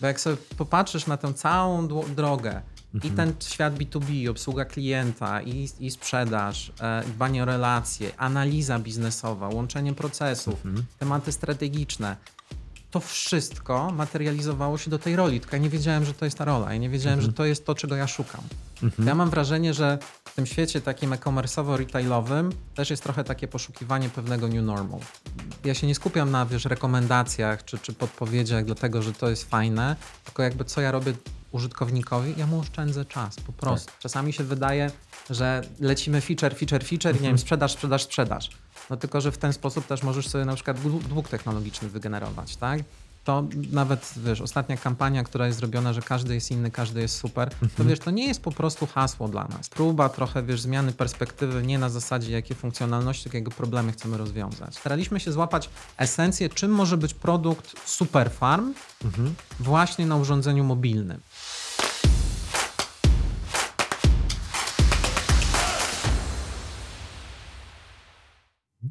Bo jak sobie popatrzysz na tę całą drogę i Mhm. ten świat B2B, obsługa klienta i, i sprzedaż, e, dbanie o relacje, analiza biznesowa, łączenie procesów, Mhm. tematy strategiczne, to wszystko materializowało się do tej roli. Tylko ja nie wiedziałem, że to jest ta rola. Ja nie wiedziałem, Mhm. że to jest to, czego ja szukam. Ja mam wrażenie, że w tym świecie takim e-commerce'owo-retailowym też jest trochę takie poszukiwanie pewnego new normal. Ja się nie skupiam na wiesz, rekomendacjach czy, czy podpowiedziach, dlatego że to jest fajne, tylko jakby co ja robię użytkownikowi, ja mu oszczędzę czas po prostu. Czasami się wydaje, że lecimy feature, feature, feature i nie wiem, sprzedaż, sprzedaż, sprzedaż. No tylko, że w ten sposób też możesz sobie na przykład dłu- dług technologiczny wygenerować, tak? To nawet, wiesz, ostatnia kampania, która jest zrobiona, że każdy jest inny, każdy jest super, to wiesz, to nie jest po prostu hasło dla nas. Próba trochę, wiesz, zmiany perspektywy nie na zasadzie, jakie funkcjonalności, tylko jakie problemy chcemy rozwiązać. Staraliśmy się złapać esencję, czym może być produkt Superfarm właśnie na urządzeniu mobilnym.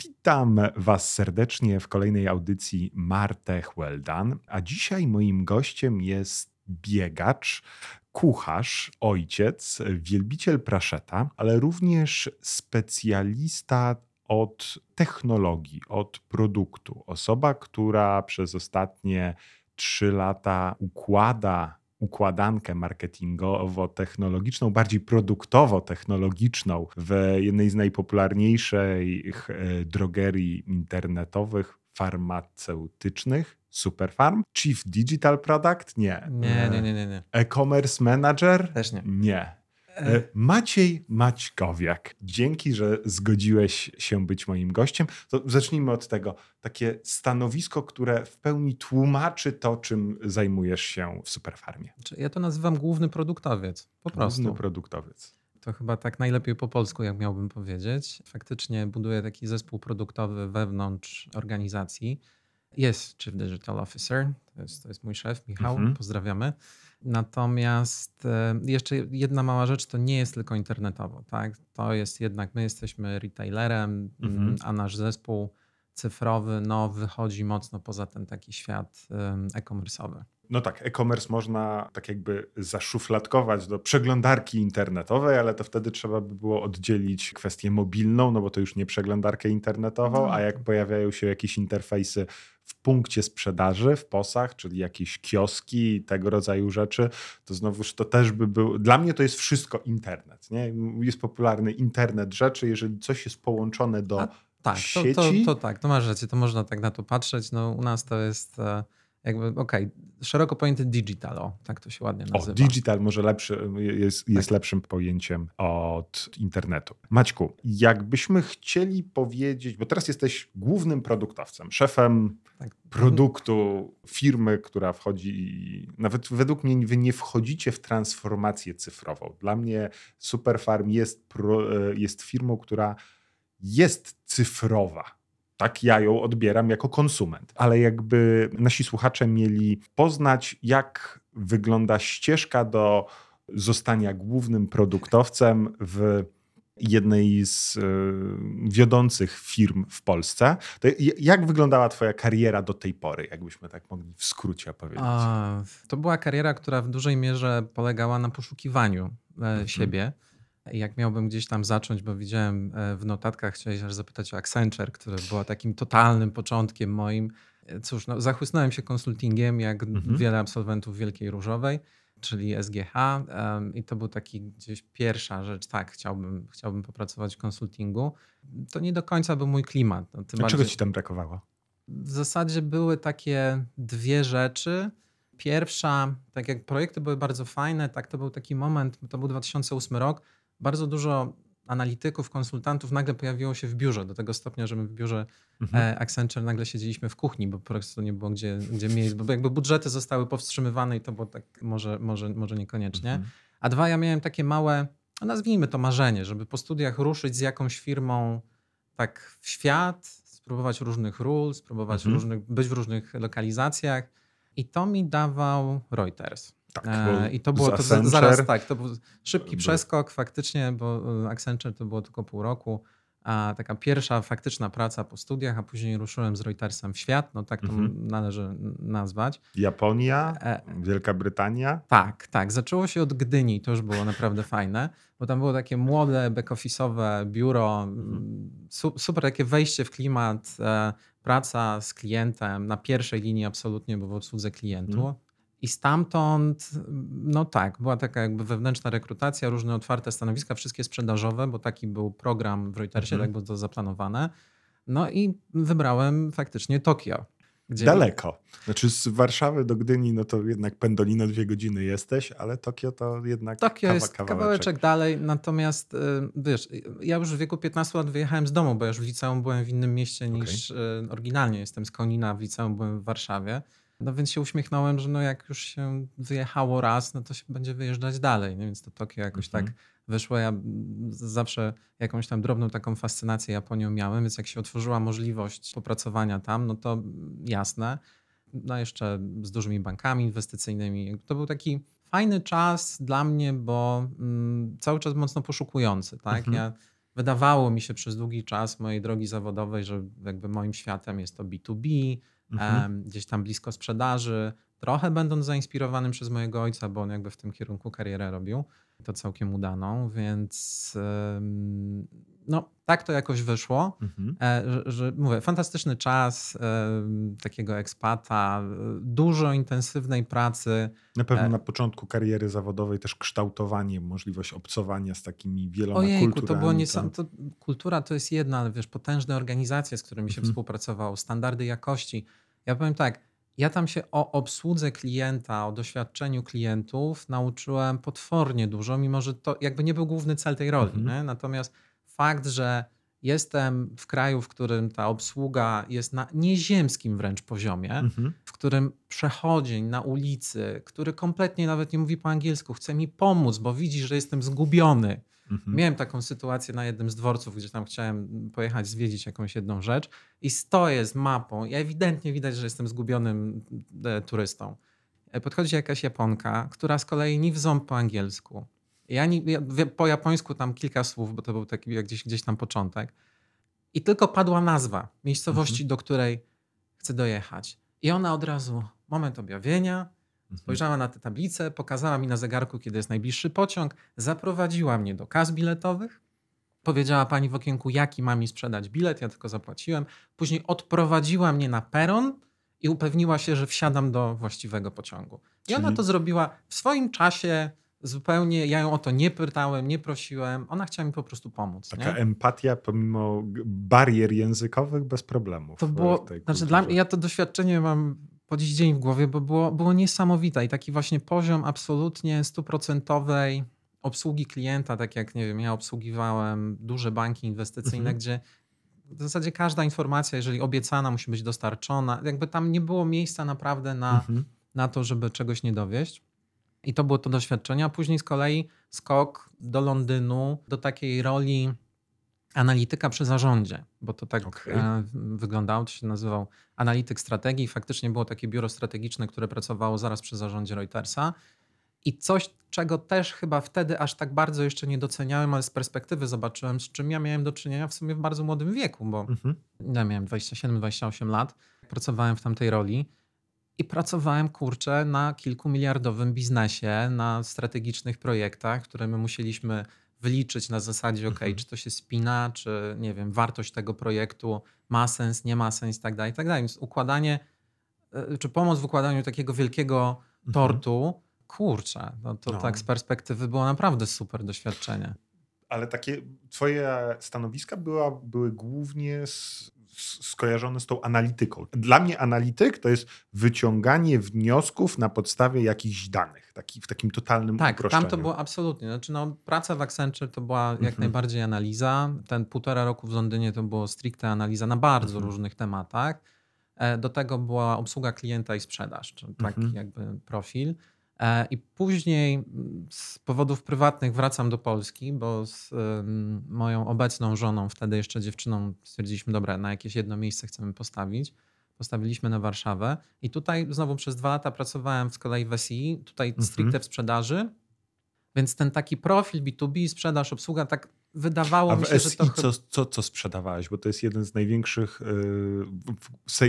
Witam Was serdecznie w kolejnej audycji Martech Well Done. A dzisiaj moim gościem jest biegacz, kucharz, ojciec, wielbiciel praszeta, ale również specjalista od technologii, od produktu. Osoba, która przez ostatnie trzy lata układa układankę marketingowo-technologiczną, bardziej produktowo-technologiczną w jednej z najpopularniejszych e, drogerii internetowych, farmaceutycznych, Superfarm. Chief Digital Product? Nie. Nie, nie, nie, nie. nie. E-commerce Manager? Też nie. Nie. E, Maciej Maćkowiak, dzięki, że zgodziłeś się być moim gościem. To zacznijmy od tego. Takie stanowisko, które w pełni tłumaczy to, czym zajmujesz się w Superfarmie. Czy Ja to nazywam główny produktowiec. Po prostu. Główny produktowiec. To chyba tak najlepiej po polsku, jak miałbym powiedzieć. Faktycznie buduję taki zespół produktowy wewnątrz organizacji. Jest Chief Digital Officer, to jest, to jest mój szef, Michał, Mhm. pozdrawiamy. Natomiast e, jeszcze jedna mała rzecz, to nie jest tylko internetowo, tak? To jest jednak, my jesteśmy retailerem, Mhm. mm, a nasz zespół cyfrowy no, wychodzi mocno poza ten taki świat e-commerce'owy. No tak, e-commerce można tak jakby zaszufladkować do przeglądarki internetowej, ale to wtedy trzeba by było oddzielić kwestię mobilną, no bo to już nie przeglądarkę internetową, No. a jak pojawiają się jakieś interfejsy w punkcie sprzedaży, w posach, czyli jakieś kioski tego rodzaju rzeczy, to znowuż to też by był, dla mnie to jest wszystko internet, nie? Jest popularny internet rzeczy, jeżeli coś jest połączone do A, Tak, to, to, sieci. to tak, to masz rację, to można tak na to patrzeć. No, u nas to jest e, jakby, okej, szeroko pojęty digital, o, tak to się ładnie O, nazywa. digital może lepszy, jest, jest Tak. lepszym pojęciem od internetu. Maćku, jakbyśmy chcieli powiedzieć, bo teraz jesteś głównym produktowcem, szefem Tak. produktu firmy, która wchodzi, nawet według mnie wy nie wchodzicie w transformację cyfrową. Dla mnie Superfarm jest, pro, e, jest firmą, która jest cyfrowa. Tak ja ją odbieram jako konsument. Ale jakby nasi słuchacze mieli poznać, jak wygląda ścieżka do zostania głównym produktowcem w jednej z y, wiodących firm w Polsce. To jak wyglądała twoja kariera do tej pory, jakbyśmy tak mogli w skrócie opowiedzieć? A, to była kariera, która w dużej mierze polegała na poszukiwaniu e, siebie. Jak miałbym gdzieś tam zacząć, bo widziałem e, w notatkach, chciałeś aż zapytać o Accenture, które było takim totalnym początkiem moim. E, Cóż, no, zachłysnąłem się konsultingiem, jak Mhm. wiele absolwentów Wielkiej Różowej, czyli SGH. em, I to był taki gdzieś pierwsza rzecz, tak, chciałbym, chciałbym popracować w konsultingu. To nie do końca był mój klimat. No, tym A czego bardziej- ci tam brakowało? w zasadzie były takie dwie rzeczy. Pierwsza, tak jak projekty były bardzo fajne, tak to był taki moment, to był 2008 rok, bardzo dużo analityków, konsultantów nagle pojawiło się w biurze, do tego stopnia, że my w biurze Mhm. e, Accenture nagle siedzieliśmy w kuchni, bo po prostu nie było gdzie, gdzie miejsc, bo jakby budżety zostały powstrzymywane i to było tak może, może, może niekoniecznie. Mhm. A dwa, ja miałem takie małe, no nazwijmy to marzenie, żeby po studiach ruszyć z jakąś firmą tak w świat, spróbować różnych ról, spróbować Mhm. różnych, być w różnych lokalizacjach. I to mi dawał Reuters. Tak, E, I to było to Accenture- zaraz tak, to był szybki przeskok faktycznie, bo e, Accenture to było tylko pół roku. a taka pierwsza faktyczna praca po studiach, a później ruszyłem z Reutersem w świat, no tak to Mhm. należy nazwać. Japonia, E, Wielka Brytania. tak, tak. Zaczęło się od Gdyni, to już było naprawdę fajne, bo tam było takie młode, back-office'owe biuro, Mhm. su, super takie wejście w klimat, e, praca z klientem na pierwszej linii absolutnie, bo w obsłudze klientu. Mhm. I stamtąd, no tak, była taka jakby wewnętrzna rekrutacja, różne otwarte stanowiska, wszystkie sprzedażowe, bo taki był program w Reutersie, Mhm. tak było to zaplanowane. No i wybrałem faktycznie Tokio. Gdzie Daleko. Znaczy z Warszawy do Gdyni, no to jednak pendolino dwie godziny jesteś, ale Tokio to jednak Tokio kawa- jest kawałeczek dalej, natomiast y, wiesz, ja już w wieku 15 lat wyjechałem z domu, bo ja już w liceum byłem w innym mieście niż y, oryginalnie. Jestem z Konina, w liceum byłem w Warszawie. No więc się uśmiechnąłem, że no jak już się wyjechało raz, no to się będzie wyjeżdżać dalej. Nie? Więc to Tokio jakoś Mhm. tak wyszło. Ja zawsze jakąś tam drobną taką fascynację Japonią miałem, więc jak się otworzyła możliwość popracowania tam, no to jasne. No jeszcze z dużymi bankami inwestycyjnymi. To był taki fajny czas dla mnie, bo mm, cały czas mocno poszukujący. Tak? Mhm. Ja, wydawało mi się przez długi czas mojej drogi zawodowej, że jakby moim światem jest to B2B, Mhm. gdzieś tam blisko sprzedaży. Trochę będąc zainspirowanym przez mojego ojca, bo on jakby w tym kierunku karierę robił. To całkiem udaną, więc no tak to jakoś wyszło. Mhm. E, że, że mówię, fantastyczny czas em, takiego ekspata, e, dużo intensywnej pracy. Na pewno E. na początku kariery zawodowej też kształtowanie, możliwość obcowania z takimi wieloma Ojejku, to kulturami. było tam. niesamowite. Kultura to jest jedna, ale wiesz, potężne organizacje, z którymi się Mhm. współpracowało, standardy jakości. Ja powiem tak, ja tam się o obsłudze klienta, o doświadczeniu klientów nauczyłem potwornie dużo, mimo że to jakby nie był główny cel tej roli. Mhm. Natomiast fakt, że jestem w kraju, w którym ta obsługa jest na nieziemskim wręcz poziomie, Mhm. w którym przechodzień na ulicy, który kompletnie nawet nie mówi po angielsku, chce mi pomóc, bo widzi, że jestem zgubiony. Mhm. Miałem taką sytuację na jednym z dworców, gdzie tam chciałem pojechać zwiedzić jakąś jedną rzecz i stoję z mapą i ewidentnie widać, że jestem zgubionym e, turystą. E, Podchodzi jakaś Japonka, która z kolei nie w ząb po angielsku. Ja, nie, ja po japońsku tam kilka słów, bo to był taki jak gdzieś, gdzieś tam początek. I tylko padła nazwa miejscowości, do której chcę dojechać. I ona od razu, moment objawienia, Mhm. Spojrzała na tę tablicę, pokazała mi na zegarku, kiedy jest najbliższy pociąg, zaprowadziła mnie do kas biletowych. Powiedziała pani w okienku, jaki ma mi sprzedać bilet, ja tylko zapłaciłem. Później odprowadziła mnie na peron i upewniła się, że wsiadam do właściwego pociągu. I ona Czyli- to zrobiła w swoim czasie, zupełnie, ja ją o to nie pytałem, nie prosiłem, ona chciała mi po prostu pomóc. Taka nie? empatia pomimo barier językowych bez problemów. To w- było, znaczy dla mnie, ja to doświadczenie mam po dziś dzień w głowie, bo było, było niesamowite i taki właśnie poziom absolutnie stuprocentowej obsługi klienta, tak jak nie wiem, ja obsługiwałem duże banki inwestycyjne, Mhm. gdzie w zasadzie każda informacja, jeżeli obiecana, musi być dostarczona. Jakby tam nie było miejsca naprawdę na, Mhm. na to, żeby czegoś nie dowieść. I to było to doświadczenie, a później z kolei skok do Londynu, do takiej roli analityka przy zarządzie, bo to tak Okej. e, wyglądało, to się nazywał analityk strategii. Faktycznie było takie biuro strategiczne, które pracowało zaraz przy zarządzie Reutersa. I coś, czego też chyba wtedy aż tak bardzo jeszcze nie doceniałem, ale z perspektywy zobaczyłem, z czym ja miałem do czynienia w sumie w bardzo młodym wieku, bo Mhm. ja miałem 27-28 lat, pracowałem w tamtej roli i pracowałem, kurczę, na kilkumiliardowym biznesie, na strategicznych projektach, które my musieliśmy wyliczyć na zasadzie, ok, Mhm. czy to się spina, czy nie wiem, wartość tego projektu ma sens, nie ma sens i tak dalej, i tak. Więc układanie, e, czy pomoc w układaniu takiego wielkiego Mhm. tortu, kurczę, no to No. tak z perspektywy było naprawdę super doświadczenie. Ale takie twoje stanowiska była, były głównie s- skojarzone z tą analityką. Dla mnie analityk to jest wyciąganie wniosków na podstawie jakichś danych, taki, w takim totalnym Tak, uproszczeniu. tam to było absolutnie. Znaczy, no, praca w Accenture to była jak Mhm. najbardziej analiza. Ten półtora roku w Londynie to było stricte analiza na bardzo Mhm. różnych tematach. E, Do tego była obsługa klienta i sprzedaż, czyli taki Mhm. jakby profil. E, I później z powodów prywatnych wracam do Polski, bo z moją obecną żoną, wtedy jeszcze dziewczyną, stwierdziliśmy, dobra, na jakieś jedno miejsce chcemy postawić. Postawiliśmy na Warszawę i tutaj znowu przez dwa lata pracowałem z kolei w SI, tutaj Mhm. stricte w sprzedaży, więc ten taki profil B2B, sprzedaż, obsługa, tak wydawało A mi się, że SI to... co, co, co sprzedawałeś? Bo to jest jeden z największych y,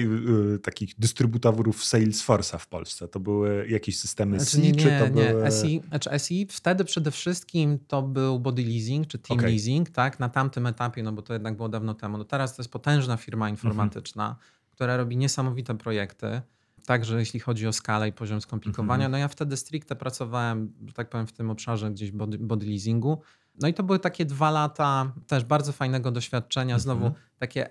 y, takich dystrybutorów Salesforce'a w Polsce. To były jakieś systemy Znaczy, SI, nie, czy to nie, nie. były... SI, znaczy SI wtedy przede wszystkim to był body leasing czy team Okej. leasing, tak? Na tamtym etapie, no bo to jednak było dawno temu. No teraz to jest potężna firma informatyczna, która robi niesamowite projekty. Także jeśli chodzi o skalę i poziom skomplikowania, Mhm. no ja wtedy stricte pracowałem, że tak powiem, w tym obszarze gdzieś body, body leasingu. No i to były takie dwa lata też bardzo fajnego doświadczenia. Mhm. Znowu takie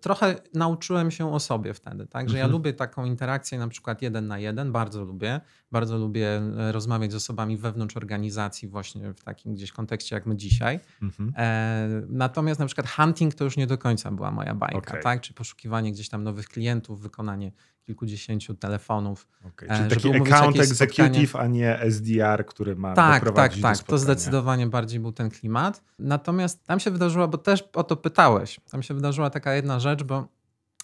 trochę nauczyłem się o sobie wtedy, tak? Że ja Mhm. lubię taką interakcję na przykład jeden na jeden, bardzo lubię. Bardzo lubię e, rozmawiać z osobami wewnątrz organizacji właśnie w takim gdzieś kontekście jak my dzisiaj. Mhm. E, natomiast na przykład hunting to już nie do końca była moja bajka, Okej. tak? Czy poszukiwanie gdzieś tam nowych klientów, wykonanie kilkudziesięciu telefonów. Okej, e, Czyli taki account executive, a nie SDR, który ma Tak, tak, tak. To zdecydowanie bardziej był ten klimat. Natomiast tam się wydarzyła, bo też o to pytałeś, tam się wydarzyła taka jedna rzecz, bo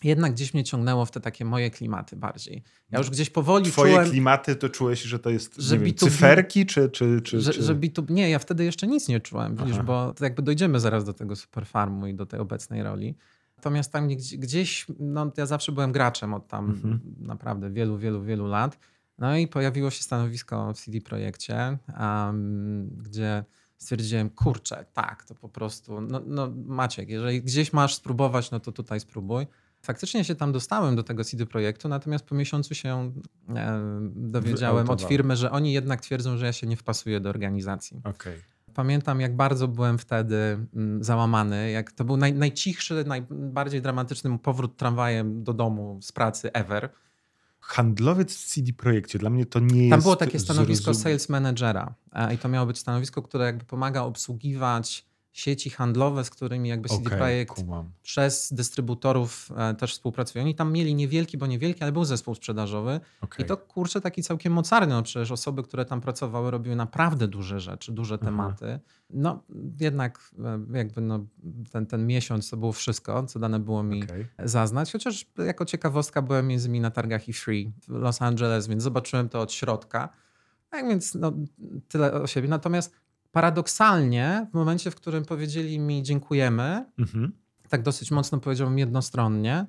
jednak gdzieś mnie ciągnęło w te takie moje klimaty bardziej. Ja już gdzieś powoli Twoje czułem, klimaty to czułeś, że to jest że wiem, B2B cyferki, czy... czy, czy, że, czy... że B2, nie, ja wtedy jeszcze nic nie czułem, widzisz, bo jakby dojdziemy zaraz do tego superfarmu i do tej obecnej roli. Natomiast tam gdzieś, gdzieś no, ja zawsze byłem graczem od tam Mhm. naprawdę wielu, wielu, wielu lat. No i pojawiło się stanowisko w CD Projekcie, um, gdzie stwierdziłem, kurczę, tak, to po prostu, no, no Maciek, jeżeli gdzieś masz spróbować, no to tutaj spróbuj. Faktycznie się tam dostałem do tego CD Projektu, natomiast po miesiącu się e, dowiedziałem od firmy, że oni jednak twierdzą, że ja się nie wpasuję do organizacji. Okej. Pamiętam, jak bardzo byłem wtedy mm, załamany, jak to był naj, najcichszy, najbardziej dramatyczny powrót tramwajem do domu z pracy ever. Handlowiec w CD Projekcie, dla mnie to nie jest... Tam było takie stanowisko zrozum- sales managera e, i to miało być stanowisko, które jakby pomaga obsługiwać sieci handlowe, z którymi jakby CD Okej, Projekt kumam. przez dystrybutorów e, też współpracuje. Oni tam mieli niewielki, bo niewielki, ale był zespół sprzedażowy Okej. i to kurczę taki całkiem mocarny. No przecież osoby, które tam pracowały, robiły naprawdę duże rzeczy, duże Mhm. tematy. No jednak e, jakby no, ten, ten miesiąc to było wszystko, co dane było mi Okej. zaznać. Chociaż jako ciekawostka byłem między innymi na targach E3 w Los Angeles, więc zobaczyłem to od środka. Tak więc no, tyle o siebie. Natomiast paradoksalnie w momencie, w którym powiedzieli mi dziękujemy, Mhm. tak dosyć mocno powiedziałbym jednostronnie,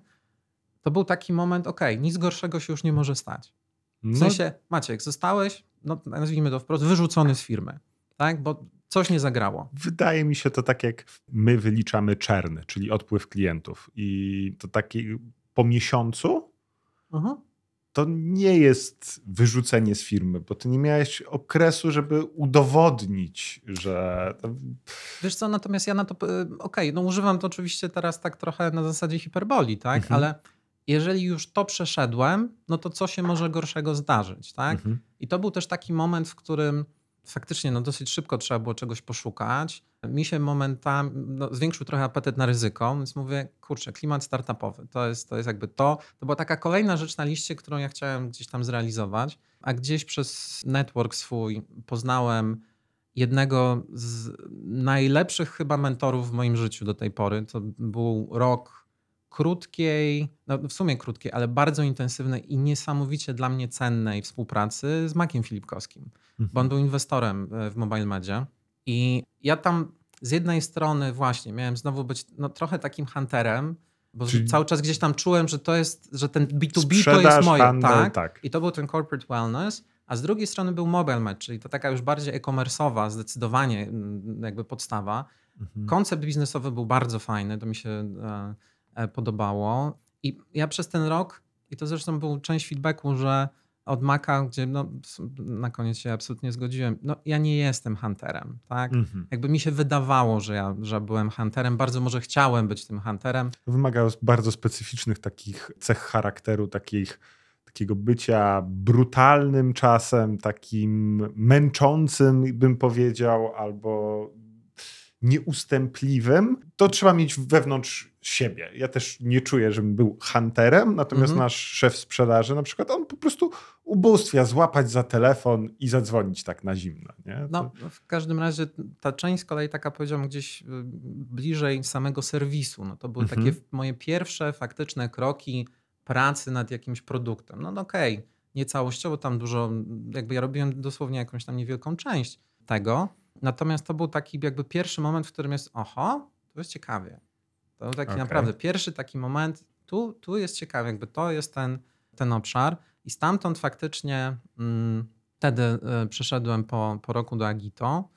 to był taki moment, okej, nic gorszego się już nie może stać. W No, sensie, Maciek, zostałeś, no nazwijmy to wprost, wyrzucony z firmy, tak? Bo coś nie zagrało. Wydaje mi się to tak, jak my wyliczamy czerny, czyli odpływ klientów. I to taki po miesiącu Mhm. To nie jest wyrzucenie z firmy, bo ty nie miałeś okresu, żeby udowodnić, że. Wiesz co, natomiast ja na to, y, okej, no używam to oczywiście teraz tak trochę na zasadzie hiperboli, tak? Mhm. Ale jeżeli już to przeszedłem, no to co się może gorszego zdarzyć, tak? Mhm. I to był też taki moment, w którym faktycznie no, dosyć szybko trzeba było czegoś poszukać. Mi się momentami no, zwiększył trochę apetyt na ryzyko, więc mówię, kurczę, klimat startupowy, to jest, to jest jakby to. To była taka kolejna rzecz na liście, którą ja chciałem gdzieś tam zrealizować, a gdzieś przez network swój poznałem jednego z najlepszych chyba mentorów w moim życiu do tej pory. To był rok krótkiej, no w sumie krótkiej, ale bardzo intensywnej i niesamowicie dla mnie cennej współpracy z Makiem Filipkowskim, bo on był inwestorem e, w Mobile Media i ja tam z jednej strony właśnie miałem znowu być no, trochę takim hunterem, bo Czyli- cały czas gdzieś tam czułem, że to jest, że ten B2B to jest moje, handel, tak? tak. I to był ten corporate wellness, a z drugiej strony był mobile match, czyli to taka już bardziej e-commerce'owa zdecydowanie mm, jakby podstawa. Mhm. Koncept biznesowy był bardzo fajny, to mi się e, e, podobało. I ja przez ten rok, i to zresztą był część feedbacku, że od Maka, gdzie no, na koniec się absolutnie zgodziłem, no ja nie jestem hunterem, tak? Mhm. Jakby mi się wydawało, że ja że byłem hunterem, bardzo może chciałem być tym hunterem. Wymaga bardzo specyficznych takich cech charakteru, takich, takiego bycia brutalnym czasem, takim męczącym, bym powiedział, albo nieustępliwym. To trzeba mieć wewnątrz siebie. Ja też nie czuję, żebym był hunterem, natomiast Mhm. nasz szef sprzedaży na przykład, on po prostu ubóstwia złapać za telefon i zadzwonić tak na zimno. Nie? No, w każdym razie ta część z kolei taka powiedziałbym gdzieś y, bliżej samego serwisu. No, to były Mhm. takie moje pierwsze faktyczne kroki pracy nad jakimś produktem. No, no okej, nie całościowo tam dużo, jakby ja robiłem dosłownie jakąś tam niewielką część tego, Natomiast to był taki jakby pierwszy moment, w którym jest, oho, to jest ciekawie. To był taki Okej. naprawdę pierwszy taki moment, tu, tu jest ciekawie, jakby to jest ten, ten obszar. I stamtąd faktycznie mm, wtedy y, przeszedłem po, po roku do Agito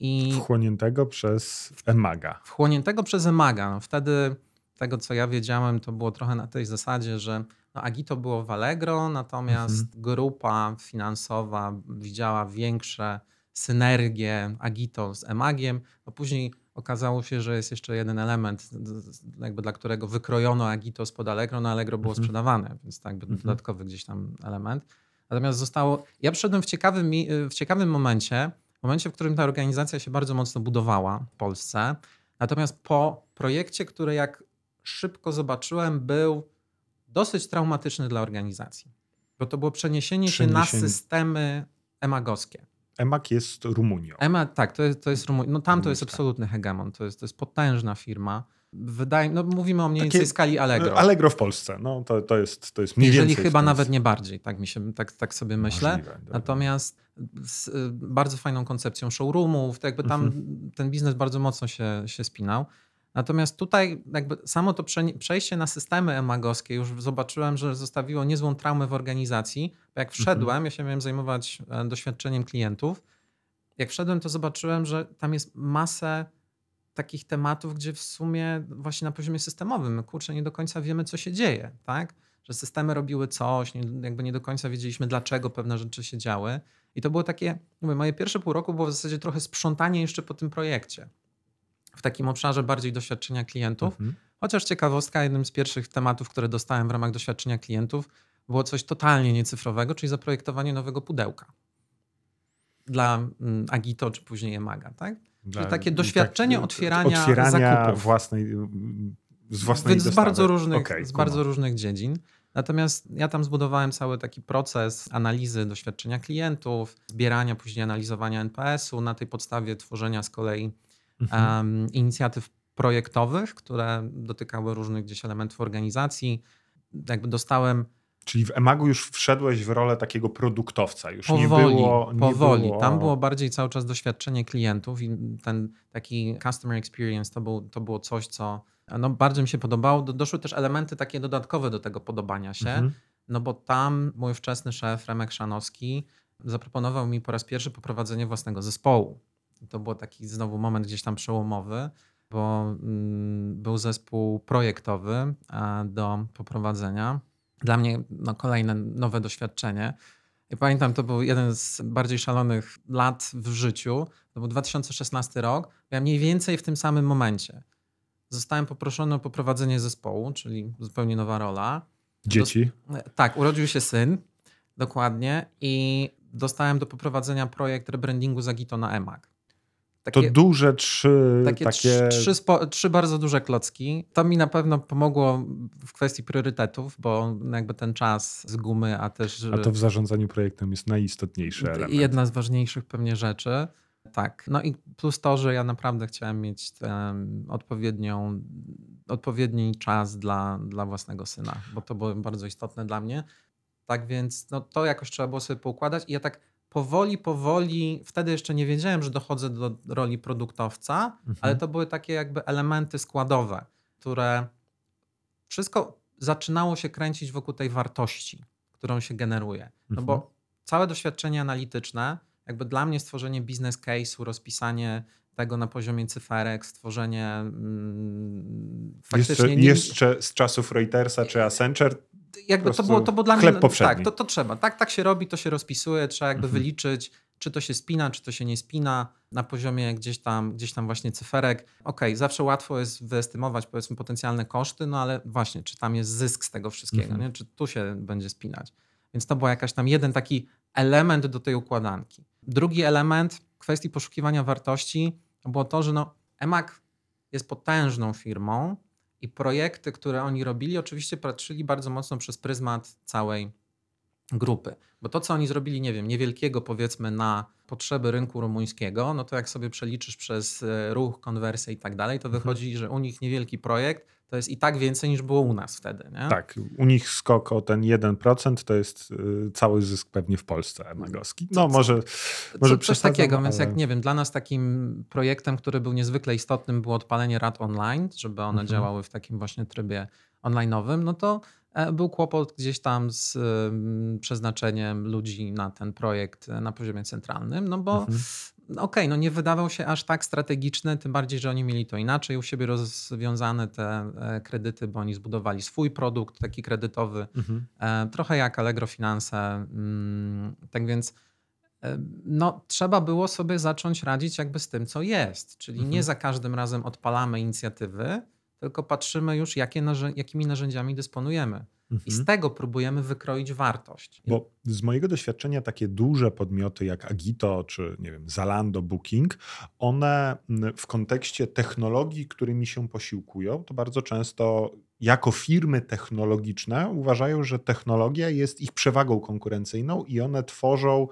i Wchłoniętego przez Emaga. wchłoniętego przez Emaga. No wtedy tego, co ja wiedziałem, to było trochę na tej zasadzie, że no Agito było w Allegro, natomiast grupa finansowa widziała większe synergie Agito z Emagiem. No później okazało się, że jest jeszcze jeden element, jakby dla którego wykrojono Agito spod Allegro, no Allegro było Mhm. sprzedawane, więc tak jakby Mhm. dodatkowy gdzieś tam element. Natomiast zostało, ja przyszedłem w ciekawym, w ciekawym momencie, w momencie, w którym ta organizacja się bardzo mocno budowała w Polsce. Natomiast po projekcie, który jak szybko zobaczyłem, był dosyć traumatyczny dla organizacji. Bo to było przeniesienie, się na Przeniesienie- systemy emagowskie. Emag jest Rumunią. EMA, tak, to jest, to jest Rumu- No tam to jest Rumuńska. absolutny hegemon. To jest, to jest potężna firma. Wydaje, no mówimy o mniej Takie- więcej skali Allegro. Allegro w Polsce. No, to, to, jest, to jest mniej Jeżeli więcej. chyba w ten- nawet nie bardziej, tak, mi się, tak, tak sobie myślę. Możliwe. Natomiast z y, bardzo fajną koncepcją showroomów, to jakby tam Mhm. ten biznes bardzo mocno się, się spinał. Natomiast tutaj jakby samo to przejście na systemy emagowskie już zobaczyłem, że zostawiło niezłą traumę w organizacji. Bo jak wszedłem, Mhm. ja się miałem zajmować e, doświadczeniem klientów. Jak wszedłem, to zobaczyłem, że tam jest masę takich tematów, gdzie w sumie właśnie na poziomie systemowym, kurczę, nie do końca wiemy, co się dzieje, tak? Że systemy robiły coś, nie, jakby nie do końca wiedzieliśmy, dlaczego pewne rzeczy się działy. I to było takie, mówię, moje pierwsze pół roku było w zasadzie trochę sprzątanie jeszcze po tym projekcie. W takim obszarze bardziej doświadczenia klientów. Mhm. Chociaż ciekawostka, jednym z pierwszych tematów, które dostałem w ramach doświadczenia klientów, było coś totalnie niecyfrowego, czyli zaprojektowanie nowego pudełka dla mm, Agito czy później Emaga, tak? Dla- takie i doświadczenie otwierania otwierania zakupów. własnej, z własnej Więc z dostawy. bardzo, różnych, Okej, z bardzo różnych dziedzin. Natomiast ja tam zbudowałem cały taki proces analizy doświadczenia klientów, zbierania, później analizowania NPS-u, na tej podstawie tworzenia z kolei Mhm. inicjatyw projektowych, które dotykały różnych gdzieś elementów organizacji. Jakby dostałem Czyli w Emagu już wszedłeś w rolę takiego produktowca. Już powoli, nie było. Nie powoli. Było... Tam było bardziej cały czas doświadczenie klientów i ten taki customer experience to, był, to było coś, co no, bardzo mi się podobało. Do, doszły też elementy takie dodatkowe do tego podobania się, Mhm. no bo tam mój wczesny szef Remek Szanowski zaproponował mi po raz pierwszy poprowadzenie własnego zespołu. I to był taki znowu moment gdzieś tam przełomowy, bo mm, był zespół projektowy a, do poprowadzenia. Dla mnie no, kolejne nowe doświadczenie. Ja pamiętam, to był jeden z bardziej szalonych lat w życiu. To był 2016 rok. Ja mniej więcej w tym samym momencie zostałem poproszony o poprowadzenie zespołu, czyli zupełnie nowa rola. Dzieci. Tak, urodził się syn, dokładnie, i dostałem do poprowadzenia projekt rebrandingu Zagito na EMAG. To duże trzy takie, takie. Trzy, spo, trzy bardzo duże klocki. To mi na pewno pomogło w kwestii priorytetów, bo jakby ten czas z gumy, a też A to w zarządzaniu projektem jest najistotniejszy element. jedna z ważniejszych pewnie rzeczy. Tak. No i plus to, że ja naprawdę chciałem mieć odpowiednią, odpowiedni czas dla, dla własnego syna, bo to było bardzo istotne dla mnie. Tak więc no, to jakoś trzeba było sobie poukładać i ja tak powoli, powoli, wtedy jeszcze nie wiedziałem, że dochodzę do roli produktowca, Mhm. ale to były takie jakby elementy składowe, które wszystko zaczynało się kręcić wokół tej wartości, którą się generuje. No Mhm. bo całe doświadczenie analityczne, jakby dla mnie stworzenie business case'u, rozpisanie tego na poziomie cyferek, stworzenie mm, Jeszcze, faktycznie... nie- jeszcze z czasów Reutersa czy Accenture jakby to było, to było dla mnie... chleb no. Tak, to, to trzeba. Tak, tak się robi, to się rozpisuje, trzeba jakby Mhm. wyliczyć, czy to się spina, czy to się nie spina na poziomie gdzieś tam, gdzieś tam właśnie cyferek. Okej, zawsze łatwo jest wyestymować powiedzmy potencjalne koszty, no ale właśnie, czy tam jest zysk z tego wszystkiego, Mhm. nie? czy tu się będzie spinać. Więc to był jakaś tam jeden taki element do tej układanki. Drugi element kwestii poszukiwania wartości to było to, że no, EMAG jest potężną firmą i projekty, które oni robili, oczywiście patrzyli bardzo mocno przez pryzmat całej grupy. Bo to, co oni zrobili, nie wiem, niewielkiego powiedzmy na potrzeby rynku rumuńskiego, no to jak sobie przeliczysz przez e, ruch, konwersję i tak dalej, to Mhm. wychodzi, że u nich niewielki projekt to jest i tak więcej niż było u nas wtedy. Nie? Tak, u nich skok o ten 1% to jest y, cały zysk pewnie w Polsce emagowski. No może, może Co, coś takiego, więc ale- jak nie wiem, dla nas takim projektem, który był niezwykle istotnym, było odpalenie rad online, żeby one Mhm. działały w takim właśnie trybie online'owym, no to był kłopot gdzieś tam z przeznaczeniem ludzi na ten projekt e, na poziomie centralnym, no bo Mhm. no okej, no nie wydawał się aż tak strategiczny, tym bardziej, że oni mieli to inaczej u siebie rozwiązane te e, kredyty, bo oni zbudowali swój produkt taki kredytowy, Mhm. E, Trochę jak Allegro Finanse. mm, Tak więc e, no, trzeba było sobie zacząć radzić jakby z tym, co jest. Czyli Mhm. nie za każdym razem odpalamy inicjatywy, tylko patrzymy już, jakie narzę- jakimi narzędziami dysponujemy. I Mhm. z tego próbujemy wykroić wartość. Bo z mojego doświadczenia takie duże podmioty jak Agito czy nie wiem, Zalando, Booking, one w kontekście technologii, którymi się posiłkują, to bardzo często jako firmy technologiczne uważają, że technologia jest ich przewagą konkurencyjną i one tworzą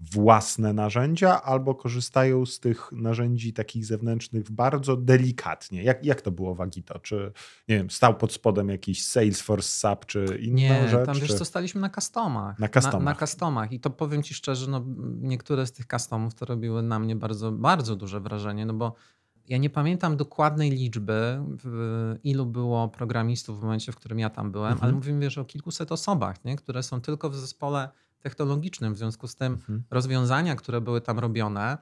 własne narzędzia albo korzystają z tych narzędzi takich zewnętrznych bardzo delikatnie. Jak, jak to było w Agito? Czy nie wiem, stał pod spodem jakiś Salesforce, SAP czy inna Nie, rzecz? tam wiesz czy... co, staliśmy na customach. Na customach. Na, na customach. I to powiem ci szczerze, no, niektóre z tych customów to robiły na mnie bardzo, bardzo duże wrażenie, no bo ja nie pamiętam dokładnej liczby, ilu było programistów w momencie, w którym ja tam byłem, Mhm. ale mówimy wiesz, o kilkuset osobach, nie? które są tylko w zespole technologicznym. W związku z tym Mhm. rozwiązania, które były tam robione,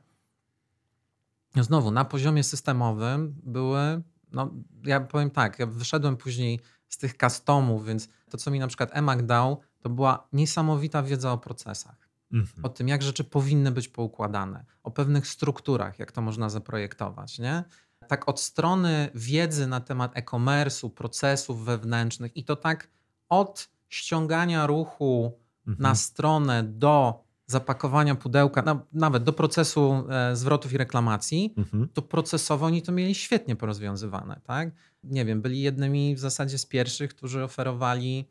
znowu na poziomie systemowym były, no ja powiem tak, ja wyszedłem później z tych customów, więc to, co mi na przykład EMAG dał, to była niesamowita wiedza o procesach, Mhm. o tym, jak rzeczy powinny być poukładane, o pewnych strukturach, jak to można zaprojektować, nie? Tak od strony wiedzy na temat e-commerce'u, procesów wewnętrznych i to tak od ściągania ruchu Mhm. na stronę do zapakowania pudełka, na, nawet do procesu e, zwrotów i reklamacji, Mhm. to procesowo oni to mieli świetnie porozwiązywane, tak? Nie wiem, byli jednymi w zasadzie z pierwszych, którzy oferowali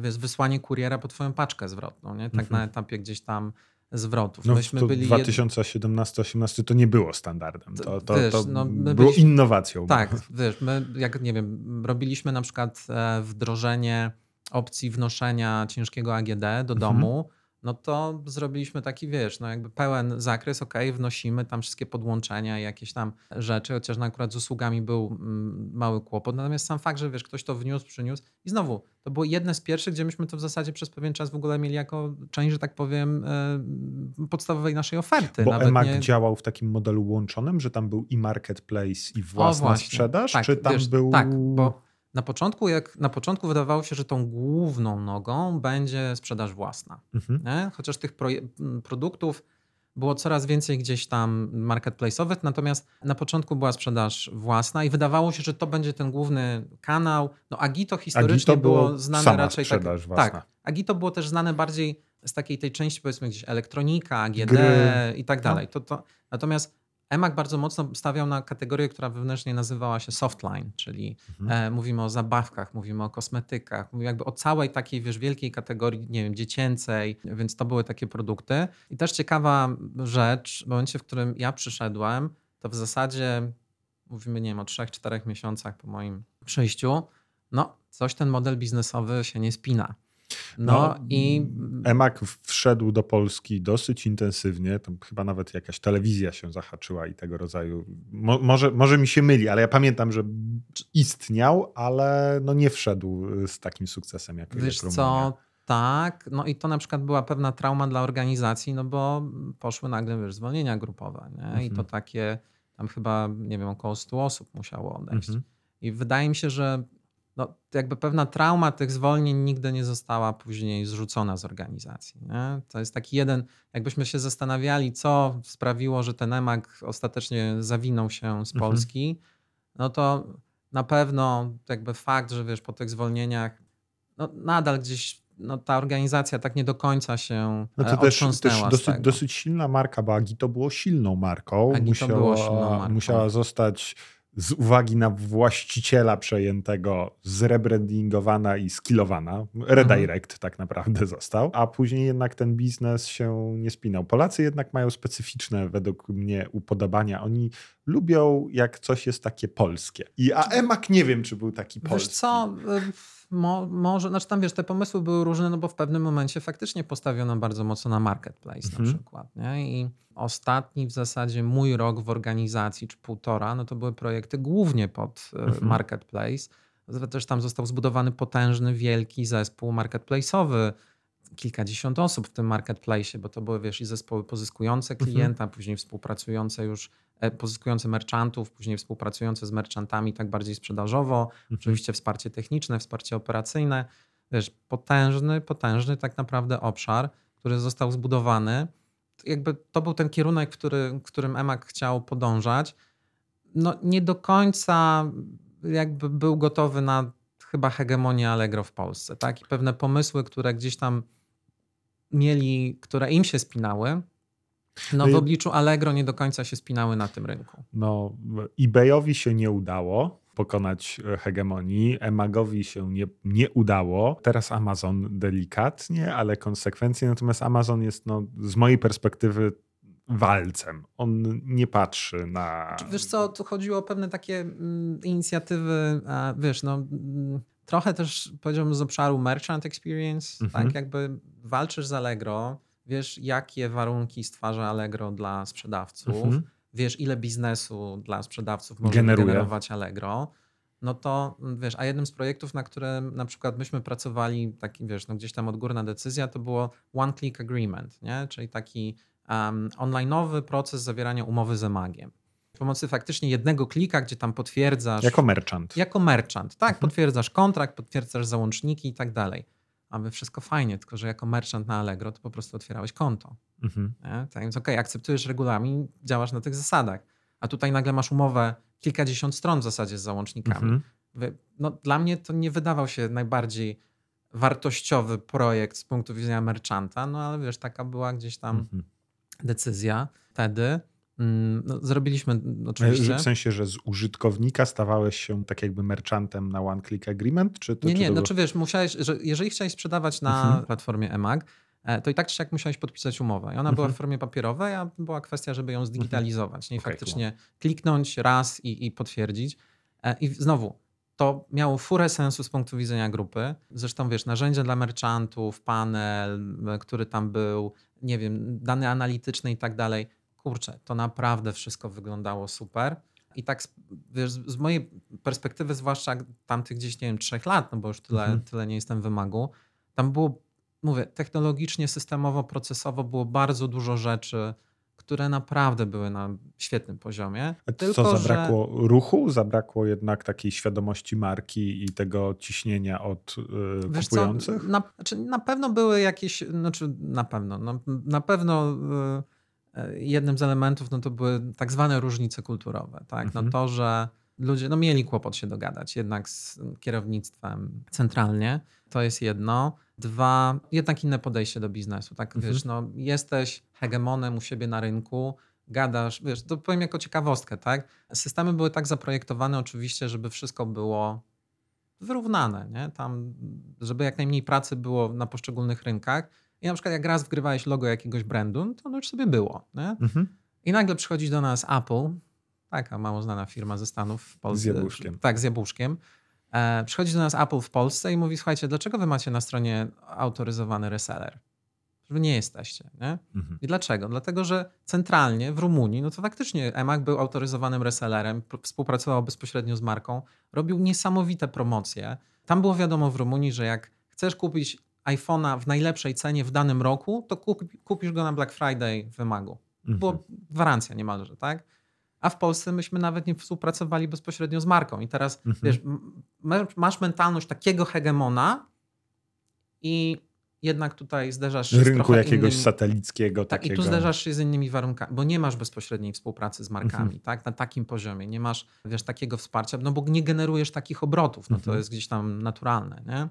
wiesz, wysłanie kuriera po twoją paczkę zwrotną, nie? Tak Mhm. na etapie gdzieś tam zwrotów. No, Myśmy to byli jed- 2017-18 to nie było standardem. To, to, Wiesz, to no, było byliśmy- innowacją. Tak, wiesz, my jak nie wiem, robiliśmy na przykład e, wdrożenie opcji wnoszenia ciężkiego AGD do Mhm. domu, no to zrobiliśmy taki, wiesz, no jakby pełen zakres, ok, wnosimy tam wszystkie podłączenia i jakieś tam rzeczy, chociaż no akurat z usługami był mm, mały kłopot, natomiast sam fakt, że wiesz, ktoś to wniósł, przyniósł i znowu, to było jedne z pierwszych, gdzie myśmy to w zasadzie przez pewien czas w ogóle mieli jako część, że tak powiem, e, podstawowej naszej oferty. Bo Nawet EMAG nie... działał w takim modelu łączonym, że tam był i marketplace, i własna właśnie. sprzedaż, Tak, czy tam wiesz, był... Tak, bo na początku, jak, na początku wydawało się, że tą główną nogą będzie sprzedaż własna. Mhm. Chociaż tych produktów było coraz więcej gdzieś tam marketplace'owych, natomiast na początku była sprzedaż własna i wydawało się, że to będzie ten główny kanał. No Agito historycznie Agito było było znane raczej tak. sprzedaż własna. Tak, Agito było też znane bardziej z takiej tej części powiedzmy gdzieś elektronika, AGD Gry. i tak No. dalej. To, to, natomiast EMAG bardzo mocno stawiał na kategorię, która wewnętrznie nazywała się softline, czyli Mhm. e, mówimy o zabawkach, mówimy o kosmetykach, mówimy jakby o całej takiej, wiesz, wielkiej kategorii, nie wiem, dziecięcej, więc to były takie produkty. I też ciekawa rzecz, w momencie, w którym ja przyszedłem, to w zasadzie mówimy, nie wiem, o 3-4 miesiącach po moim przyjściu, no coś ten model biznesowy się nie spina. No, No, i EMAG wszedł do Polski dosyć intensywnie. Tam chyba nawet jakaś telewizja się zahaczyła i tego rodzaju. Mo, może, może mi się myli, ale ja pamiętam, że istniał, ale no nie wszedł z takim sukcesem jak Wiesz co, tak, no i to na przykład była pewna trauma dla organizacji, no bo poszły nagle, wiesz, zwolnienia grupowe, nie? I to Mhm. takie, tam chyba, nie wiem, około 100 osób musiało odejść. Mhm. I wydaje mi się, że no, jakby pewna trauma tych zwolnień nigdy nie została później zrzucona z organizacji. Nie? To jest taki jeden, jakbyśmy się zastanawiali, co sprawiło, że ten EMAG ostatecznie zawinął się z Mhm. Polski, no to na pewno jakby fakt, że wiesz, po tych zwolnieniach no, nadal gdzieś no, ta organizacja tak nie do końca się No e, to też, też dosyć, dosyć silna marka, bo Agito było silną marką. Agito musiała, było silną marką. musiała zostać z uwagi na właściciela przejętego zrebrandingowana i skillowana. Redirect tak naprawdę został, a później jednak ten biznes się nie spinał. Polacy jednak mają specyficzne według mnie upodobania. Oni lubią jak coś jest takie polskie. I a Emak nie wiem, czy był taki polski. Wiesz co, mo, może, znaczy tam wiesz, te pomysły były różne, no bo w pewnym momencie faktycznie postawiono bardzo mocno na marketplace Mhm. na przykład, nie? I ostatni w zasadzie mój rok w organizacji, czy półtora, no to były projekty głównie pod y, Mhm. marketplace. Też tam został zbudowany potężny, wielki zespół marketplace'owy, kilkadziesiąt osób w tym marketplace, bo to były, wiesz, i zespoły pozyskujące Mhm. klienta, później współpracujące już, e, pozyskujące merchantów, później współpracujące z merchantami tak bardziej sprzedażowo, Mhm. oczywiście wsparcie techniczne, wsparcie operacyjne. Wiesz, potężny, potężny tak naprawdę obszar, który został zbudowany. Jakby to był ten kierunek, który, którym EMAG chciał podążać. No nie do końca jakby był gotowy na chyba hegemonię Allegro w Polsce, tak? I pewne pomysły, które gdzieś tam mieli, które im się spinały, no No w obliczu Allegro nie do końca się spinały na tym rynku. No, eBayowi się nie udało pokonać e, hegemonii, Emagowi się nie, nie udało. Teraz Amazon delikatnie, ale konsekwencje. Natomiast Amazon jest no, z mojej perspektywy walcem. On nie patrzy na. Wiesz co, tu chodziło o pewne takie mm, inicjatywy, a, wiesz, no mm, trochę też powiedziałbym z obszaru merchant experience, Mhm. tak jakby walczysz z Allegro, wiesz jakie warunki stwarza Allegro dla sprzedawców, Mhm. wiesz ile biznesu dla sprzedawców może Generuje. generować Allegro, no to mm, wiesz, a jednym z projektów, na którym na przykład myśmy pracowali, taki wiesz, no gdzieś tam odgórna decyzja, to było one click agreement, nie? czyli taki um, online'owy proces zawierania umowy z emagiem. Z pomocy faktycznie jednego klika, gdzie tam potwierdzasz Jako merchant. jako merchant, tak, Mhm. potwierdzasz kontrakt, potwierdzasz załączniki i tak dalej. Aby wszystko fajnie, tylko że jako merchant na Allegro to po prostu otwierałeś konto. Mhm. Nie? Tak więc okej, akceptujesz regulamin, działasz na tych zasadach. A tutaj nagle masz umowę kilkadziesiąt stron w zasadzie z załącznikami. Mhm. No, dla mnie to nie wydawał się najbardziej wartościowy projekt z punktu widzenia merchanta, no ale wiesz, taka była gdzieś tam Mhm. decyzja wtedy. Mm, No, zrobiliśmy oczywiście. W sensie, że z użytkownika stawałeś się tak jakby merchantem na One Click Agreement? Czy to, Nie, czy nie, to znaczy wiesz, musiałeś, że jeżeli chciałeś sprzedawać na Mhm. platformie EMAG, e, to i tak czy siak musiałeś podpisać umowę. I ona była Mhm. w formie papierowej, a była kwestia, żeby ją zdigitalizować. Nie Okej, faktycznie kliknąć raz i, i potwierdzić. E, I znowu, to miało furę sensu z punktu widzenia grupy. Zresztą wiesz, narzędzia dla merchantów, panel, który tam był, nie wiem, dane analityczne i tak dalej. Kurczę, to naprawdę wszystko wyglądało super. I tak, z- wiesz, z mojej perspektywy, zwłaszcza tamtych gdzieś, nie wiem, trzech lat, no bo już tyle, Mhm. tyle nie jestem wymagu, tam było, mówię, technologicznie, systemowo, procesowo było bardzo dużo rzeczy, które naprawdę były na świetnym poziomie. A Tylko, co, że- zabrakło ruchu? Zabrakło jednak takiej świadomości marki i tego ciśnienia od y, Wiesz co, kupujących? na, znaczy na pewno były jakieś, znaczy na pewno, no, na pewno y, y, jednym z elementów no to były tak zwane różnice kulturowe, tak? Mhm. No to, że ludzie no mieli kłopot się dogadać jednak z kierownictwem centralnie, to jest jedno. Dwa, jednak inne podejście do biznesu, tak? Mhm. Wiesz, no jesteś hegemonem u siebie na rynku, gadasz, wiesz, to powiem jako ciekawostkę, tak? Systemy były tak zaprojektowane oczywiście, żeby wszystko było wyrównane, nie? Tam, żeby jak najmniej pracy było na poszczególnych rynkach. I na przykład jak raz wgrywałeś logo jakiegoś brandu, no to ono już sobie było? Mhm. I nagle przychodzi do nas Apple, taka mało znana firma ze Stanów w Polsce. Z jabłuszkiem. Tak, z jabłuszkiem. E, przychodzi do nas Apple w Polsce i mówi, słuchajcie, dlaczego wy macie na stronie autoryzowany reseller? Wy nie jesteście, nie? Mhm. I dlaczego? Dlatego, że centralnie w Rumunii, no to faktycznie EMAG był autoryzowanym resellerem, współpracował bezpośrednio z marką, robił niesamowite promocje. Tam było wiadomo w Rumunii, że jak chcesz kupić iPhone'a w najlepszej cenie w danym roku, to kup, kupisz go na Black Friday w EMAGu. Mhm. Było gwarancja niemalże, tak? A w Polsce myśmy nawet nie współpracowali bezpośrednio z marką. I teraz Mhm. wiesz, masz mentalność takiego hegemona i jednak tutaj zderzasz się z Rynku jakiegoś innymi... satelickiego Tak, takiego. i tu zderzasz się z innymi warunkami, bo nie masz bezpośredniej współpracy z markami, Mhm. tak? Na takim poziomie. Nie masz, wiesz, takiego wsparcia, no bo nie generujesz takich obrotów, no to Mhm. jest gdzieś tam naturalne, nie?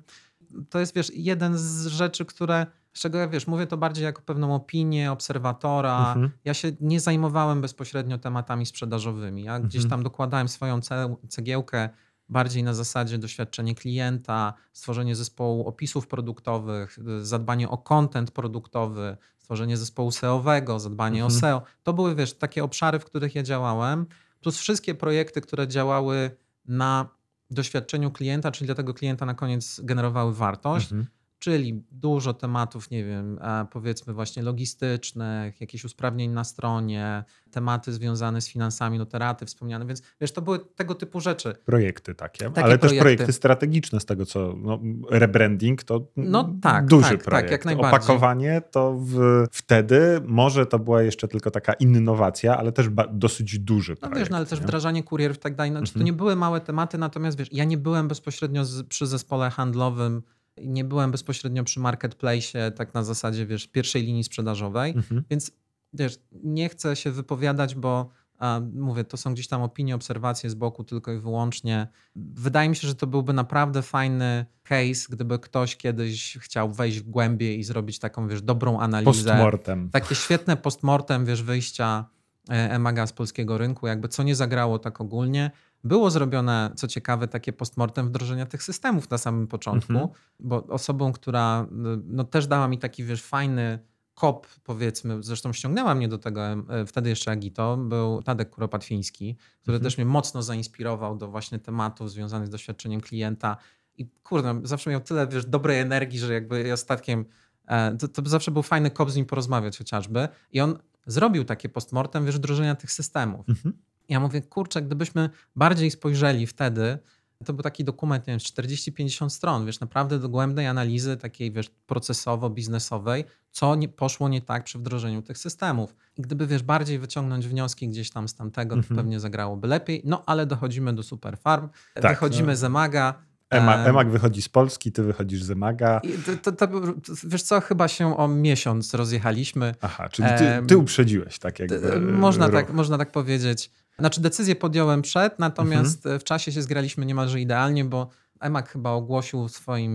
To jest, wiesz, jeden z rzeczy, które, z czego ja, wiesz, mówię to bardziej jako pewną opinię obserwatora. Mhm. Ja się nie zajmowałem bezpośrednio tematami sprzedażowymi. Ja gdzieś Mhm. tam dokładałem swoją ce- cegiełkę bardziej na zasadzie doświadczenie klienta, stworzenie zespołu opisów produktowych, zadbanie o content produktowy, stworzenie zespołu SEO-owego, zadbanie Mhm. o SEO. To były, wiesz, takie obszary, w których ja działałem, plus wszystkie projekty, które działały na doświadczeniu klienta, czyli dla tego klienta na koniec generowały wartość. Mhm. Czyli dużo tematów, nie wiem, e, powiedzmy właśnie logistycznych, jakichś usprawnień na stronie, tematy związane z finansami, noteraty wspomniane, więc wiesz, to były tego typu rzeczy. Projekty takie, Takie ale też projekty. projekty strategiczne z tego, co no, rebranding to No tak, duży tak, tak, projekt. jak najbardziej. Opakowanie to w, wtedy może to była jeszcze tylko taka innowacja, ale też ba- dosyć duży No projekt. wiesz, no ale też nie? wdrażanie kurierów i tak dalej. Znaczy, To Mhm. nie były małe tematy, natomiast wiesz, ja nie byłem bezpośrednio z, przy zespole handlowym, nie byłem bezpośrednio przy marketplace, tak na zasadzie, wiesz, pierwszej linii sprzedażowej. Mhm. Więc wiesz, nie chcę się wypowiadać, bo a, mówię, to są gdzieś tam opinie, obserwacje z boku tylko i wyłącznie. Wydaje mi się, że to byłby naprawdę fajny case, gdyby ktoś kiedyś chciał wejść głębiej i zrobić taką, wiesz, dobrą analizę. Postmortem. Takie świetne postmortem, wiesz, wyjścia e, Emaga z polskiego rynku, jakby co nie zagrało tak ogólnie. Było zrobione, co ciekawe, takie postmortem wdrożenia tych systemów na samym początku, Mhm. bo osobą, która no, też dała mi taki, wiesz, fajny kop, powiedzmy, zresztą ściągnęła mnie do tego e, wtedy jeszcze Agito, był Tadek Kuropatwiński, który Mhm. też mnie mocno zainspirował do właśnie tematów związanych z doświadczeniem klienta i kurde, zawsze miał tyle, wiesz, dobrej energii, że jakby ostatkiem e, to, to zawsze był fajny kop z nim porozmawiać chociażby i on zrobił takie postmortem, wiesz, wdrożenia tych systemów. Mhm. Ja mówię, kurczę, gdybyśmy bardziej spojrzeli wtedy, to był taki dokument, nie wiem, 40-50 stron, wiesz, naprawdę dogłębnej analizy takiej, wiesz, procesowo-biznesowej, co nie, poszło nie tak przy wdrożeniu tych systemów. I gdyby, wiesz, bardziej wyciągnąć wnioski gdzieś tam z tamtego, Mhm. to pewnie zagrałoby lepiej. No, ale dochodzimy do Superfarm, Tak, wychodzimy no. z Emaga. Ema, em, Emak wychodzi z Polski, ty wychodzisz z Emaga. to, to, to, wiesz co, chyba się o miesiąc rozjechaliśmy. Aha, czyli ty, ty uprzedziłeś tak jakby. Można rok. tak, można tak powiedzieć. Znaczy decyzję podjąłem przed, natomiast Mhm. w czasie się zgraliśmy niemalże idealnie, bo EMAG chyba ogłosił swoim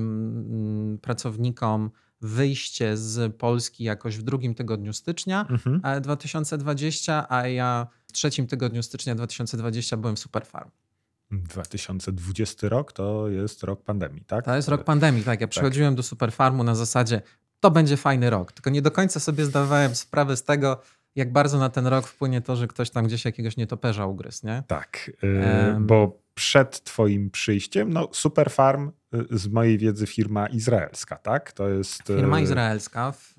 mm, pracownikom wyjście z Polski jakoś w drugim tygodniu stycznia Mhm. e, 2020, a ja w trzecim tygodniu stycznia 2020 byłem w Superfarm. 2020 rok to jest rok pandemii, tak? To jest rok pandemii, tak. Ja przychodziłem do Superfarmu na zasadzie, to będzie fajny rok. Tylko nie do końca sobie zdawałem sprawę z tego, jak bardzo na ten rok wpłynie to, że ktoś tam gdzieś jakiegoś nietoperza ugryzł, nie? Tak, Em. bo przed twoim przyjściem, no Superfarm y, z mojej wiedzy firma izraelska, tak? To jest... y, Firma izraelska, w,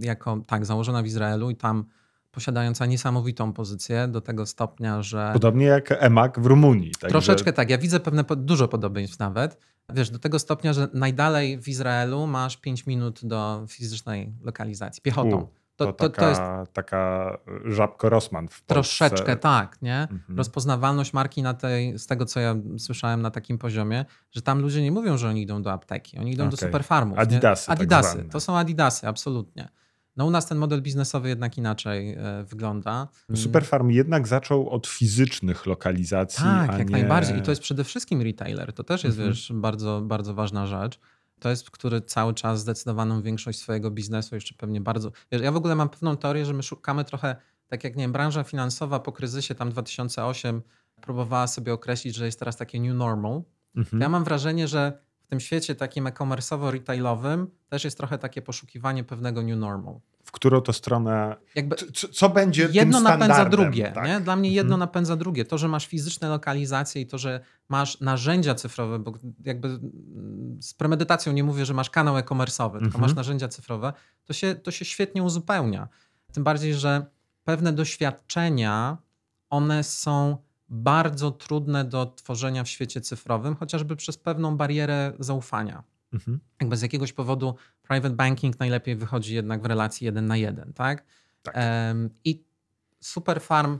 jako tak, założona w Izraelu i tam posiadająca niesamowitą pozycję do tego stopnia, że Podobnie jak Emak w Rumunii. także- troszeczkę tak, ja widzę pewne, dużo podobieństw nawet, wiesz, do tego stopnia, że najdalej w Izraelu masz 5 minut do fizycznej lokalizacji, piechotą. U, to, To, to, taka, to jest taka żabko Rosman w Polsce. troszeczkę tak, nie? Mhm. Rozpoznawalność marki na tej, z tego co ja słyszałem na takim poziomie, że tam ludzie nie mówią, że oni idą do apteki, oni idą do Okej. superfarmów. Adidasy Nie? tak Adidasy, zwane. to są adidasy, absolutnie. No u nas ten model biznesowy jednak inaczej e, wygląda. Superfarm jednak zaczął od fizycznych lokalizacji, Tak, jak nie... najbardziej. I to jest przede wszystkim retailer. To też jest, Mhm. wiesz, bardzo, bardzo ważna rzecz. To jest, który cały czas zdecydowaną większość swojego biznesu jeszcze pewnie bardzo... Ja w ogóle mam pewną teorię, że my szukamy trochę, tak jak, nie wiem, branża finansowa po kryzysie tam 2008 próbowała sobie określić, że jest teraz takie new normal. Mhm. Ja mam wrażenie, że w tym świecie takim e-commerce'owo-retailowym też jest trochę takie poszukiwanie pewnego new normal. W którą to stronę... Jakby C- c- Co będzie jedno napędza drugie. tak? Nie? Dla mnie jedno Mhm. napędza drugie. To, że masz fizyczne lokalizacje i to, że masz narzędzia cyfrowe, bo jakby mm, z premedytacją nie mówię, że masz kanał e-commerce'owy, tylko Mhm. masz narzędzia cyfrowe, to się, to się świetnie uzupełnia. Tym bardziej, że pewne doświadczenia, one są bardzo trudne do tworzenia w świecie cyfrowym, chociażby przez pewną barierę zaufania Mhm. jakby z jakiegoś powodu private banking najlepiej wychodzi jednak w relacji jeden na jeden, tak? Tak. I Superfarm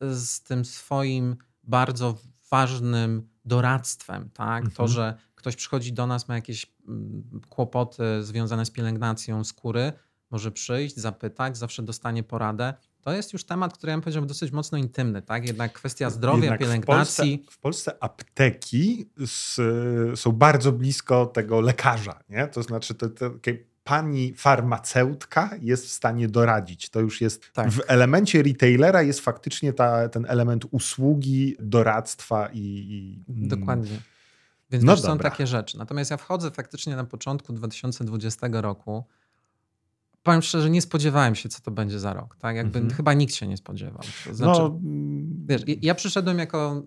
z tym swoim bardzo ważnym doradztwem, tak? To, Mhm. że ktoś przychodzi do nas, ma jakieś mm, kłopoty związane z pielęgnacją skóry, może przyjść, zapytać, zawsze dostanie poradę. To jest już temat, który ja bym powiedział dosyć mocno intymny, tak? Jednak kwestia zdrowia, Jednak pielęgnacji. W Polsce, w Polsce apteki s, są bardzo blisko tego lekarza, nie? To znaczy, to, to, pani farmaceutka jest w stanie doradzić. To już jest Tak. w elemencie retailera jest faktycznie ta, ten element usługi, doradztwa i. i mm, Dokładnie. Więc No są takie rzeczy. Natomiast ja wchodzę faktycznie na początku 2020 roku. Powiem szczerze, nie spodziewałem się, co to będzie za rok. Tak? Jakby Mhm. chyba nikt się nie spodziewał. To znaczy, No, wiesz, ja przyszedłem jako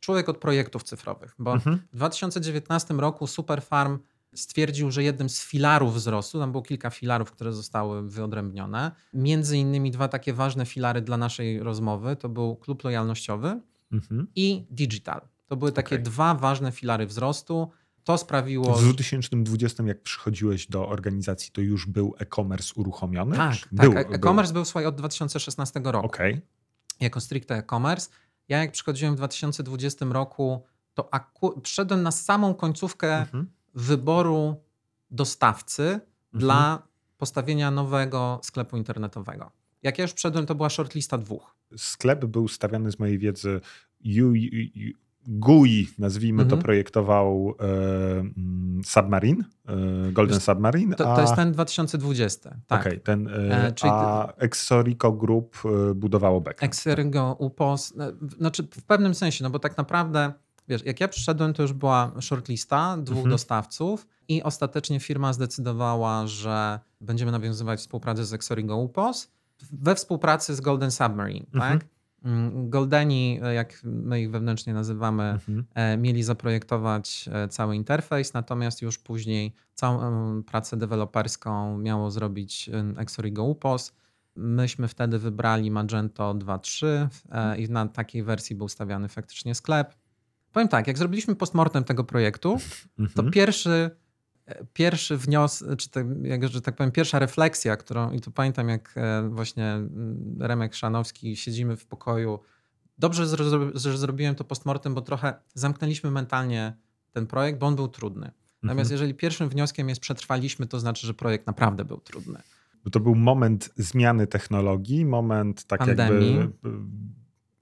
człowiek od projektów cyfrowych, bo mhm. w 2019 roku Superfarm stwierdził, że jednym z filarów wzrostu, tam było kilka filarów, które zostały wyodrębnione, między innymi dwa takie ważne filary dla naszej rozmowy, to był klub lojalnościowy Mhm. i digital. To były takie Okej. dwa ważne filary wzrostu. To sprawiło. W 2020, jak przychodziłeś do organizacji, to już był e-commerce uruchomiony? Tak, tak. Był, e- E-commerce był, słuchaj, od 2016 roku. Okej. Jako stricte e-commerce. Ja jak przychodziłem w 2020 roku, to aku- przyszedłem na samą końcówkę Mhm. wyboru dostawcy dla postawienia nowego sklepu internetowego. Jak ja już przyszedłem, to była shortlista dwóch. Sklep był stawiany z mojej wiedzy. GUI, nazwijmy Mhm. to, projektował e, mm, Submarine, e, Golden Submarine. To, a, to jest ten 2020. Tak. okej, ten, e, E, czyli- a Exorico Group e, budowało backend. Exergo, UPOS, e, znaczy w pewnym sensie, no bo tak naprawdę, wiesz, jak ja przyszedłem, to już była shortlista dwóch Mhm. dostawców i ostatecznie firma zdecydowała, że będziemy nawiązywać współpracę z Exorigo UPOS we współpracy z Golden Submarine, Mhm. tak? Mm, Goldeni, e, jak my ich wewnętrznie nazywamy, Mhm. e, mieli zaprojektować e, cały interfejs, natomiast już później całą pracę deweloperską miało zrobić Exorigo UPOS. Myśmy wtedy wybrali Magento 2.3 e, i na takiej wersji był stawiany faktycznie sklep. Powiem tak, jak zrobiliśmy postmortem tego projektu, to Mhm. pierwszy, pierwszy wniosek, czy tak, jak, że tak powiem, pierwsza refleksja, którą, i tu pamiętam jak e, właśnie Remek Szanowski, siedzimy w pokoju. Dobrze, że zro- że zrobiłem to postmortem, bo trochę zamknęliśmy mentalnie ten projekt, bo on był trudny. Natomiast Mhm. jeżeli pierwszym wnioskiem jest przetrwaliśmy, to znaczy, że projekt naprawdę był trudny. Bo to był moment zmiany technologii, moment tak Pandemii. jakby.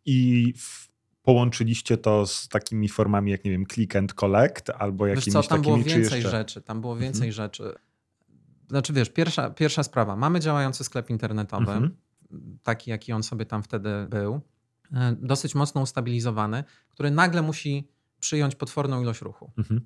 I w, połączyliście to z takimi formami, jak nie wiem, click and collect, albo Wiesz jakimiś co, tam było takimi, czy więcej jeszcze... rzeczy, tam było Mhm. więcej rzeczy. Znaczy wiesz, pierwsza, pierwsza sprawa, mamy działający sklep internetowy, Mhm. taki jaki on sobie tam wtedy był, e, dosyć mocno ustabilizowany, który nagle musi przyjąć potworną ilość ruchu. Mhm.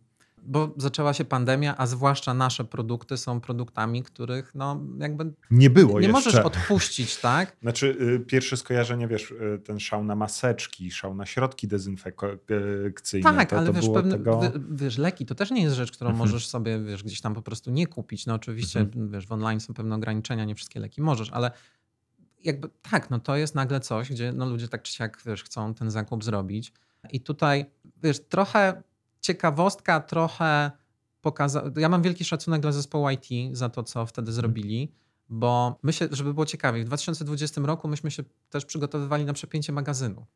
Bo zaczęła się pandemia, a zwłaszcza nasze produkty są produktami, których no jakby Nie było nie jeszcze. możesz odpuścić, tak? Znaczy, y, pierwsze skojarzenie, wiesz, y, ten szał na maseczki, szał na środki dezynfekcyjne. Tak, to, ale to wiesz, pewne, tego... wi- wiesz, leki to też nie jest rzecz, którą Mhm. możesz sobie wiesz, gdzieś tam po prostu nie kupić. No oczywiście, Mhm. wiesz, w online są pewne ograniczenia, nie wszystkie leki możesz, ale jakby tak, no to jest nagle coś, gdzie no ludzie tak czy siak, wiesz, chcą ten zakup zrobić. I tutaj, wiesz, trochę ciekawostka, trochę pokazał. Ja mam wielki szacunek dla zespołu IT za to, co wtedy zrobili, bo my się, żeby było ciekawie, w 2020 roku myśmy się też przygotowywali na przepięcie magazynu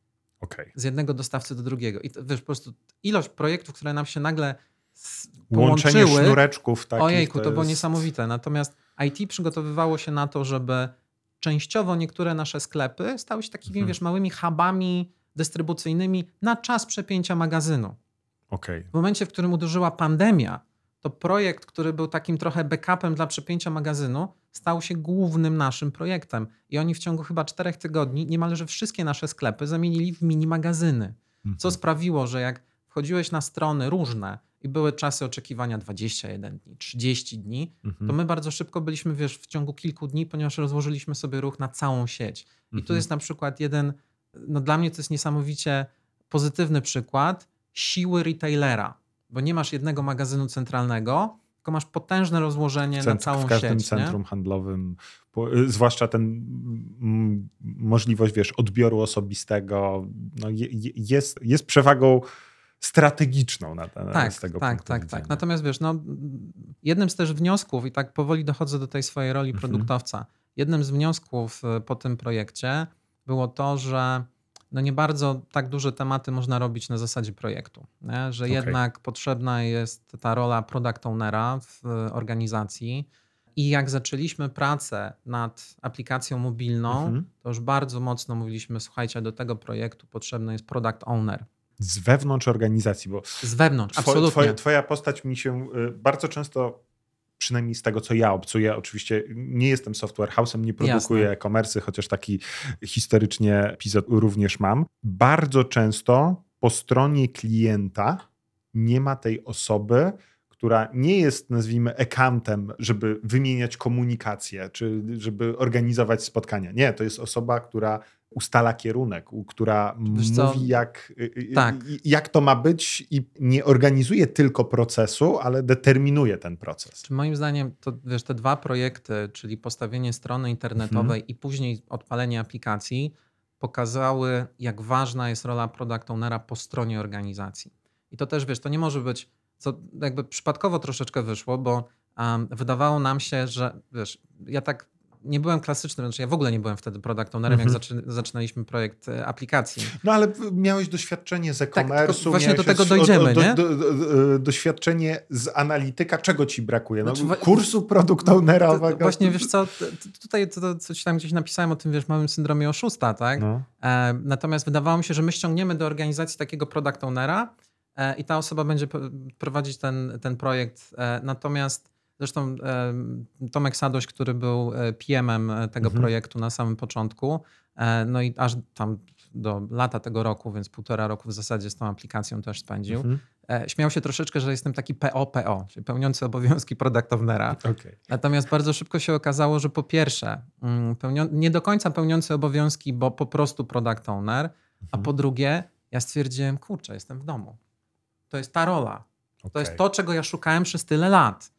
Okej. z jednego dostawcy do drugiego. I to, wiesz, po prostu ilość projektów, które nam się nagle s- Łączenie połączyły. sznureczków takich. Ojejku, to, było jest- niesamowite. Natomiast IT przygotowywało się na to, żeby częściowo niektóre nasze sklepy stały się takimi, Mhm. wiesz, małymi hubami dystrybucyjnymi na czas przepięcia magazynu. Okej. W momencie, w którym uderzyła pandemia, to projekt, który był takim trochę backupem dla przepięcia magazynu, stał się głównym naszym projektem. I oni w ciągu chyba czterech tygodni niemalże wszystkie nasze sklepy zamienili w mini magazyny. Mhm. Co sprawiło, że jak wchodziłeś na strony różne i były czasy oczekiwania 21 dni, 30 dni, Mhm. to my bardzo szybko byliśmy, wiesz, w ciągu kilku dni, ponieważ rozłożyliśmy sobie ruch na całą sieć. I tu Mhm. jest na przykład jeden, no dla mnie to jest niesamowicie pozytywny przykład siły retailera, bo nie masz jednego magazynu centralnego, tylko masz potężne rozłożenie na całą w każdym sieć. centrum handlowym, po, y, zwłaszcza ten mm, możliwość, wiesz, odbioru osobistego, no, je, je- jest, jest przewagą strategiczną na, na, Tak, z tego tak, punktu tak, widzenia. tak. Natomiast wiesz, no, jednym z też wniosków, i tak powoli dochodzę do tej swojej roli Mhm. produktowca, jednym z wniosków y, po tym projekcie było to, że no nie bardzo tak duże tematy można robić na zasadzie projektu. Nie? Że Okej. jednak potrzebna jest ta rola product ownera w y, organizacji I jak zaczęliśmy pracę nad aplikacją mobilną, Mhm. to już bardzo mocno mówiliśmy, słuchajcie, do tego projektu potrzebny jest product owner. Z wewnątrz organizacji, bo Z wewnątrz, absolutnie. Twoja, twoja postać mi się y, bardzo często, przynajmniej z tego co ja obcuję, oczywiście nie jestem software house'em, nie produkuję e-commerce, chociaż taki historycznie epizod również mam. Bardzo często po stronie klienta nie ma tej osoby, która nie jest, nazwijmy, accountem, żeby wymieniać komunikację, czy żeby organizować spotkania. Nie, to jest osoba, która ustala kierunek, która mówi, jak, y, y, Tak. y, jak to ma być i nie organizuje tylko procesu, ale determinuje ten proces. Czy moim zdaniem to wiesz, te dwa projekty, czyli postawienie strony internetowej Mhm. i później odpalenie aplikacji, pokazały, jak ważna jest rola product ownera po stronie organizacji. I to też wiesz, to nie może być, co jakby przypadkowo troszeczkę wyszło, bo um, wydawało nam się, że wiesz, ja tak nie byłem klasycznym, znaczy ja w ogóle nie byłem wtedy product ownerem, Mhm. jak zaczy, zaczynaliśmy projekt e, aplikacji. No ale miałeś doświadczenie z tylko e-commerce'u. właśnie do tego dojdziemy, do, nie? Do, do, do, doświadczenie z analityka, czego ci brakuje? No, Znaczy, kursu product ownera. To, właśnie wiesz co, tutaj to, to, co ci tam gdzieś napisałem o tym, wiesz, małym syndromie oszusta, tak? No. E, natomiast wydawało mi się, że my ściągniemy do organizacji takiego product ownera e, i ta osoba będzie prowadzić ten, ten projekt. E, natomiast zresztą Tomek Sadoś, który był e, PM-em e, tego Mhm. projektu na samym początku, e, no i aż tam do lata tego roku, więc półtora roku w zasadzie z tą aplikacją też spędził. Mhm. Śmiał się troszeczkę, że jestem taki PO-PO, czyli pełniący obowiązki product ownera. Okej. Natomiast bardzo szybko się okazało, że po pierwsze, mm, nie do końca pełniący obowiązki, bo po prostu product owner, a Mhm. po drugie, ja stwierdziłem, kurczę, jestem w domu. To jest ta rola. To Okej. jest to, czego ja szukałem przez tyle lat.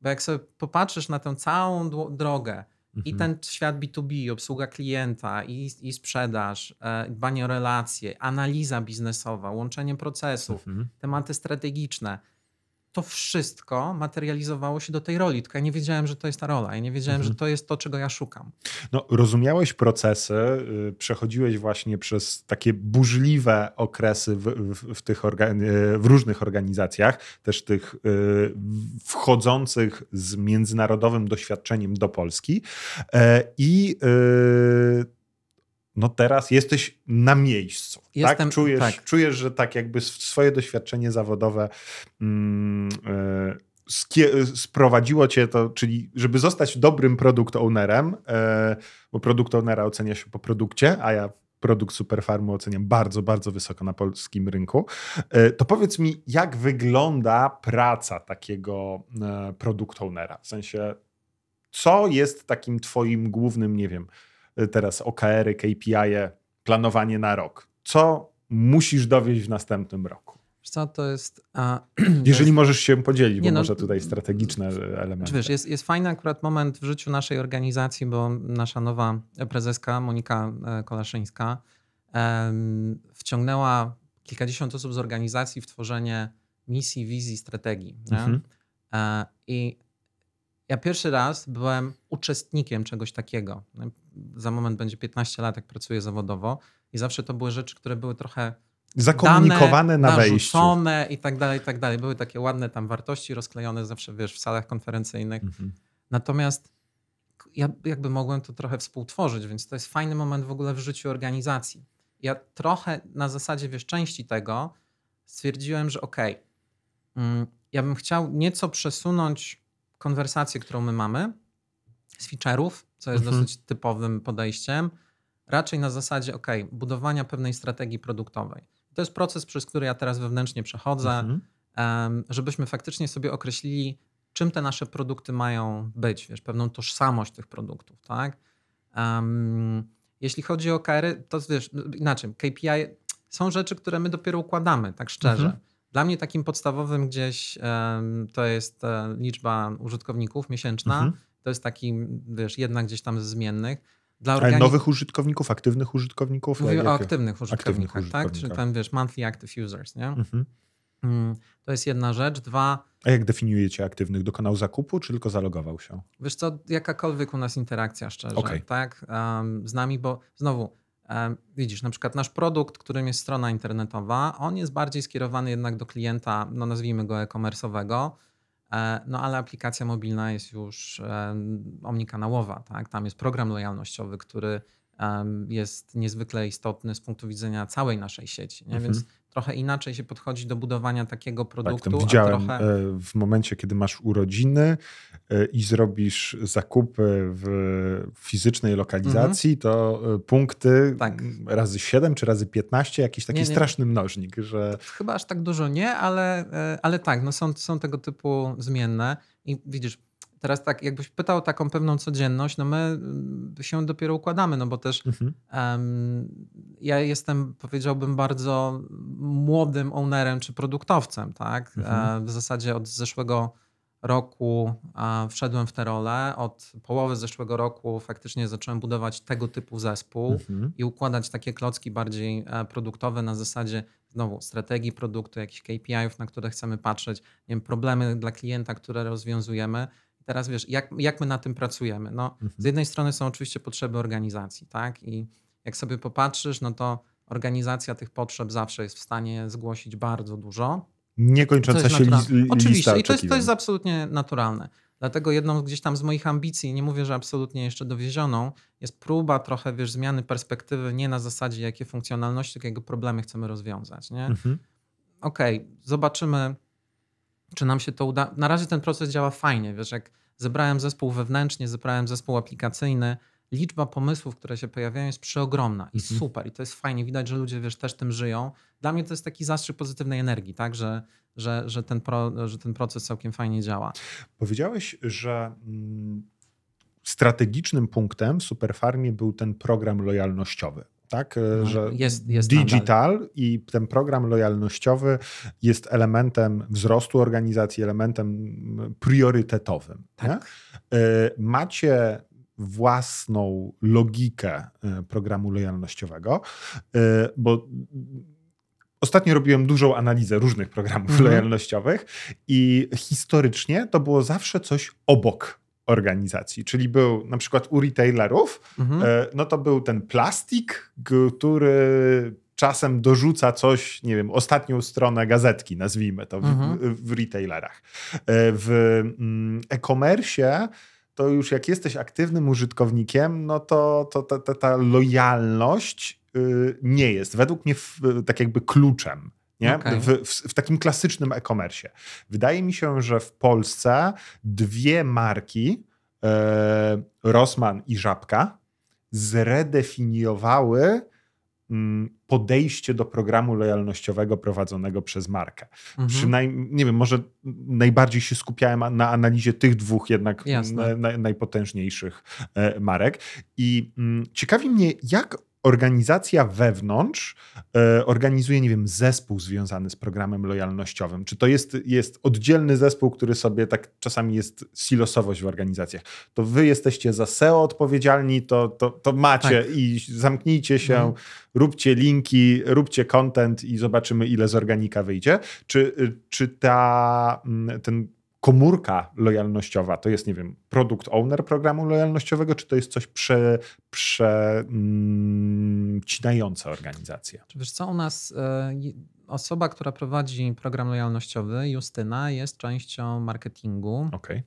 Bo jak sobie popatrzysz na tę całą drogę i Mhm. ten świat B2B, obsługa klienta i, i sprzedaż, e, dbanie o relacje, analiza biznesowa, łączenie procesów, Mhm. tematy strategiczne. To wszystko materializowało się do tej roli, tylko ja nie wiedziałem, że to jest ta rola. Ja nie wiedziałem, Mhm. że to jest to, czego ja szukam. No, rozumiałeś procesy, y, przechodziłeś właśnie przez takie burzliwe okresy w, w, w, tych y, w różnych organizacjach, też tych y, wchodzących z międzynarodowym doświadczeniem do Polski. E, I no teraz jesteś na miejscu. Jestem- tak? Czujesz, tak. czujesz, że tak jakby swoje doświadczenie zawodowe mm, y, skie- sprowadziło cię to, czyli żeby zostać dobrym produkt ownerem, e, bo produkt ownera ocenia się po produkcie, a ja produkt Superfarmu oceniam bardzo, bardzo wysoko na polskim rynku. E, To powiedz mi, jak wygląda praca takiego produkt ownera? W sensie, co jest takim twoim głównym, nie wiem, teraz OKR-y, KPI-e, planowanie na rok? Co musisz dowieść w następnym roku? Co, to jest... A, Jeżeli możesz się podzielić, bo no, może tutaj strategiczne elementy. Wiesz, jest, jest fajny akurat moment w życiu naszej organizacji, bo nasza nowa prezeska Monika e, Kolaszyńska em, wciągnęła kilkadziesiąt osób z organizacji w tworzenie misji, wizji, strategii. Mhm. E, I ja pierwszy raz byłem uczestnikiem czegoś takiego. Za moment będzie 15 lat, jak pracuję zawodowo i zawsze to były rzeczy, które były trochę Zakomunikowane dane, na wejściu. i tak dalej, i tak dalej. Były takie ładne tam wartości rozklejone zawsze, wiesz, w salach konferencyjnych. Mhm. Natomiast ja jakby mogłem to trochę współtworzyć, więc to jest fajny moment w ogóle w życiu organizacji. Ja trochę na zasadzie, wiesz, części tego stwierdziłem, że okej, mm, ja bym chciał nieco przesunąć konwersację, którą my mamy z feature'ów, co jest Mhm. dosyć typowym podejściem, raczej na zasadzie, okej, budowania pewnej strategii produktowej. To jest proces, przez który ja teraz wewnętrznie przechodzę, Mhm. żebyśmy faktycznie sobie określili, czym te nasze produkty mają być, wiesz, pewną tożsamość tych produktów, tak? Em, jeśli chodzi o KR, to wiesz, inaczej, KPI są rzeczy, które my dopiero układamy, tak szczerze. Mhm. Dla mnie takim podstawowym gdzieś to jest e, liczba użytkowników miesięczna. Mhm. To jest taki, wiesz, jedna gdzieś tam z zmiennych. Dla Ale nowych użytkowników, aktywnych użytkowników? Mówię o aktywnych użytkownikach, tak? Czyli powiem, wiesz, monthly active users, nie? Mhm. Mm, To jest jedna rzecz. Dwa, A jak definiujecie aktywnych? Dokonał zakupu, czy tylko zalogował się? Wiesz co, jakakolwiek u nas interakcja szczerze, Okej. tak, um, z nami, bo znowu, widzisz, na przykład nasz produkt, którym jest strona internetowa, on jest bardziej skierowany jednak do klienta, no nazwijmy go e-commerce'owego, E, No ale aplikacja mobilna jest już em, omnikanałowa, tak? Tam jest program lojalnościowy, który jest niezwykle istotny z punktu widzenia całej naszej sieci, nie? Mhm. więc trochę inaczej się podchodzi do budowania takiego Tak, produktu, a widziałem trochę... e, w momencie, kiedy masz urodziny e, i zrobisz zakupy w fizycznej lokalizacji, to e, punkty Mhm. Tak. razy 7 czy razy 15, jakiś taki Nie, nie. straszny mnożnik, że Chyba aż tak dużo nie, ale, ale tak, no są, są tego typu zmienne. I widzisz, teraz tak, jakbyś pytał o taką pewną codzienność, no my mm, się dopiero układamy, no bo też mhm. em, ja jestem, powiedziałbym, bardzo młodym ownerem czy produktowcem, tak? Mhm. E, w zasadzie od zeszłego roku wszedłem w tę rolę. Od połowy zeszłego roku faktycznie zacząłem budować tego typu zespół Mhm. i układać takie klocki bardziej e, produktowe na zasadzie znowu strategii produktu, jakichś KPI-ów, na które chcemy patrzeć, nie wiem, problemy dla klienta, które rozwiązujemy. Teraz wiesz, jak, jak my na tym pracujemy? No, Mhm. z jednej strony są oczywiście potrzeby organizacji, tak? I jak sobie popatrzysz, no to organizacja tych potrzeb zawsze jest w stanie zgłosić bardzo dużo. Niekończąca się li, li, Oczywiście, lista i to jest, to jest absolutnie naturalne. Dlatego jedną gdzieś tam z moich ambicji, nie mówię, że absolutnie jeszcze dowiezioną, jest próba trochę, wiesz, zmiany perspektywy nie na zasadzie, jakie funkcjonalności, tylko jakie problemy chcemy rozwiązać, nie? Mhm. Okej, zobaczymy, czy nam się to uda. Na razie ten proces działa fajnie, wiesz, jak zebrałem zespół wewnętrznie, zebrałem zespół aplikacyjny, liczba pomysłów, które się pojawiają jest przeogromna i Mhm. super i to jest fajnie, widać, że ludzie, wiesz, też tym żyją. Dla mnie to jest taki zastrzyk pozytywnej energii, tak, że, że, że, ten, pro, że ten proces całkiem fajnie działa. Powiedziałeś, że mm, strategicznym punktem w Superfarmie był ten program lojalnościowy. Tak, E, No, że jest- jest digital i ten program lojalnościowy jest elementem wzrostu organizacji, elementem mm, priorytetowym. Tak. E, Macie własną logikę e, programu lojalnościowego, bo ostatnio robiłem dużą analizę różnych programów Mhm. lojalnościowych i historycznie to było zawsze coś obok organizacji, czyli był na przykład u retailerów, Mhm. e, no to był ten plastik, który czasem dorzuca coś, nie wiem, ostatnią stronę gazetki, nazwijmy to, w, Mhm. w, retailerach. E, W mm, e-commerce to już jak jesteś aktywnym użytkownikiem, no to, to ta, ta, ta lojalność y, nie jest, według mnie, tak jakby kluczem. Nie? Okej. W, w, w takim klasycznym e-commerce. Wydaje mi się, że w Polsce dwie marki, e, Rossmann i Żabka, zredefiniowały mm, podejście do programu lojalnościowego prowadzonego przez markę. Mhm. Przynajmniej, nie wiem, może najbardziej się skupiałem na analizie tych dwóch jednak na, na, najpotężniejszych e, marek. I mm, ciekawi mnie, jak organizacja wewnątrz e, organizuje, nie wiem, zespół związany z programem lojalnościowym. Czy to jest, jest oddzielny zespół, który sobie tak czasami jest silosowość w organizacjach. To wy jesteście za SEO odpowiedzialni, to, to, to macie Tak. i zamknijcie się, Mhm. róbcie linki, róbcie content i zobaczymy, ile z organika wyjdzie. Czy, czy ta, mm, ten komórka lojalnościowa to jest, nie wiem, produkt owner programu lojalnościowego, czy to jest coś prze, przecinające organizację? Wiesz co, u nas e, osoba, która prowadzi program lojalnościowy, Justyna, jest częścią marketingu. Okej.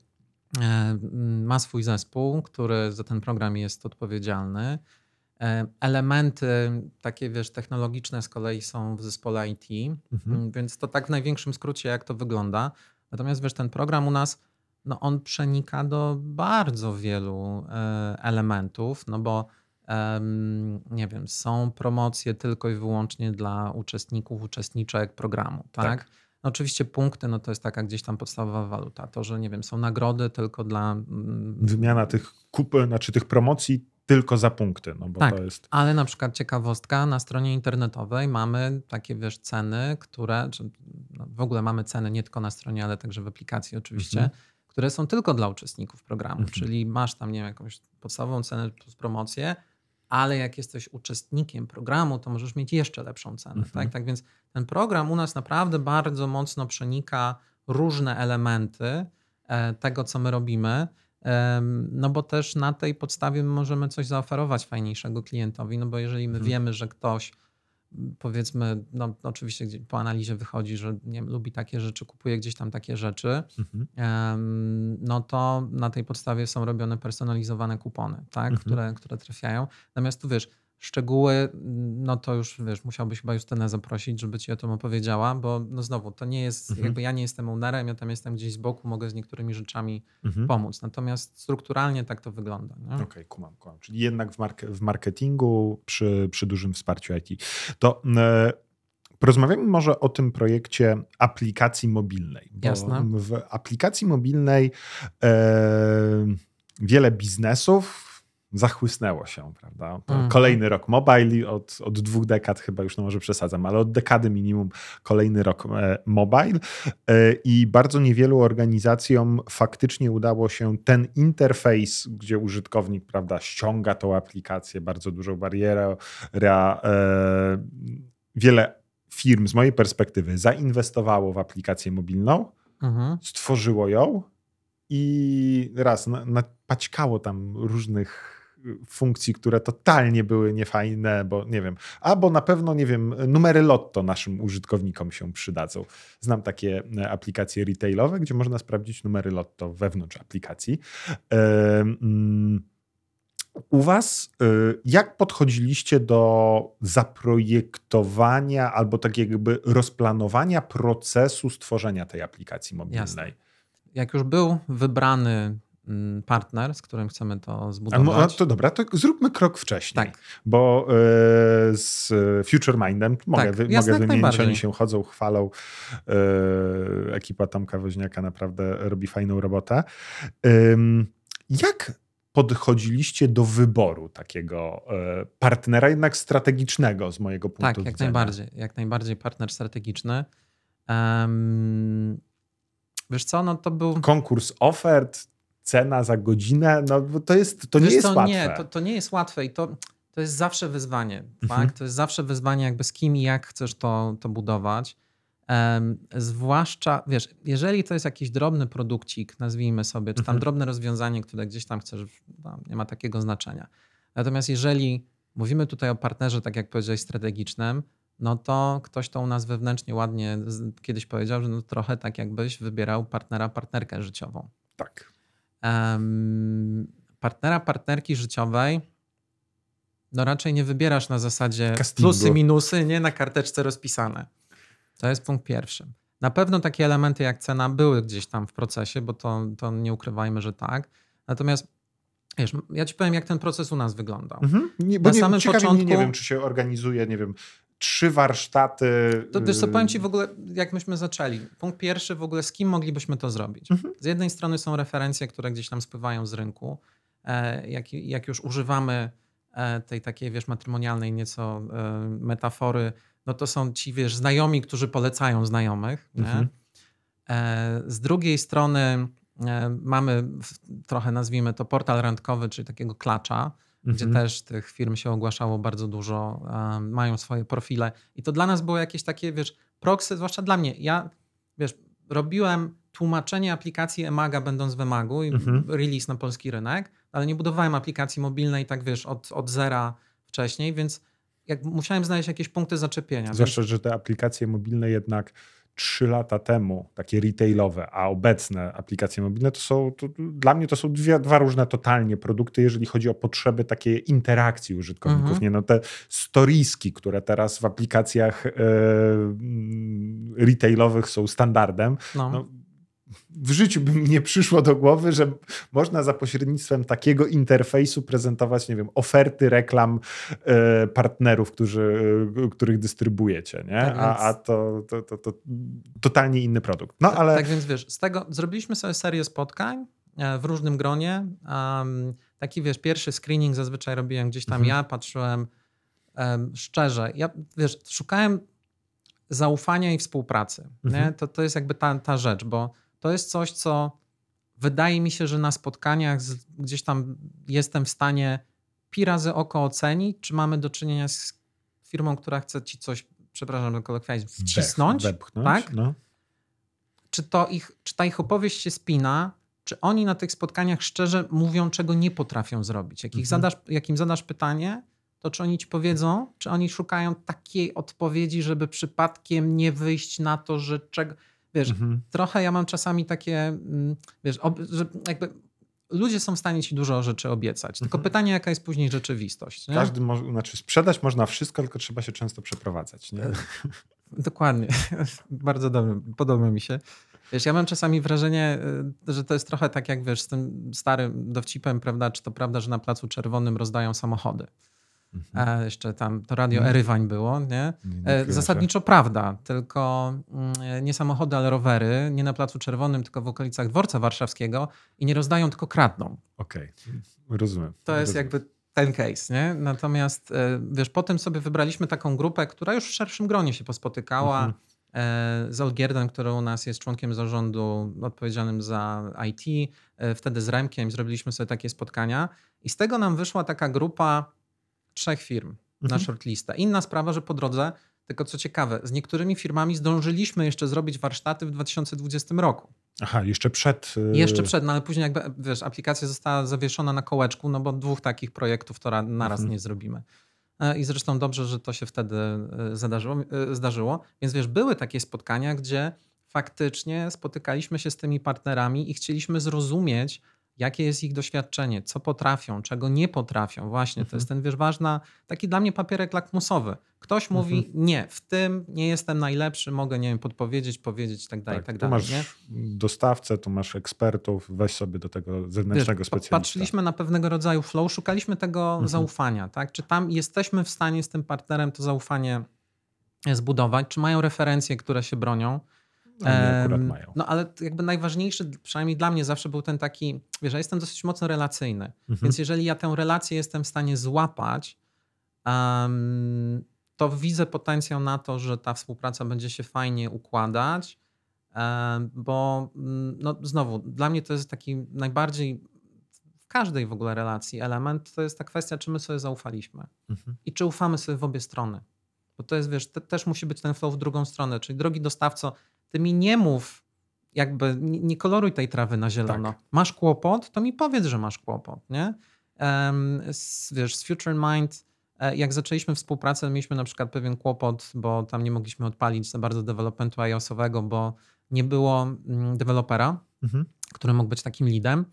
E, m, Ma swój zespół, który za ten program jest odpowiedzialny. E, Elementy takie, wiesz, technologiczne z kolei są w zespole IT, Mhm. więc to tak w największym skrócie, jak to wygląda. Natomiast wiesz, ten program u nas, no on przenika do bardzo wielu e, elementów, no bo nie wiem, są promocje tylko i wyłącznie dla uczestników, uczestniczek programu, tak? Tak. No oczywiście punkty, no to jest taka gdzieś tam podstawowa waluta. To, że nie wiem, są nagrody tylko dla... mm, Wymiana tych kup, znaczy tych promocji tylko za punkty, no bo Tak. to jest... Ale na przykład ciekawostka, na stronie internetowej mamy takie, wiesz, ceny, które, czy no w ogóle mamy ceny nie tylko na stronie, ale także w aplikacji oczywiście, Mhm. które są tylko dla uczestników programu, Mhm. czyli masz tam, nie wiem, jakąś podstawową cenę plus promocję, ale jak jesteś uczestnikiem programu, to możesz mieć jeszcze lepszą cenę, Mhm. tak? Tak więc ten program u nas naprawdę bardzo mocno przenika różne elementy e, tego, co my robimy, No bo też na tej podstawie możemy coś zaoferować fajniejszego klientowi, no bo jeżeli my Mhm. wiemy, że ktoś powiedzmy, no oczywiście po analizie wychodzi, że nie wiem, lubi takie rzeczy, kupuje gdzieś tam takie rzeczy, Mhm. no to na tej podstawie są robione personalizowane kupony, tak, Mhm. które, które trafiają. Natomiast tu wiesz, szczegóły, no to już wiesz, musiałbyś chyba Justynę zaprosić, żeby ci o tym opowiedziała, bo no znowu, to nie jest, Mhm. jakby ja nie jestem ownerem, ja tam jestem gdzieś z boku, mogę z niektórymi rzeczami Mhm. pomóc. Natomiast strukturalnie tak to wygląda. Okej, kumam, kumam. Czyli jednak w, mark- w marketingu przy, przy dużym wsparciu IT. To e, porozmawiamy może o tym projekcie aplikacji mobilnej. Jasne. W aplikacji mobilnej e, wiele biznesów zachłysnęło się, prawda? Mhm. Kolejny rok mobile, od, od dwóch dekad chyba już, no może przesadzam, ale od dekady minimum kolejny rok e, mobile e, i bardzo niewielu organizacjom faktycznie udało się ten interfejs, gdzie użytkownik, prawda, ściąga tą aplikację, bardzo dużą barierę, rea, e, wiele firm z mojej perspektywy zainwestowało w aplikację mobilną, Mhm. stworzyło ją i raz na- napaćkało tam różnych funkcji, które totalnie były niefajne, bo nie wiem, albo na pewno, nie wiem, numery lotto naszym użytkownikom się przydadzą. Znam takie e, aplikacje retailowe, gdzie można sprawdzić numery lotto wewnątrz aplikacji. Mm, U Was, y, jak podchodziliście do zaprojektowania albo tak jakby rozplanowania procesu stworzenia tej aplikacji mobilnej? Jasne. Jak już był wybrany partner, z którym chcemy to no, a zbudować. to dobra, to zróbmy krok wcześniej. tak, Bo y, z Future Mindem mogę, Tak, wy, mogę wymienić, oni się chodzą, chwalą. Y, ekipa Tomka Woźniaka naprawdę robi fajną robotę. Ym, jak podchodziliście do wyboru takiego y, partnera, jednak strategicznego z mojego punktu tak, widzenia? jak najbardziej. Jak najbardziej partner strategiczny. Em, wiesz co, no to był... Konkurs ofert, cena za godzinę, no bo to jest, to nie Wiesz jest co, łatwe. Nie, to, to nie jest łatwe i to, to jest zawsze wyzwanie. Mhm. Tak? To jest zawsze wyzwanie, jakby z kim i jak chcesz to, to budować. Em, zwłaszcza, wiesz, jeżeli to jest jakiś drobny produkcik, nazwijmy sobie, czy tam Mhm. drobne rozwiązanie, które gdzieś tam chcesz, no, nie ma takiego znaczenia. Natomiast jeżeli mówimy tutaj o partnerze, tak jak powiedziałeś, strategicznym, no to ktoś to u nas wewnętrznie ładnie kiedyś powiedział, że no trochę tak jakbyś wybierał partnera, partnerkę życiową. Tak. Partnera, partnerki życiowej, no raczej nie wybierasz na zasadzie Castingu. plusy, minusy, nie na karteczce rozpisane. To jest punkt pierwszy. Na pewno takie elementy jak cena były gdzieś tam w procesie, bo to, to nie ukrywajmy, że tak. Natomiast wiesz, ja ci powiem, jak ten proces u nas wyglądał. Mhm. Nie, bo Na nie, samym mnie, nie początku- wiem, czy się organizuje, nie wiem, trzy warsztaty. To wiesz co, y, powiem ci w ogóle, jak myśmy zaczęli. Punkt pierwszy w ogóle, z kim moglibyśmy to zrobić? Mhm. Z jednej strony są referencje, które gdzieś tam spływają z rynku. E, jak, jak już używamy e, tej takiej, wiesz, matrymonialnej nieco e, metafory, no to są ci, wiesz, znajomi, którzy polecają znajomych. Mhm. Z drugiej strony mamy trochę, nazwijmy to, portal randkowy, czyli takiego klacza, gdzie Mhm. też tych firm się ogłaszało bardzo dużo, um, mają swoje profile. I to dla nas było jakieś takie, wiesz, proxy, zwłaszcza dla mnie. Ja, wiesz, robiłem tłumaczenie aplikacji Emaga będąc w Emagu i Mhm. release na polski rynek, ale nie budowałem aplikacji mobilnej tak, wiesz, od, od zera wcześniej, więc jak musiałem znaleźć jakieś punkty zaczepienia. Więc, Zwłaszcza, że te aplikacje mobilne jednak trzy lata temu, takie retailowe, a obecne aplikacje mobilne, to są, to, dla mnie to są dwie, dwa różne totalnie produkty, jeżeli chodzi o potrzeby takiej interakcji użytkowników. Mhm. Nie, no te storieski, które teraz w aplikacjach e, retailowych są standardem, no, no, w życiu by mi nie przyszło do głowy, że można za pośrednictwem takiego interfejsu prezentować, nie wiem, oferty reklam e, partnerów, którzy, e, których dystrybuujecie, nie? Tak a, a to, to, to, to totalnie inny produkt. No Tak- ale Tak więc wiesz, z tego zrobiliśmy sobie serię spotkań e, w różnym gronie. Um, taki wiesz, pierwszy screening zazwyczaj robiłem gdzieś tam Mhm. ja, patrzyłem em, szczerze. Ja wiesz, szukałem zaufania i współpracy. Nie? Mhm. To, to jest jakby ta, ta rzecz, bo to jest coś, co wydaje mi się, że na spotkaniach gdzieś tam jestem w stanie pi razy oko ocenić, czy mamy do czynienia z firmą, która chce ci coś, przepraszam za kolokwializm, wcisnąć, wepchnąć, tak? No. czy, to ich, czy ta ich opowieść się spina, czy oni na tych spotkaniach szczerze mówią, czego nie potrafią zrobić. Jak, Mhm. zadasz, jak im zadasz pytanie, to czy oni ci powiedzą, czy oni szukają takiej odpowiedzi, żeby przypadkiem nie wyjść na to, że czego. Wiesz, Mhm. trochę ja mam czasami takie, mm, wiesz, że jakby ludzie są w stanie ci dużo rzeczy obiecać. Tylko Mhm. pytanie, jaka jest później rzeczywistość. Nie? Każdy może, znaczy sprzedać można wszystko, tylko trzeba się często przeprowadzać. Nie? Dokładnie. Bardzo dobrze. Podoba mi się. Wiesz, ja mam czasami wrażenie, y, że to jest trochę tak jak wiesz, z tym starym dowcipem, prawda? Czy to prawda, że na Placu Czerwonym rozdają samochody? Mhm. E, jeszcze tam to radio Mhm. Erywań było, nie? E, zasadniczo prawda, tylko mm, nie samochody, ale rowery, nie na Placu Czerwonym, tylko w okolicach Dworca Warszawskiego i nie rozdają, tylko kradną. Okej, rozumiem. To jest rozumiem. jakby ten case, nie? Natomiast e, wiesz, potem sobie wybraliśmy taką grupę, która już w szerszym gronie się pospotykała. Mhm. E, Z Olgierdem, który u nas jest członkiem zarządu odpowiedzialnym za IT, e, wtedy z Remkiem zrobiliśmy sobie takie spotkania i z tego nam wyszła taka grupa trzech firm na Mhm. shortlistę. Inna sprawa, że po drodze, tylko co ciekawe, z niektórymi firmami zdążyliśmy jeszcze zrobić warsztaty w 2020 roku. Aha, jeszcze przed. y, Jeszcze przed, no ale później jakby, wiesz, aplikacja została zawieszona na kołeczku, no bo dwóch takich projektów to ra- naraz Mhm. nie zrobimy. E, I zresztą dobrze, że to się wtedy e, zadarzyło, e, zdarzyło. Więc wiesz, były takie spotkania, gdzie faktycznie spotykaliśmy się z tymi partnerami i chcieliśmy zrozumieć, jakie jest ich doświadczenie, co potrafią, czego nie potrafią. Właśnie, to Mhm. jest ten, wiesz, ważna, taki dla mnie papierek lakmusowy. Ktoś mówi, Mhm. nie, w tym nie jestem najlepszy, mogę, nie wiem, podpowiedzieć, powiedzieć i tak dalej, tak tu dalej. masz nie? dostawcę, tu masz ekspertów, weź sobie do tego zewnętrznego Wiesz, specjalista. Patrzyliśmy na pewnego rodzaju flow, szukaliśmy tego Mhm. zaufania, tak? Czy tam jesteśmy w stanie z tym partnerem to zaufanie zbudować, czy mają referencje, które się bronią. No, Em, mają. No ale jakby najważniejszy, przynajmniej dla mnie zawsze był ten taki, wiesz, ja jestem dosyć mocno relacyjny, Mhm. więc jeżeli ja tę relację jestem w stanie złapać, em, to widzę potencjał na to, że ta współpraca będzie się fajnie układać, em, bo mm, no, znowu, dla mnie to jest taki najbardziej w każdej w ogóle relacji element, to jest ta kwestia, czy my sobie zaufaliśmy Mhm. i czy ufamy sobie w obie strony. Bo to jest, wiesz, te, też musi być ten flow w drugą stronę. Czyli drogi dostawco, ty mi nie mów, jakby nie, koloruj tej trawy na zielono. Tak. Masz kłopot, to mi powiedz, że masz kłopot, nie? Em, z, wiesz, z Future Mind, e, jak zaczęliśmy współpracę, mieliśmy na przykład pewien kłopot, bo tam nie mogliśmy odpalić za bardzo developmentu iOS-owego, bo nie było mm, dewelopera, Mhm. który mógł być takim leadem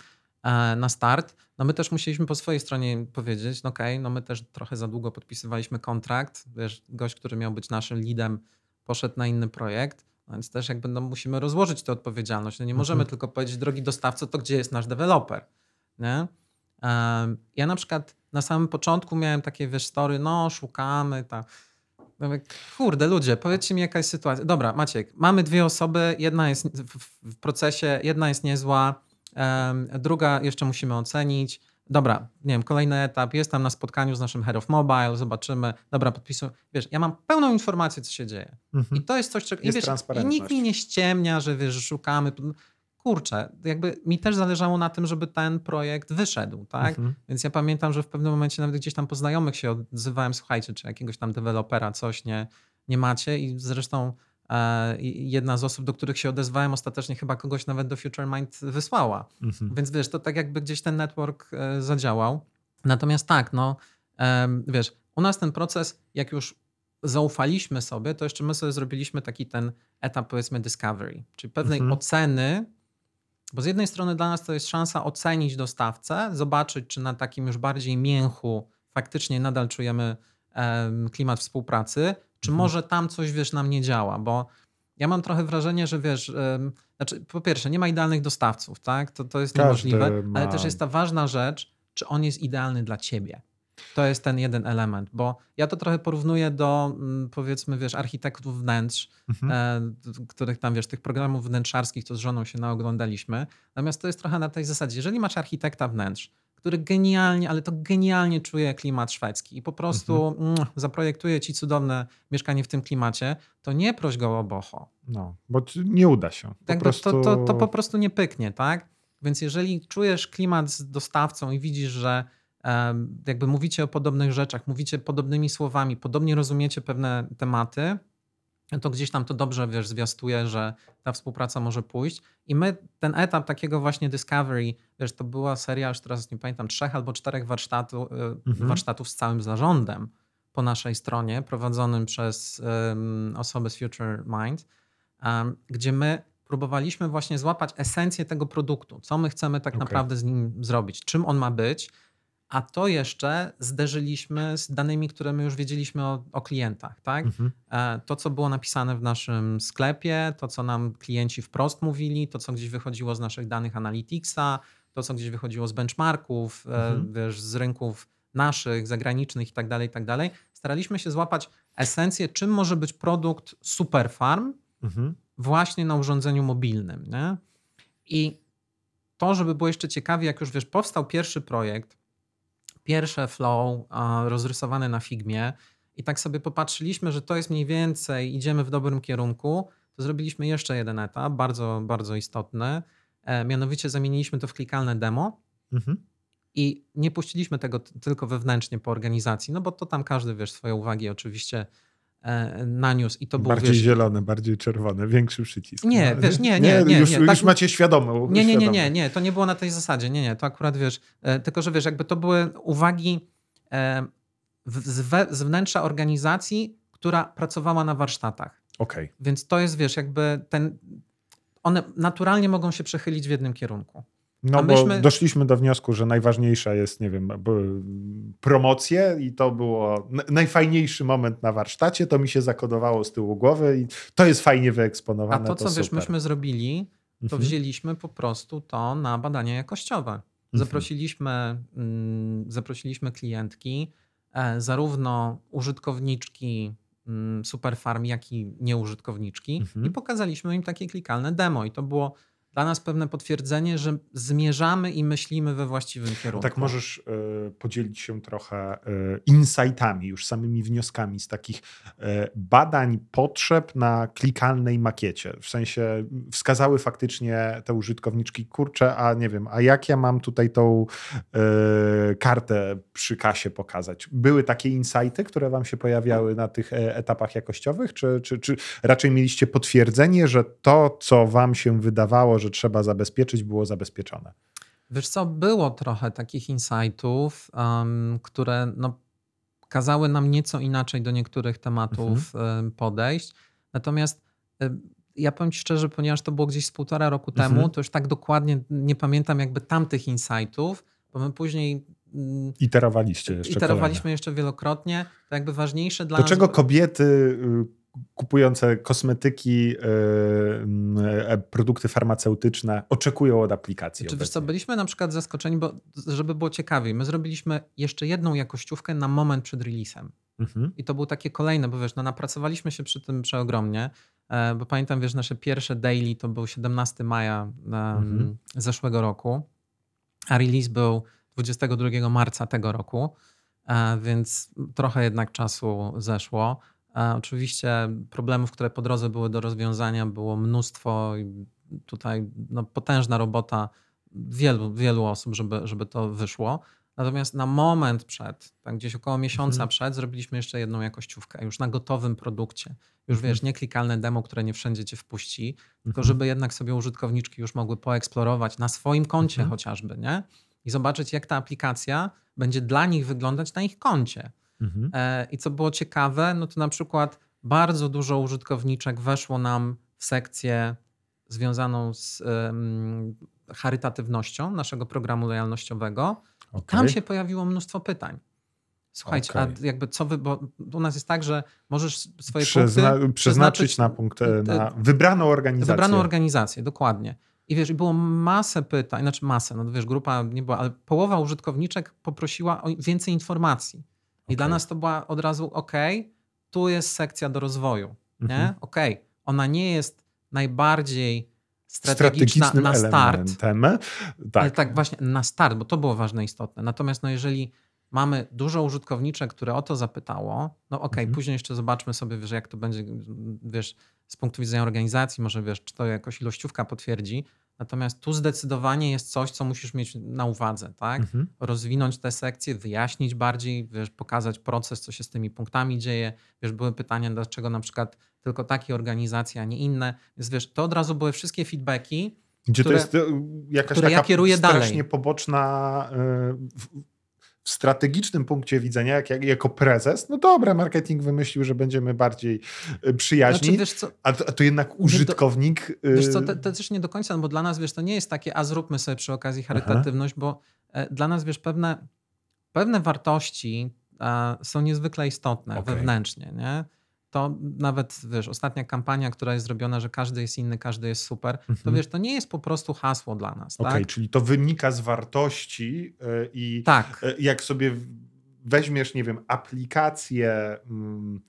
e, na start. No my też musieliśmy po swojej stronie powiedzieć, no okej, no my też trochę za długo podpisywaliśmy kontrakt, wiesz, gość, który miał być naszym leadem poszedł na inny projekt, więc też jakby no, musimy rozłożyć tę odpowiedzialność. No nie możemy Mhm. tylko powiedzieć, drogi dostawco, to gdzie jest nasz deweloper, nie? Ja na przykład na samym początku miałem takie, wiesz, story, no szukamy, tak. Kurde, ludzie, powiedzcie mi jaka jest sytuacja. Dobra, Maciek, mamy dwie osoby, jedna jest w, procesie, jedna jest niezła, druga jeszcze musimy ocenić. Dobra, nie wiem, kolejny etap, jestem na spotkaniu z naszym Head of Mobile, zobaczymy. Dobra, podpisuję. Wiesz, ja mam pełną informację, co się dzieje. Mhm. I to jest coś, czego... I, Jest wiesz, I nikt mi nie ściemnia, że wiesz, szukamy. Kurczę, jakby mi też zależało na tym, żeby ten projekt wyszedł, tak? Mhm. Więc ja pamiętam, że w pewnym momencie nawet gdzieś tam po znajomych się odzywałem, słuchajcie, czy jakiegoś tam dewelopera coś nie, nie macie i zresztą i- jedna z osób, do których się odezwałem ostatecznie chyba kogoś nawet do Future Mind wysłała. Mhm. Więc wiesz, to tak jakby gdzieś ten network e, zadziałał. Natomiast tak, no wiesz, u nas ten proces, jak już zaufaliśmy sobie, to jeszcze my sobie zrobiliśmy taki ten etap powiedzmy discovery, czyli pewnej Mhm. oceny, bo z jednej strony dla nas to jest szansa ocenić dostawcę, zobaczyć, czy na takim już bardziej mięchu faktycznie nadal czujemy em, klimat współpracy, czy Mhm. może tam coś, wiesz, nam nie działa, bo ja mam trochę wrażenie, że wiesz, znaczy po pierwsze, nie ma idealnych dostawców, tak? To, to jest Każdy niemożliwe, ma- ale też jest ta ważna rzecz, czy on jest idealny dla ciebie. To jest ten jeden element, bo ja to trochę porównuję do mm, powiedzmy, wiesz, architektów wnętrz, Mhm. e, których tam, wiesz, tych programów wnętrzarskich to z żoną się naoglądaliśmy. Natomiast to jest trochę na tej zasadzie, jeżeli masz architekta wnętrz, który genialnie, ale to genialnie czuje klimat szwedzki i po prostu mm, zaprojektuje ci cudowne mieszkanie w tym klimacie, to nie proś go o boho. No, bo nie uda się. Po Jakby prostu... to, to, to po prostu nie pyknie, tak? Więc jeżeli czujesz klimat z dostawcą i widzisz, że jakby mówicie o podobnych rzeczach, mówicie podobnymi słowami, podobnie rozumiecie pewne tematy, to gdzieś tam to dobrze, wiesz, zwiastuje, że ta współpraca może pójść. I my ten etap takiego właśnie discovery, wiesz, to była seria, już teraz nie pamiętam, trzech albo czterech warsztatu, y, Mhm. warsztatów z całym zarządem po naszej stronie, prowadzonym przez um, osobę z Future Mind, um, gdzie my próbowaliśmy właśnie złapać esencję tego produktu, co my chcemy tak Okej. naprawdę z nim zrobić, czym on ma być, a to jeszcze zderzyliśmy z danymi, które my już wiedzieliśmy o, o klientach, tak? Mhm. E, To, co było napisane w naszym sklepie, to, co nam klienci wprost mówili, to, co gdzieś wychodziło z naszych danych Analyticsa, to, co gdzieś wychodziło z benchmarków, e, Mhm. wiesz, z rynków naszych, zagranicznych i tak dalej, i tak dalej. Staraliśmy się złapać esencję, czym może być produkt Superfarm Mhm. właśnie na urządzeniu mobilnym. Nie? I to, żeby było jeszcze ciekawie, jak już wiesz, powstał pierwszy projekt, pierwsze flow rozrysowane na Figmie i tak sobie popatrzyliśmy, że to jest mniej więcej, idziemy w dobrym kierunku, to zrobiliśmy jeszcze jeden etap, bardzo, bardzo istotny. E, mianowicie zamieniliśmy to w klikalne demo Mhm. i nie puściliśmy tego tylko wewnętrznie po organizacji, no bo to tam każdy, wiesz, swoje uwagi oczywiście naniósł i to był, bardziej zielone, bardziej czerwone, większy przycisk. Nie, wiesz, nie, nie, nie, już, nie, już tak- macie świadomą. Nie, nie, nie, nie, nie, to nie było na tej zasadzie. Nie, nie, to akurat wiesz, e, tylko że wiesz, jakby to były uwagi e, z, we, z wnętrza organizacji, która pracowała na warsztatach. Okej. Więc to jest, wiesz, jakby ten. One naturalnie mogą się przechylić w jednym kierunku. No A bo doszliśmy do wniosku, że najważniejsza jest, nie wiem, promocje i to było najfajniejszy moment na warsztacie, to mi się zakodowało z tyłu głowy i to jest fajnie A wyeksponowane. to, co wiesz, super. myśmy zrobili, to Mhm. wzięliśmy po prostu to na badania jakościowe. Mhm. Zaprosiliśmy, mm, zaprosiliśmy klientki, e, zarówno użytkowniczki mm, Superfarm, jak i nieużytkowniczki Mhm. i pokazaliśmy im takie klikalne demo i to było dla nas pewne potwierdzenie, że zmierzamy i myślimy we właściwym kierunku. Tak możesz e, podzielić się trochę e, insightami, już samymi wnioskami z takich e, badań potrzeb na klikalnej makiecie. W sensie wskazały faktycznie te użytkowniczki, kurczę, a nie wiem, a jak ja mam tutaj tą e, kartę przy kasie pokazać? Były takie insighty, które wam się pojawiały na tych etapach jakościowych, czy, czy, czy raczej mieliście potwierdzenie, że to, co wam się wydawało, że trzeba zabezpieczyć, było zabezpieczone? Wiesz co, było trochę takich insightów, um, które no, kazały nam nieco inaczej do niektórych tematów em, podejść. Natomiast ja powiem Ci szczerze, ponieważ to było gdzieś z półtora roku Mhm. temu, to już tak dokładnie nie pamiętam jakby tamtych insightów, bo my później mm, Iterowaliście jeszcze iterowaliśmy jeszcze wielokrotnie. To jakby ważniejsze dla Do nas... czego kobiety y, kupujące kosmetyki, y, y, produkty farmaceutyczne oczekują od aplikacji? Czy wiesz co, byliśmy na przykład zaskoczeni, bo żeby było ciekawiej, my zrobiliśmy jeszcze jedną jakościówkę na moment przed releasem. Mhm. I to było takie kolejne, bo wiesz, no napracowaliśmy się przy tym przeogromnie, e, bo pamiętam, wiesz, nasze pierwsze daily to był 17 maja em, Mhm. zeszłego roku, a release był 22 marca tego roku, e, więc trochę jednak czasu zeszło. E, Oczywiście problemów, które po drodze były do rozwiązania, było mnóstwo i tutaj no, potężna robota wielu, wielu osób, żeby, żeby to wyszło. Natomiast na moment przed, tak gdzieś około miesiąca Mhm. przed, zrobiliśmy jeszcze jedną jakościówkę, już na gotowym produkcie. Już Mhm. wiesz, nie klikalne demo, które nie wszędzie cię wpuści, tylko Mhm. żeby jednak sobie użytkowniczki już mogły poeksplorować na swoim koncie Mhm. chociażby, nie? I zobaczyć, jak ta aplikacja będzie dla nich wyglądać na ich koncie. Mhm. E, I co było ciekawe, no to na przykład bardzo dużo użytkowniczek weszło nam w sekcję związaną z em, charytatywnością naszego programu lojalnościowego. Okej. Tam się pojawiło mnóstwo pytań. Słuchajcie, Okej. a jakby co wy, bo u nas jest tak, że możesz swoje punkty przeznaczyć na punkt, e, na wybraną organizację. Wybraną organizację, dokładnie. I wiesz, i było masę pytań, znaczy masę, no wiesz, grupa nie była, ale połowa użytkowniczek poprosiła o więcej informacji. I Okej. dla nas to była od razu, ok, tu jest sekcja do rozwoju, nie? Mhm. Ok, ona nie jest najbardziej strategiczna na start, elementem. ale Tak. tak właśnie na start, bo to było ważne, istotne. Natomiast no jeżeli mamy dużo użytkowniczek, które o to zapytało, no okej, Mhm. później jeszcze zobaczmy sobie, wiesz, jak to będzie, wiesz, z punktu widzenia organizacji, może wiesz, czy to jakoś ilościówka potwierdzi. Natomiast tu zdecydowanie jest coś, co musisz mieć na uwadze, tak? Mhm. Rozwinąć te sekcje, wyjaśnić bardziej, wiesz, pokazać proces, co się z tymi punktami dzieje. Wiesz, były pytania, dlaczego na przykład tylko takie organizacje, a nie inne. Więc wiesz, to od razu były wszystkie feedbacki, Gdzie które- to jest jakaś ja taka kieruję strasznie dalej. poboczna e, w, strategicznym punkcie widzenia, jak, jak, jako prezes, no dobra, marketing wymyślił, że będziemy bardziej e, przyjaźni, Znaczy, a, to, a to jednak użytkownik... e, Wiesz co, to, to też nie do końca, no bo dla nas, wiesz, to nie jest takie, a zróbmy sobie przy okazji charytatywność, bo e, dla nas, wiesz, pewne, pewne wartości e, są niezwykle istotne Okej. wewnętrznie, nie? To nawet, wiesz, ostatnia kampania, która jest zrobiona, że każdy jest inny, każdy jest super, to Mhm. wiesz, to nie jest po prostu hasło dla nas, Okej, tak? czyli to wynika z wartości e, i Tak, e, jak sobie weźmiesz, nie wiem, aplikację mm,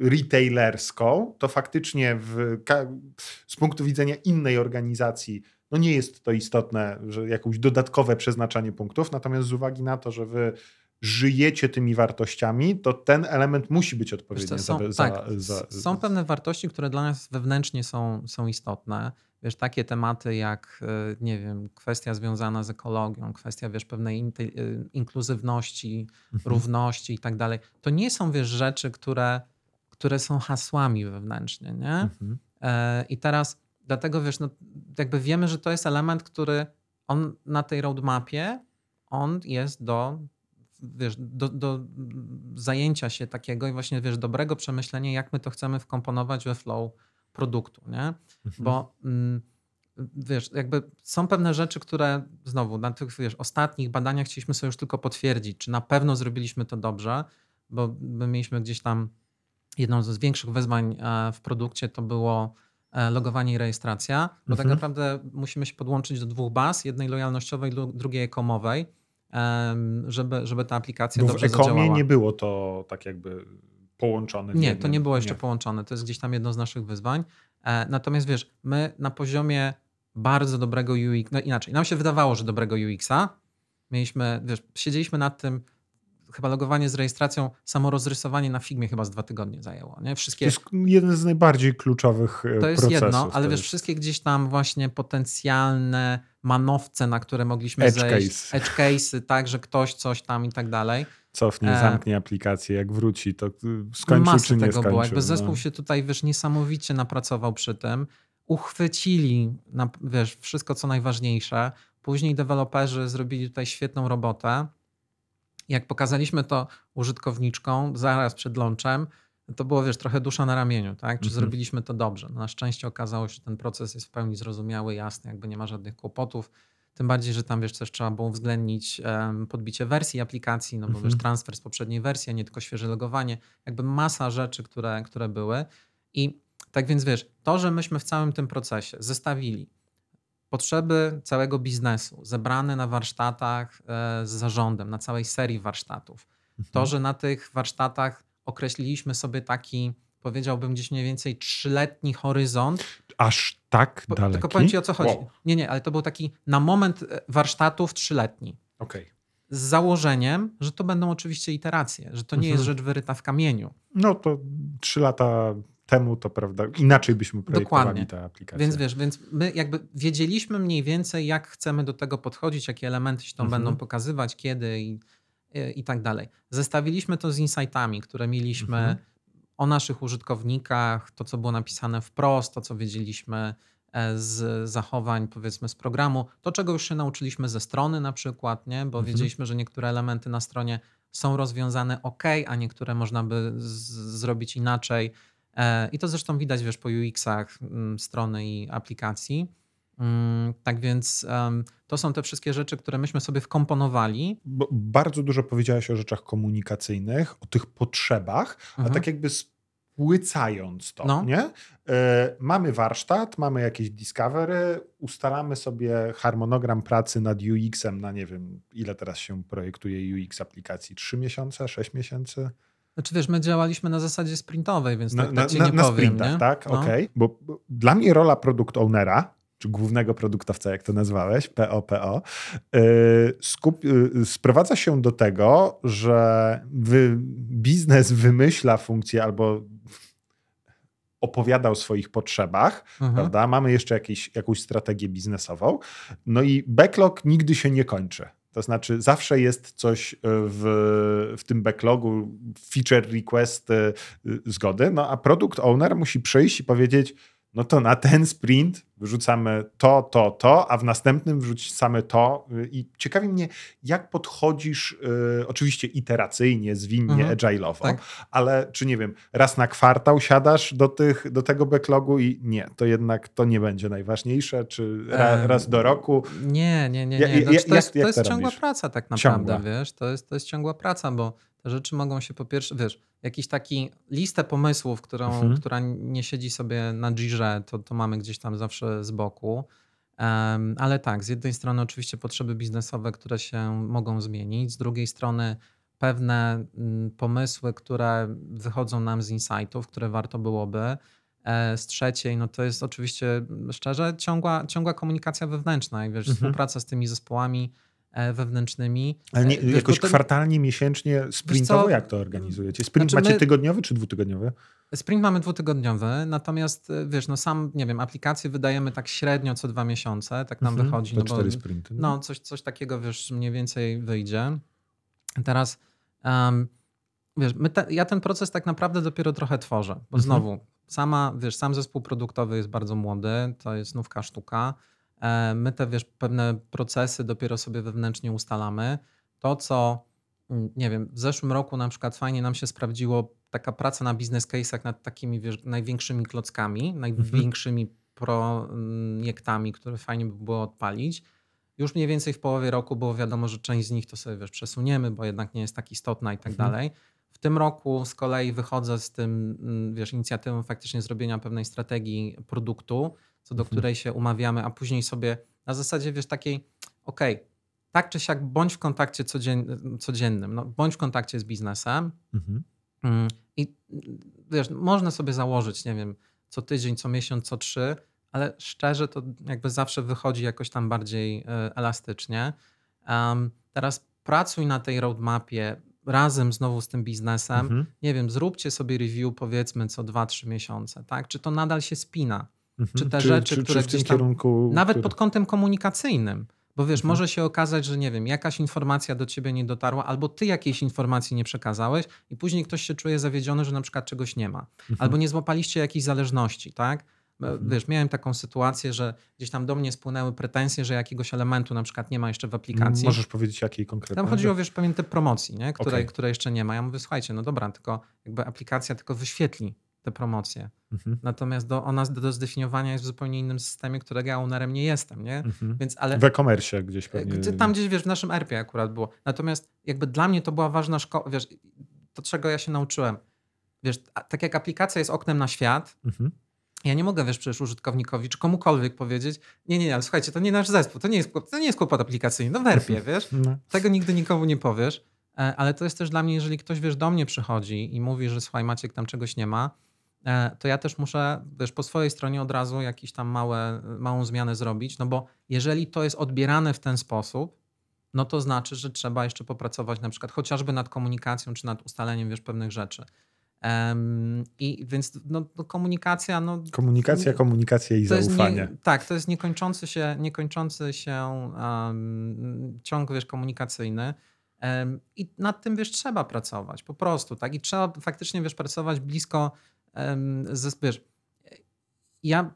retailerską, to faktycznie w, z punktu widzenia innej organizacji no nie jest to istotne, że jakieś dodatkowe przeznaczanie punktów, natomiast z uwagi na to, że wy żyjecie tymi wartościami, to ten element musi być co, są, za, za, tak, za, s- są pewne wartości, które dla nas wewnętrznie są, są istotne. Wiesz, takie tematy jak, e, nie wiem, kwestia związana z ekologią, kwestia, wiesz, pewnej e, inkluzywności, Mhm. równości i tak dalej. To nie są, wiesz, rzeczy, które, które są hasłami wewnętrznie, nie? Mhm. E, I teraz dlatego, wiesz, no, jakby wiemy, że to jest element, który on na tej roadmapie, on jest do, wiesz, do, do zajęcia się takiego i właśnie, wiesz, dobrego przemyślenia, jak my to chcemy wkomponować we flow produktu, nie? Mhm. Bo mm, wiesz, jakby są pewne rzeczy, które znowu na tych, wiesz, ostatnich badaniach chcieliśmy sobie już tylko potwierdzić, czy na pewno zrobiliśmy to dobrze, bo my mieliśmy gdzieś tam jedną z większych wyzwań e, w produkcie to było e, logowanie i rejestracja, bo tak Mhm. naprawdę musimy się podłączyć do dwóch baz, jednej lojalnościowej, dru- drugiej ekomowej, żeby, żeby ta aplikacja Bo w dobrze Ekomie zadziałała. nie było to tak jakby połączone. w Nie, to nie było jeszcze połączone. To jest gdzieś tam jedno z naszych wyzwań. E, natomiast wiesz, my na poziomie bardzo dobrego UX, no inaczej, nam się wydawało, że dobrego UX-a, mieliśmy, wiesz, siedzieliśmy nad tym, chyba logowanie z rejestracją, samo rozrysowanie na Figmie chyba z dwa tygodnie zajęło, nie? To Wszystkie, jest jeden z najbardziej kluczowych e, to jest procesów. jedno, ale To wiesz, jest- wszystkie gdzieś tam właśnie potencjalne manowce, na które mogliśmy Edge zejść, case. edge case'y, tak, że ktoś coś tam i tak dalej. Cofnie, E, zamknie aplikację, jak wróci, to y, skończył Masy czy nie tego skończył. było. Jakby zespół no. się tutaj, wiesz, niesamowicie napracował przy tym. Uchwycili, na, wiesz, wszystko co najważniejsze. Później deweloperzy zrobili tutaj świetną robotę. Jak pokazaliśmy to użytkowniczkom zaraz przed launchem, to było, wiesz, trochę dusza na ramieniu, tak? Czy Mhm. zrobiliśmy to dobrze? No, na szczęście okazało się, że ten proces jest w pełni zrozumiały, jasny, jakby nie ma żadnych kłopotów. Tym bardziej, że tam, wiesz, też trzeba było uwzględnić em, podbicie wersji aplikacji, no bo Mhm. wiesz, transfer z poprzedniej wersji, a nie tylko świeże logowanie. Jakby masa rzeczy, które, które były. I tak więc, wiesz, to, że myśmy w całym tym procesie zestawili potrzeby całego biznesu, zebrane na warsztatach e, z zarządem, na całej serii warsztatów. Mhm. To, że na tych warsztatach określiliśmy sobie taki, powiedziałbym, gdzieś mniej więcej trzyletni horyzont. Aż tak Po, daleki? tylko powiem ci o co chodzi. Wow. Nie, nie, ale to był taki na moment e, warsztatów trzyletni. Okej. Z założeniem, że to będą oczywiście iteracje, że to nie jest Mhm. rzecz wyryta w kamieniu. No to trzy lata temu to prawda, inaczej byśmy projektowali Dokładnie. tę aplikację. Więc wiesz, więc my jakby wiedzieliśmy mniej więcej, jak chcemy do tego podchodzić, jakie elementy się tam Mhm. będą pokazywać, kiedy i, i, i tak dalej. Zestawiliśmy to z insightami, które mieliśmy Mhm. o naszych użytkownikach, to co było napisane wprost, to co wiedzieliśmy e, z zachowań, powiedzmy, z programu, to czego już się nauczyliśmy ze strony na przykład, nie? bo Mhm. wiedzieliśmy, że niektóre elementy na stronie są rozwiązane ok, a niektóre można by z- zrobić inaczej. E, I to zresztą widać, wiesz, po UX-ach mm, strony i aplikacji. Mm, Tak więc to są te wszystkie rzeczy, które myśmy sobie wkomponowali. Bo bardzo dużo powiedziałeś o rzeczach komunikacyjnych, o tych potrzebach, a Mhm. tak jakby spłycając to, No. nie? E, mamy warsztat, mamy jakieś discovery, ustalamy sobie harmonogram pracy nad UX-em na nie wiem, ile teraz się projektuje UX aplikacji? Trzy miesiące, sześć miesięcy? Znaczy wiesz, my działaliśmy na zasadzie sprintowej, więc Na, tak, na, tak na, nie na powiem. sprintach, nie? tak? No. Okej. Bo, bo dla mnie rola produkt ownera, czy głównego produktowca, jak to nazwałeś, POPO, yy, skup, yy, sprowadza się do tego, że wy, biznes wymyśla funkcję albo opowiada o swoich potrzebach, Mhm. prawda? Mamy jeszcze jakieś, jakąś strategię biznesową. No i backlog nigdy się nie kończy. To znaczy, zawsze jest coś e, w, w tym backlogu, feature request e, zgody, no a product owner musi przyjść i powiedzieć, no to na ten sprint wyrzucamy to, to, to, a w następnym wrzucamy to. y, I ciekawi mnie, jak podchodzisz, y, oczywiście iteracyjnie, zwinnie, Mhm. agile'owo, Tak. ale czy nie wiem, raz na kwartał siadasz do, tych, do tego backlogu i nie, to jednak to nie będzie najważniejsze, czy ra, raz do roku. Nie, nie, nie. Nie. Znaczy, to jest, to jest ciągła robisz? praca tak naprawdę, Ciągła. wiesz, to jest, to jest ciągła praca, bo te rzeczy mogą się po pierwsze, wiesz, jakiś taki listę pomysłów, którą, Mhm. która nie siedzi sobie na Jirze, to, to mamy gdzieś tam zawsze z boku. Em, ale tak, z jednej strony oczywiście potrzeby biznesowe, które się mogą zmienić, z drugiej strony pewne mm, pomysły, które wychodzą nam z insightów, które warto byłoby. E, Z trzeciej, no to jest oczywiście mm, szczerze ciągła, ciągła komunikacja wewnętrzna i wiesz, Mhm. współpraca z tymi zespołami wewnętrznymi. Ale nie, E, wiesz, jakoś bo to- kwartalnie, miesięcznie, sprintowo, jak to organizujecie? Sprint Znaczy macie my- tygodniowy czy dwutygodniowy? Sprint mamy dwutygodniowy, natomiast e, wiesz, no sam, nie wiem, aplikacje wydajemy tak średnio co dwa miesiące, tak nam Mhm. wychodzi. To no bo- cztery sprinty. No, coś, coś takiego, wiesz, mniej więcej wyjdzie. Teraz, em, wiesz, te, ja ten proces tak naprawdę dopiero trochę tworzę, bo Mhm. znowu, sama, wiesz, sam zespół produktowy jest bardzo młody, to jest nówka sztuka. E, My te, wiesz, pewne procesy dopiero sobie wewnętrznie ustalamy. To, co, mm, nie wiem, w zeszłym roku na przykład fajnie nam się sprawdziło taka praca na business case'ach nad takimi, wiesz, największymi klockami, największymi projektami, które fajnie by było odpalić. Już mniej więcej w połowie roku było wiadomo, że część z nich to sobie wiesz, przesuniemy, bo jednak nie jest tak istotna i tak Mhm. dalej. W tym roku z kolei wychodzę z tym, mm, wiesz, inicjatywą faktycznie zrobienia pewnej strategii produktu, co do Mhm. której się umawiamy, a później sobie na zasadzie, wiesz, takiej, okej, tak czy siak bądź w kontakcie codzien- codziennym, no, bądź w kontakcie z biznesem, Mhm. Mm, I wiesz, można sobie założyć, nie wiem, co tydzień, co miesiąc, co trzy, ale szczerze to jakby zawsze wychodzi jakoś tam bardziej e, elastycznie. Em, teraz pracuj na tej roadmapie razem znowu z tym biznesem. Mhm. Nie wiem, zróbcie sobie review powiedzmy co 2-3 miesiące, tak? Czy to nadal się spina? Mhm. Czy te rzeczy, czy, które czy gdzieś tam- kierunku... Nawet który- pod kątem komunikacyjnym. Bo wiesz, Mhm. może się okazać, że nie wiem, jakaś informacja do ciebie nie dotarła, albo ty jakiejś informacji nie przekazałeś, i później ktoś się czuje zawiedziony, że na przykład czegoś nie ma. Mhm. Albo nie złapaliście jakiejś zależności, tak? E, Mhm. Wiesz, miałem taką sytuację, że gdzieś tam do mnie spłynęły pretensje, że jakiegoś elementu na przykład nie ma jeszcze w aplikacji. Możesz powiedzieć, jakiej konkretnie? Tam chodziło, wiesz, pewien typ promocji, nie? Której, Okej. której jeszcze nie ma. Ja mówię, słuchajcie, no dobra, tylko jakby aplikacja tylko wyświetli te promocje. Mhm. Natomiast do, ona do, do zdefiniowania jest w zupełnie innym systemie, którego ja ownerem nie jestem, nie? Mhm. Więc, ale W e-commerce gdzieś pewnie. gdzie, tam gdzieś, wiesz, w naszym ERP akurat było. Natomiast jakby dla mnie to była ważna szkoła, wiesz, to czego ja się nauczyłem. Wiesz, tak jak aplikacja jest oknem na świat, Mhm. ja nie mogę, wiesz, przecież użytkownikowi czy komukolwiek powiedzieć, nie, nie, nie, ale słuchajcie, to nie nasz zespół, to nie jest, to nie jest kłopot aplikacyjny, no w ERP-ie, wiesz. No. Tego nigdy nikomu nie powiesz, e, ale to jest też dla mnie, jeżeli ktoś, wiesz, do mnie przychodzi i mówi, że słuchaj, Maciek, tam czegoś nie ma, e, to ja też muszę, wiesz, po swojej stronie od razu jakąś tam małe, małą zmianę zrobić, no bo jeżeli to jest odbierane w ten sposób, no to znaczy, że trzeba jeszcze popracować na przykład chociażby nad komunikacją czy nad ustaleniem, wiesz, pewnych rzeczy. Em, I więc no, no, komunikacja, no Komunikacja, komunikacja i zaufanie. Nie, tak, to jest niekończący się, niekończący się um, ciąg wiesz, komunikacyjny. Em, I nad tym wiesz, trzeba pracować po prostu, tak? I trzeba faktycznie wiesz, pracować blisko um, wiesz, ja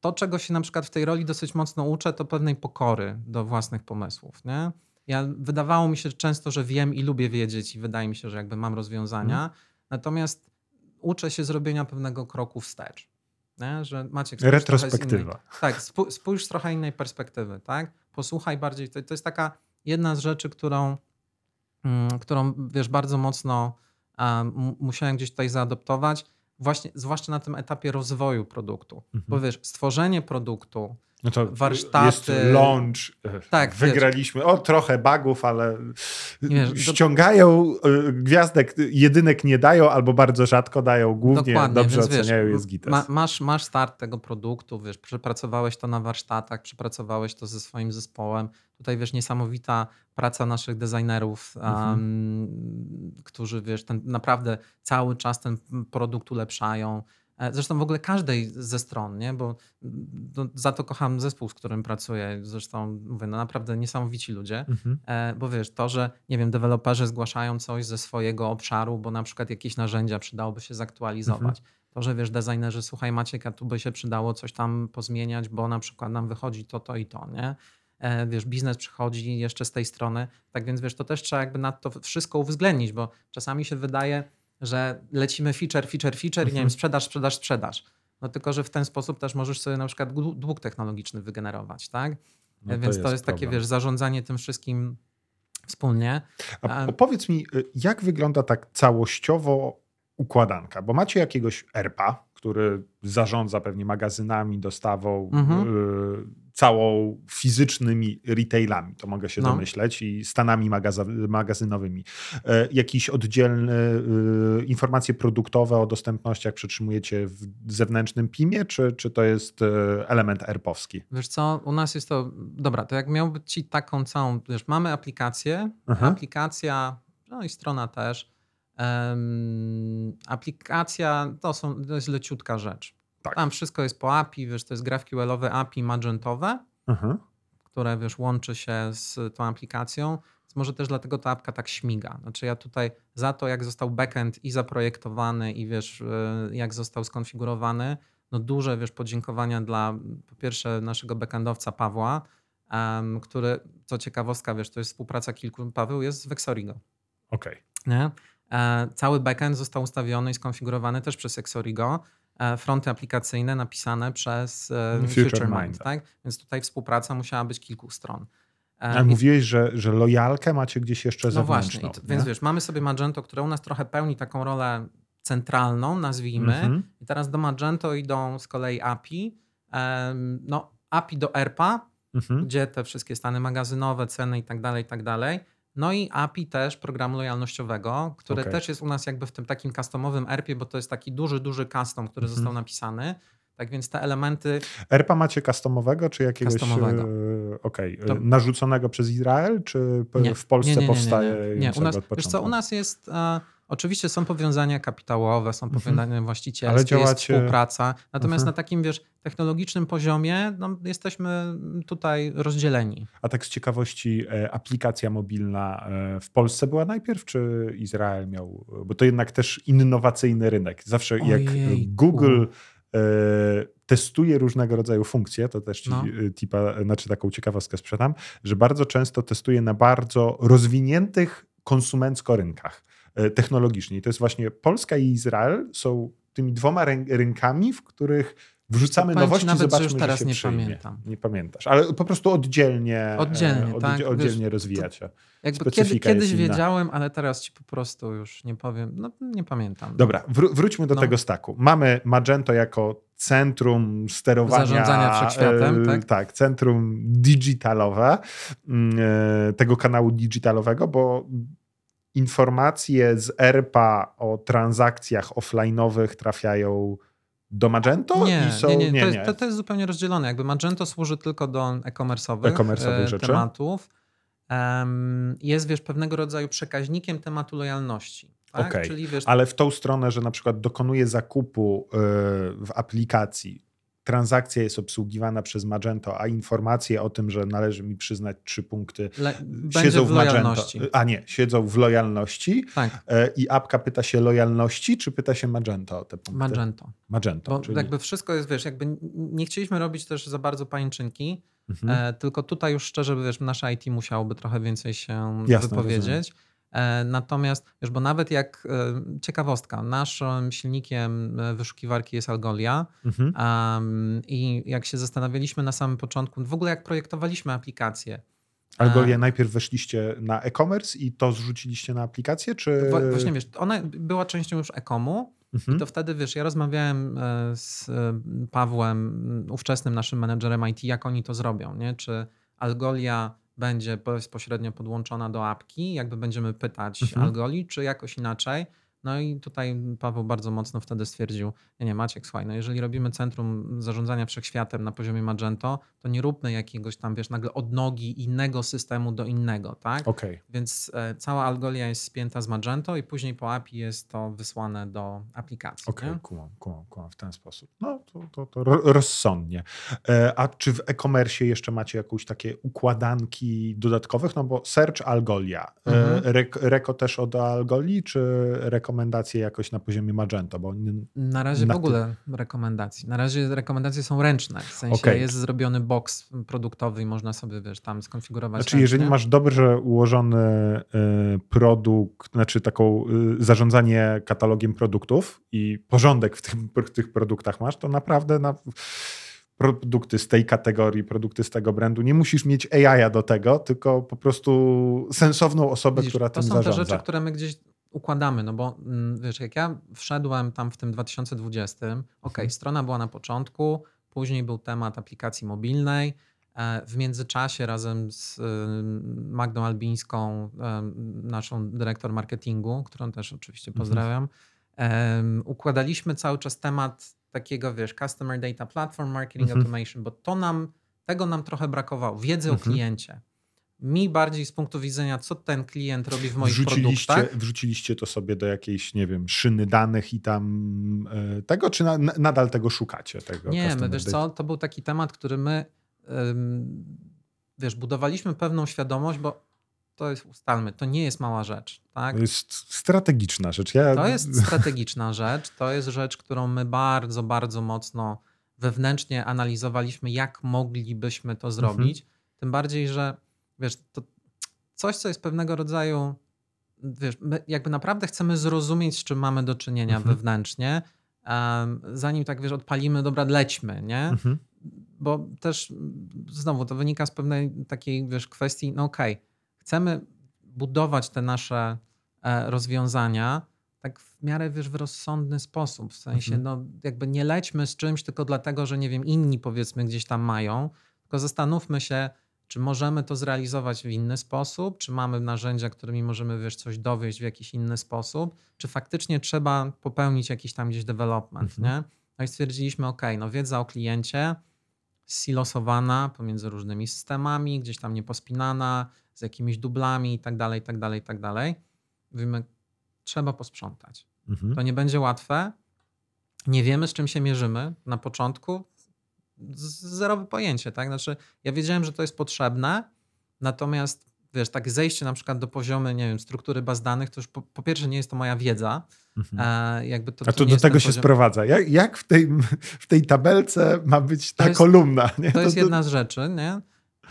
to, czego się na przykład w tej roli dosyć mocno uczę, to pewnej pokory do własnych pomysłów, nie? Ja, wydawało mi się często, że wiem i lubię wiedzieć i wydaje mi się, że jakby mam rozwiązania, natomiast uczę się zrobienia pewnego kroku wstecz. Nie? Że innej- Retrospektywa. tak, spó- spójrz z trochę innej perspektywy, tak? Posłuchaj bardziej. To, to jest taka jedna z rzeczy, którą, mm, którą wiesz, bardzo mocno musiałem gdzieś tutaj zaadoptować, właśnie, zwłaszcza na tym etapie rozwoju produktu. Bo Mhm. wiesz, stworzenie produktu, No to warsztaty- Jest launch. Tak, Wygraliśmy. O, trochę bugów, ale Wiesz, do- ściągają e, gwiazdek, jedynek nie dają albo bardzo rzadko dają. Głównie dobrze więc oceniają wiesz, jest gites. ma, masz, masz start tego produktu, wiesz, przepracowałeś to na warsztatach, przepracowałeś to ze swoim zespołem. Tutaj wiesz, niesamowita praca naszych designerów, Mhm. um, którzy wiesz, ten, naprawdę cały czas ten produkt ulepszają. E, Zresztą w ogóle każdej ze stron, nie? bo no, za to kocham zespół, z którym pracuję. Zresztą mówię, no naprawdę niesamowici ludzie, Mhm. E, bo wiesz, to, że nie wiem, deweloperzy zgłaszają coś ze swojego obszaru, bo na przykład jakieś narzędzia przydałoby się zaktualizować. To, że wiesz, designerzy, słuchaj Maciek, a tu by się przydało coś tam pozmieniać, bo na przykład nam wychodzi to, to i to, nie? E, Wiesz, biznes przychodzi jeszcze z tej strony, tak więc wiesz, to też trzeba jakby na to wszystko uwzględnić, bo czasami się wydaje, że lecimy feature, feature, feature i nie Mhm. wiem, sprzedaż, sprzedaż, sprzedaż. No tylko, że w ten sposób też możesz sobie na przykład dłu- dług technologiczny wygenerować, tak? No E, Więc to jest, takie, problem. wiesz, zarządzanie tym wszystkim wspólnie. A A- opowiedz mi, y, jak wygląda tak całościowo układanka? Bo macie jakiegoś ERPA, który zarządza pewnie magazynami, dostawą, Mhm. y, całą fizycznymi retailami, to mogę się No. domyśleć, i stanami magazynowymi. E, jakieś oddzielne y, informacje produktowe o dostępnościach przetrzymujecie w zewnętrznym PIM-ie, czy, czy to jest e, element ERP-owski? Wiesz co, u nas jest to, dobra, to jak miałby ci taką całą, wiesz, mamy aplikację, Aha. aplikacja, no i strona też. Aplikacja to, są, to jest leciutka rzecz. Tak. Tam wszystko jest po API, wiesz, to jest GraphQLowe API magentowe, Aha. które wiesz, łączy się z tą aplikacją. Więc może też dlatego ta apka tak śmiga. Znaczy ja tutaj za to, jak został backend i zaprojektowany i wiesz, y, jak został skonfigurowany, no duże wiesz, podziękowania dla po pierwsze naszego backendowca Pawła, em, który, co ciekawostka, wiesz, to jest współpraca kilku, Paweł jest z Vexorigo. Okej. Nie? E, Cały backend został ustawiony i skonfigurowany też przez Exorigo. E, Fronty aplikacyjne napisane przez e, Future FutureMind, Mind. tak? Więc tutaj współpraca musiała być kilku stron. E, A i- mówiłeś, że, że lojalkę macie gdzieś jeszcze no zewnętrzną. właśnie, to, więc wiesz, mamy sobie Magento, które u nas trochę pełni taką rolę centralną, nazwijmy. Mhm. I teraz do Magento idą z kolei API. No, API do ERPA, Mhm. gdzie te wszystkie stany magazynowe, ceny i tak dalej, i tak dalej. No i API też programu lojalnościowego, które Okej. też jest u nas jakby w tym takim customowym ERPie, bo to jest taki duży, duży custom, który Mhm. został napisany. Tak więc te elementy, ERPA macie customowego, czy jakiegoś Customowego. e, okej, e, To- narzuconego przez Izrael, czy Nie, w Polsce nie, nie, nie, nie, powstaje Nie, nie. U nas, wiesz co, u nas jest, e, oczywiście są powiązania kapitałowe, są Mhm. powiązania właścicielskie, Ale jest działacie- współpraca, natomiast Mhm. na takim, wiesz, technologicznym poziomie no, jesteśmy tutaj rozdzieleni. A tak z ciekawości, e, aplikacja mobilna e, w Polsce była najpierw, czy Izrael miał? Bo to jednak też innowacyjny rynek. Zawsze jak. Google e, testuje różnego rodzaju funkcje, to też ci No. tipa, znaczy taką ciekawostkę sprzedam, że bardzo często testuje na bardzo rozwiniętych konsumencko rynkach technologicznie. I to jest właśnie Polska i Izrael są tymi dwoma ryn- rynkami, w których wrzucamy nowości, nawet, że zobaczmy, już teraz nie przyjmie. pamiętam. Nie pamiętasz, ale po prostu oddzielnie, Oddzielnie, e, tak, oddzielnie wiesz, rozwijacie. Jakby kiedy, kiedyś wiedziałem, ale teraz ci po prostu już nie powiem, no nie pamiętam. Dobra, wró- wróćmy do No. tego staku. Mamy Magento jako centrum sterowania. Zarządzania wszechświatem, e, tak? Tak, centrum digitalowe mm, e, tego kanału digitalowego, bo informacje z ERPA o transakcjach offline'owych trafiają do Magento nie, i są... nie, nie, to, Jest, to, to jest zupełnie rozdzielone. Jakby Magento służy tylko do e-commerce'owych e, tematów. Em, jest, wiesz, pewnego rodzaju przekaźnikiem tematu lojalności. Tak? Okej, Czyli wiesz, Ale w tą stronę, że na przykład dokonuje zakupu y, w aplikacji, transakcja jest obsługiwana przez Magento, a informacje o tym, że należy mi przyznać trzy punkty, le, siedzą w w Magento. lojalności. A nie, siedzą w lojalności Tak, e, i apka pyta się lojalności, czy pyta się Magento o te punkty? Magento. Magento, Bo czyli... jakby wszystko jest, wiesz, jakby nie chcieliśmy robić też za bardzo pajęczynki, Mhm. e, tylko tutaj już szczerze, wiesz, nasze IT musiałoby trochę więcej się Jasne, wypowiedzieć. E, natomiast, wiesz, bo nawet jak, e, ciekawostka, naszym silnikiem e, wyszukiwarki jest Algolia Mhm. um, i jak się zastanawialiśmy na samym początku, w ogóle jak projektowaliśmy aplikację, Algolia, najpierw weszliście na e-commerce i to zrzuciliście na aplikację, czy... Właśnie wiesz, ona była częścią już Ekomu Mhm. i to wtedy wiesz, ja rozmawiałem e, z e, Pawłem, ówczesnym naszym menedżerem IT, jak oni to zrobią, nie? Czy Algolia będzie bezpośrednio podłączona do apki, jakby będziemy pytać Mhm. Algoli, czy jakoś inaczej. No i tutaj Paweł bardzo mocno wtedy stwierdził, nie, nie, Maciek, słuchaj, no jeżeli robimy centrum zarządzania wszechświatem na poziomie Magento, to nie róbmy jakiegoś tam, wiesz, nagle odnogi innego systemu do innego, tak? Okej. Więc e, cała Algolia jest spięta z Magento i później po API jest to wysłane do aplikacji. Okej, nie? kumam, kumam, kumam w ten sposób. No to, to, to ro- rozsądnie. E, A czy w e-commerce jeszcze macie jakieś takie układanki dodatkowych? No bo Search Algolia. E, Mhm. Rek, Reko też od Algoli, czy rekomendacje jakoś na poziomie Magento? Bo Na razie Na w ogóle rekomendacji. Na razie rekomendacje są ręczne. W sensie Okej. jest zrobiony box produktowy i można sobie, wiesz, tam skonfigurować. Znaczy, jeżeli ręcznie. masz dobrze ułożony e, produkt, znaczy taką e, zarządzanie katalogiem produktów i porządek w, tym, w tych produktach masz, to naprawdę na produkty z tej kategorii, produkty z tego brandu, nie musisz mieć AI do tego, tylko po prostu sensowną osobę, Widzisz, która to tym są zarządza. te rzeczy, które my gdzieś układamy, no bo mm, wiesz, jak ja wszedłem tam w tym 2020, ok, Mhm. strona była na początku, później był temat aplikacji mobilnej, e, w międzyczasie razem z y, Magdą Albińską, em, naszą dyrektor marketingu, którą też oczywiście Mhm. pozdrawiam, em, układaliśmy cały czas temat takiego, wiesz, Customer Data Platform Marketing Mhm. Automation, bo to nam, tego nam trochę brakowało, wiedzy o Mhm. kliencie. Mi bardziej z punktu widzenia, co ten klient robi w moich Wrzuciliście, produktach. wrzuciliście to sobie do jakiejś, nie wiem, szyny danych i tam e, tego, czy na, na- nadal tego szukacie? Tego Nie, my wiesz co, to był taki temat, który my, ym, wiesz, budowaliśmy pewną świadomość, bo to jest, ustalmy, to nie jest mała rzecz, tak? To jest strategiczna rzecz. Ja, To jest strategiczna rzecz, to jest rzecz, którą my bardzo, bardzo mocno wewnętrznie analizowaliśmy, jak moglibyśmy to zrobić. Tym bardziej, że wiesz, to coś, co jest pewnego rodzaju, wiesz, my jakby naprawdę chcemy zrozumieć, z czym mamy do czynienia Mhm. wewnętrznie, em, zanim tak wiesz, odpalimy, dobra, lećmy, nie? Mhm. bo też znowu to wynika z pewnej takiej wiesz, kwestii, no okej, chcemy budować te nasze e, rozwiązania tak w miarę wiesz, w rozsądny sposób. W sensie, Mhm. no jakby nie lećmy z czymś tylko dlatego, że nie wiem, inni powiedzmy gdzieś tam mają, tylko zastanówmy się, czy możemy to zrealizować w inny sposób, czy mamy narzędzia, którymi możemy wiesz, coś dowieść w jakiś inny sposób, czy faktycznie trzeba popełnić jakiś tam gdzieś development, Mhm. nie? No i stwierdziliśmy, ok, no wiedza o kliencie, silosowana pomiędzy różnymi systemami, gdzieś tam niepospinana, z jakimiś dublami i tak dalej, i tak dalej, i tak dalej. Mówimy, trzeba posprzątać. Mhm. To nie będzie łatwe. Nie wiemy, z czym się mierzymy na początku. Zerowe pojęcie, tak? Znaczy, ja wiedziałem, że to jest potrzebne, natomiast wiesz, tak zejście na przykład do poziomu, nie wiem, struktury baz danych, to już po, po pierwsze nie jest to moja wiedza. Mhm. E, jakby to, A to to do tego się poziom- sprowadza. Jak, jak w, tej, w tej tabelce ma być ta To jest- kolumna? Nie? To jest jedna z rzeczy, nie?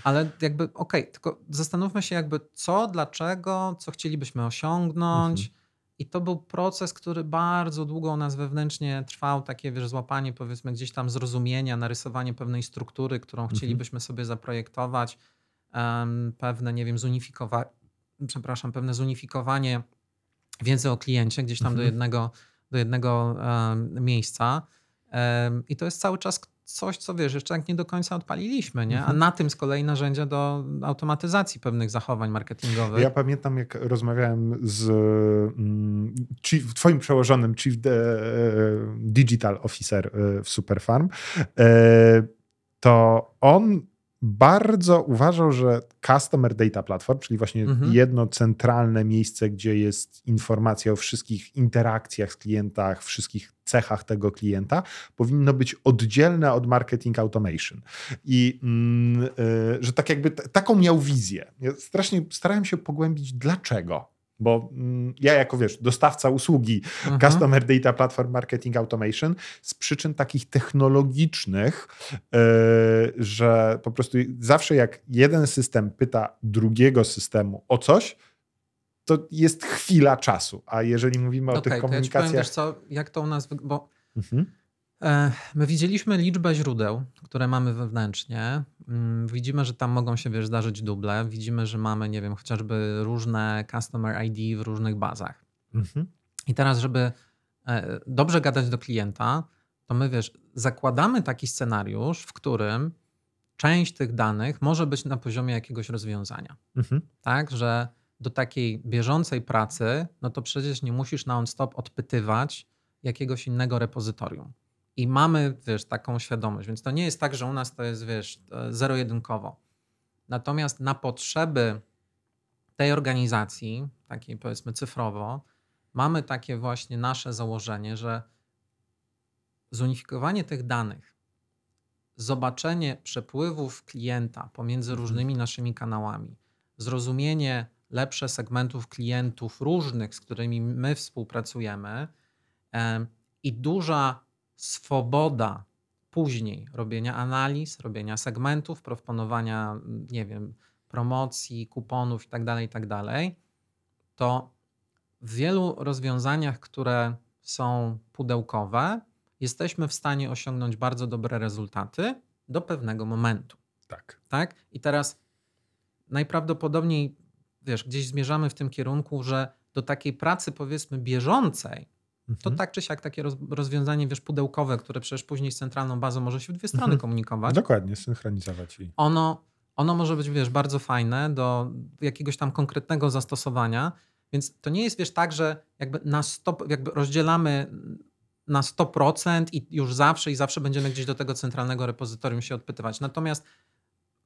Ale jakby, okej, tylko zastanówmy się jakby co, dlaczego, co chcielibyśmy osiągnąć. Mhm. I to był proces, który bardzo długo u nas wewnętrznie trwał, takie wiesz, złapanie powiedzmy gdzieś tam zrozumienia, narysowanie pewnej struktury, którą Mhm. chcielibyśmy sobie zaprojektować, em, pewne, nie wiem, zunifikowanie, przepraszam, pewne zunifikowanie wiedzy o kliencie gdzieś tam do Mhm. jednego, do jednego em, miejsca. Em, I to jest cały czas coś, co wiesz, jeszcze tak nie do końca odpaliliśmy, nie? A Mhm. na tym z kolei narzędzia do automatyzacji pewnych zachowań marketingowych. Ja pamiętam, jak rozmawiałem z mm, chief, twoim przełożonym Chief Digital Officer e, w Superfarm, e, to on bardzo uważał, że Customer Data Platform, czyli właśnie Mhm. jedno centralne miejsce, gdzie jest informacja o wszystkich interakcjach z klientach, wszystkich cechach tego klienta, powinno być oddzielne od marketing automation. I mm, y, że tak jakby t- taką miał wizję. Ja strasznie starałem się pogłębić, dlaczego. Bo mm, ja, jako wiesz, dostawca usługi Mhm. Customer Data Platform Marketing Automation z przyczyn takich technologicznych, yy, że po prostu zawsze jak jeden system pyta drugiego systemu o coś, to jest chwila czasu. A jeżeli mówimy o Okej, tych to ja ci powiem, komunikacjach. wiesz co, jak to u nas, bo Mhm. My widzieliśmy liczbę źródeł, które mamy wewnętrznie. Mm, Widzimy, że tam mogą się, wiesz, zdarzyć duble. Widzimy, że mamy, nie wiem, chociażby różne customer ID w różnych bazach. Mhm. I teraz, żeby e, dobrze gadać do klienta, to my, wiesz, zakładamy taki scenariusz, w którym część tych danych może być na poziomie jakiegoś rozwiązania. Mhm. Tak, że do takiej bieżącej pracy, no to przecież nie musisz non-stop odpytywać jakiegoś innego repozytorium. I mamy, wiesz, taką świadomość, więc to nie jest tak, że u nas to jest, wiesz, e, zero-jedynkowo. Natomiast na potrzeby tej organizacji, takiej powiedzmy cyfrowo, mamy takie właśnie nasze założenie, że zunifikowanie tych danych, zobaczenie przepływów klienta pomiędzy Mhm. różnymi naszymi kanałami, zrozumienie lepsze segmentów klientów różnych, z którymi my współpracujemy em, i duża swoboda później robienia analiz, robienia segmentów, proponowania, nie wiem, promocji, kuponów itd., itd., to w wielu rozwiązaniach, które są pudełkowe, jesteśmy w stanie osiągnąć bardzo dobre rezultaty do pewnego momentu. Tak. Tak? I teraz najprawdopodobniej, wiesz, gdzieś zmierzamy w tym kierunku, że do takiej pracy powiedzmy bieżącej, to Mhm. tak czy siak takie roz, rozwiązanie, wiesz, pudełkowe, które przecież później z centralną bazą może się w dwie strony Mhm. komunikować, Dokładnie, synchronizować i ono, ono może być, wiesz, bardzo fajne do jakiegoś tam konkretnego zastosowania, więc to nie jest, wiesz, tak, że jakby na 100, jakby rozdzielamy na 100% i już zawsze i zawsze będziemy gdzieś do tego centralnego repozytorium się odpytywać. Natomiast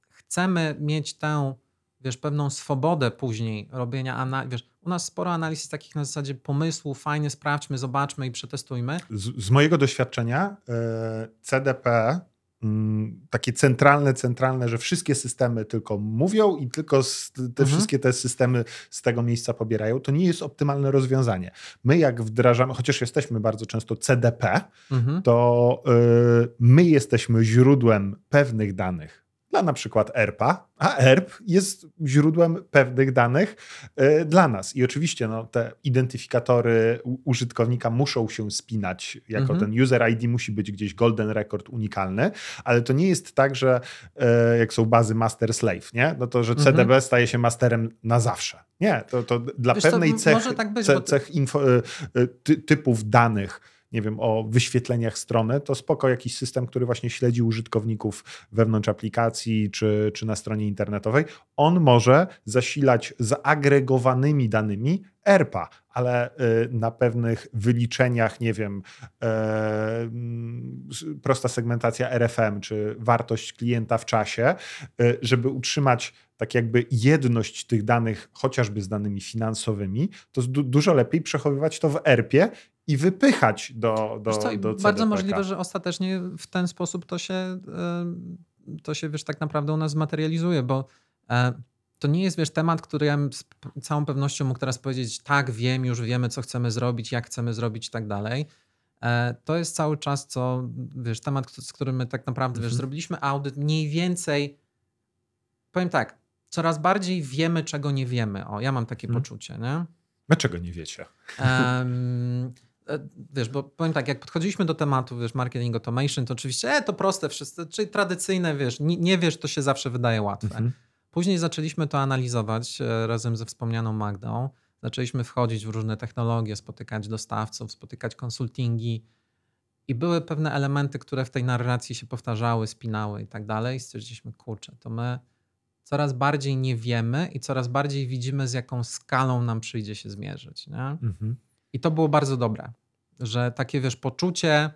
chcemy mieć tę, wiesz, pewną swobodę później robienia analiz. Wiesz, u nas sporo analiz jest takich na zasadzie pomysłu, fajnie, sprawdźmy, zobaczmy i przetestujmy. z, z mojego doświadczenia e, CDP, mm, takie centralne, centralne, że wszystkie systemy tylko mówią i tylko te Mhm. wszystkie te systemy z tego miejsca pobierają, to nie jest optymalne rozwiązanie. My jak wdrażamy, chociaż jesteśmy bardzo często CDP, Mhm. to y, my jesteśmy źródłem pewnych danych dla na przykład ERP-a, a ERP jest źródłem pewnych danych y, dla nas. I oczywiście no, te identyfikatory użytkownika muszą się spinać, jako Mhm. ten user ID musi być gdzieś golden record unikalny, ale to nie jest tak, że y, jak są bazy master-slave, nie? No to, że Mhm. CDB staje się masterem na zawsze. Nie, to, to dla Wiesz pewnej m- cechy, może tak być, ce, bo ty- cech info, y, ty, typów danych, nie wiem, o wyświetleniach strony, to spoko jakiś system, który właśnie śledzi użytkowników wewnątrz aplikacji czy, czy na stronie internetowej. On może zasilać zaagregowanymi danymi ERPA, ale y, na pewnych wyliczeniach, nie wiem, e, prosta segmentacja RFM, czy wartość klienta w czasie, y, żeby utrzymać tak jakby jedność tych danych, chociażby z danymi finansowymi, to dużo lepiej przechowywać to w ERP-ie i wypychać do, do, co, do bardzo CDPK. możliwe, że ostatecznie w ten sposób to się, to się wiesz, tak naprawdę u nas zmaterializuje, bo to nie jest wiesz, temat, który ja z całą pewnością mógł teraz powiedzieć, tak, wiem, już wiemy, co chcemy zrobić, jak chcemy zrobić i tak dalej. E, To jest cały czas, co, wiesz, temat, z którym my tak naprawdę, wiesz, Mhm. zrobiliśmy audyt mniej więcej, powiem tak, coraz bardziej wiemy, czego nie wiemy. O, ja mam takie Mhm. poczucie, nie? Dlaczego nie wiecie? E, wiesz, bo powiem tak, jak podchodziliśmy do tematu, wiesz, marketing automation, to oczywiście, e, to proste wszyscy, czyli tradycyjne, wiesz, nie, nie wiesz, to się zawsze wydaje łatwe. Mhm. Później zaczęliśmy to analizować e, razem ze wspomnianą Magdą. Zaczęliśmy wchodzić w różne technologie, spotykać dostawców, spotykać konsultingi i były pewne elementy, które w tej narracji się powtarzały, spinały i tak dalej. I stwierdziliśmy, kurczę, to my coraz bardziej nie wiemy i coraz bardziej widzimy, z jaką skalą nam przyjdzie się zmierzyć. Nie? Mhm. I to było bardzo dobre, że takie wiesz, poczucie,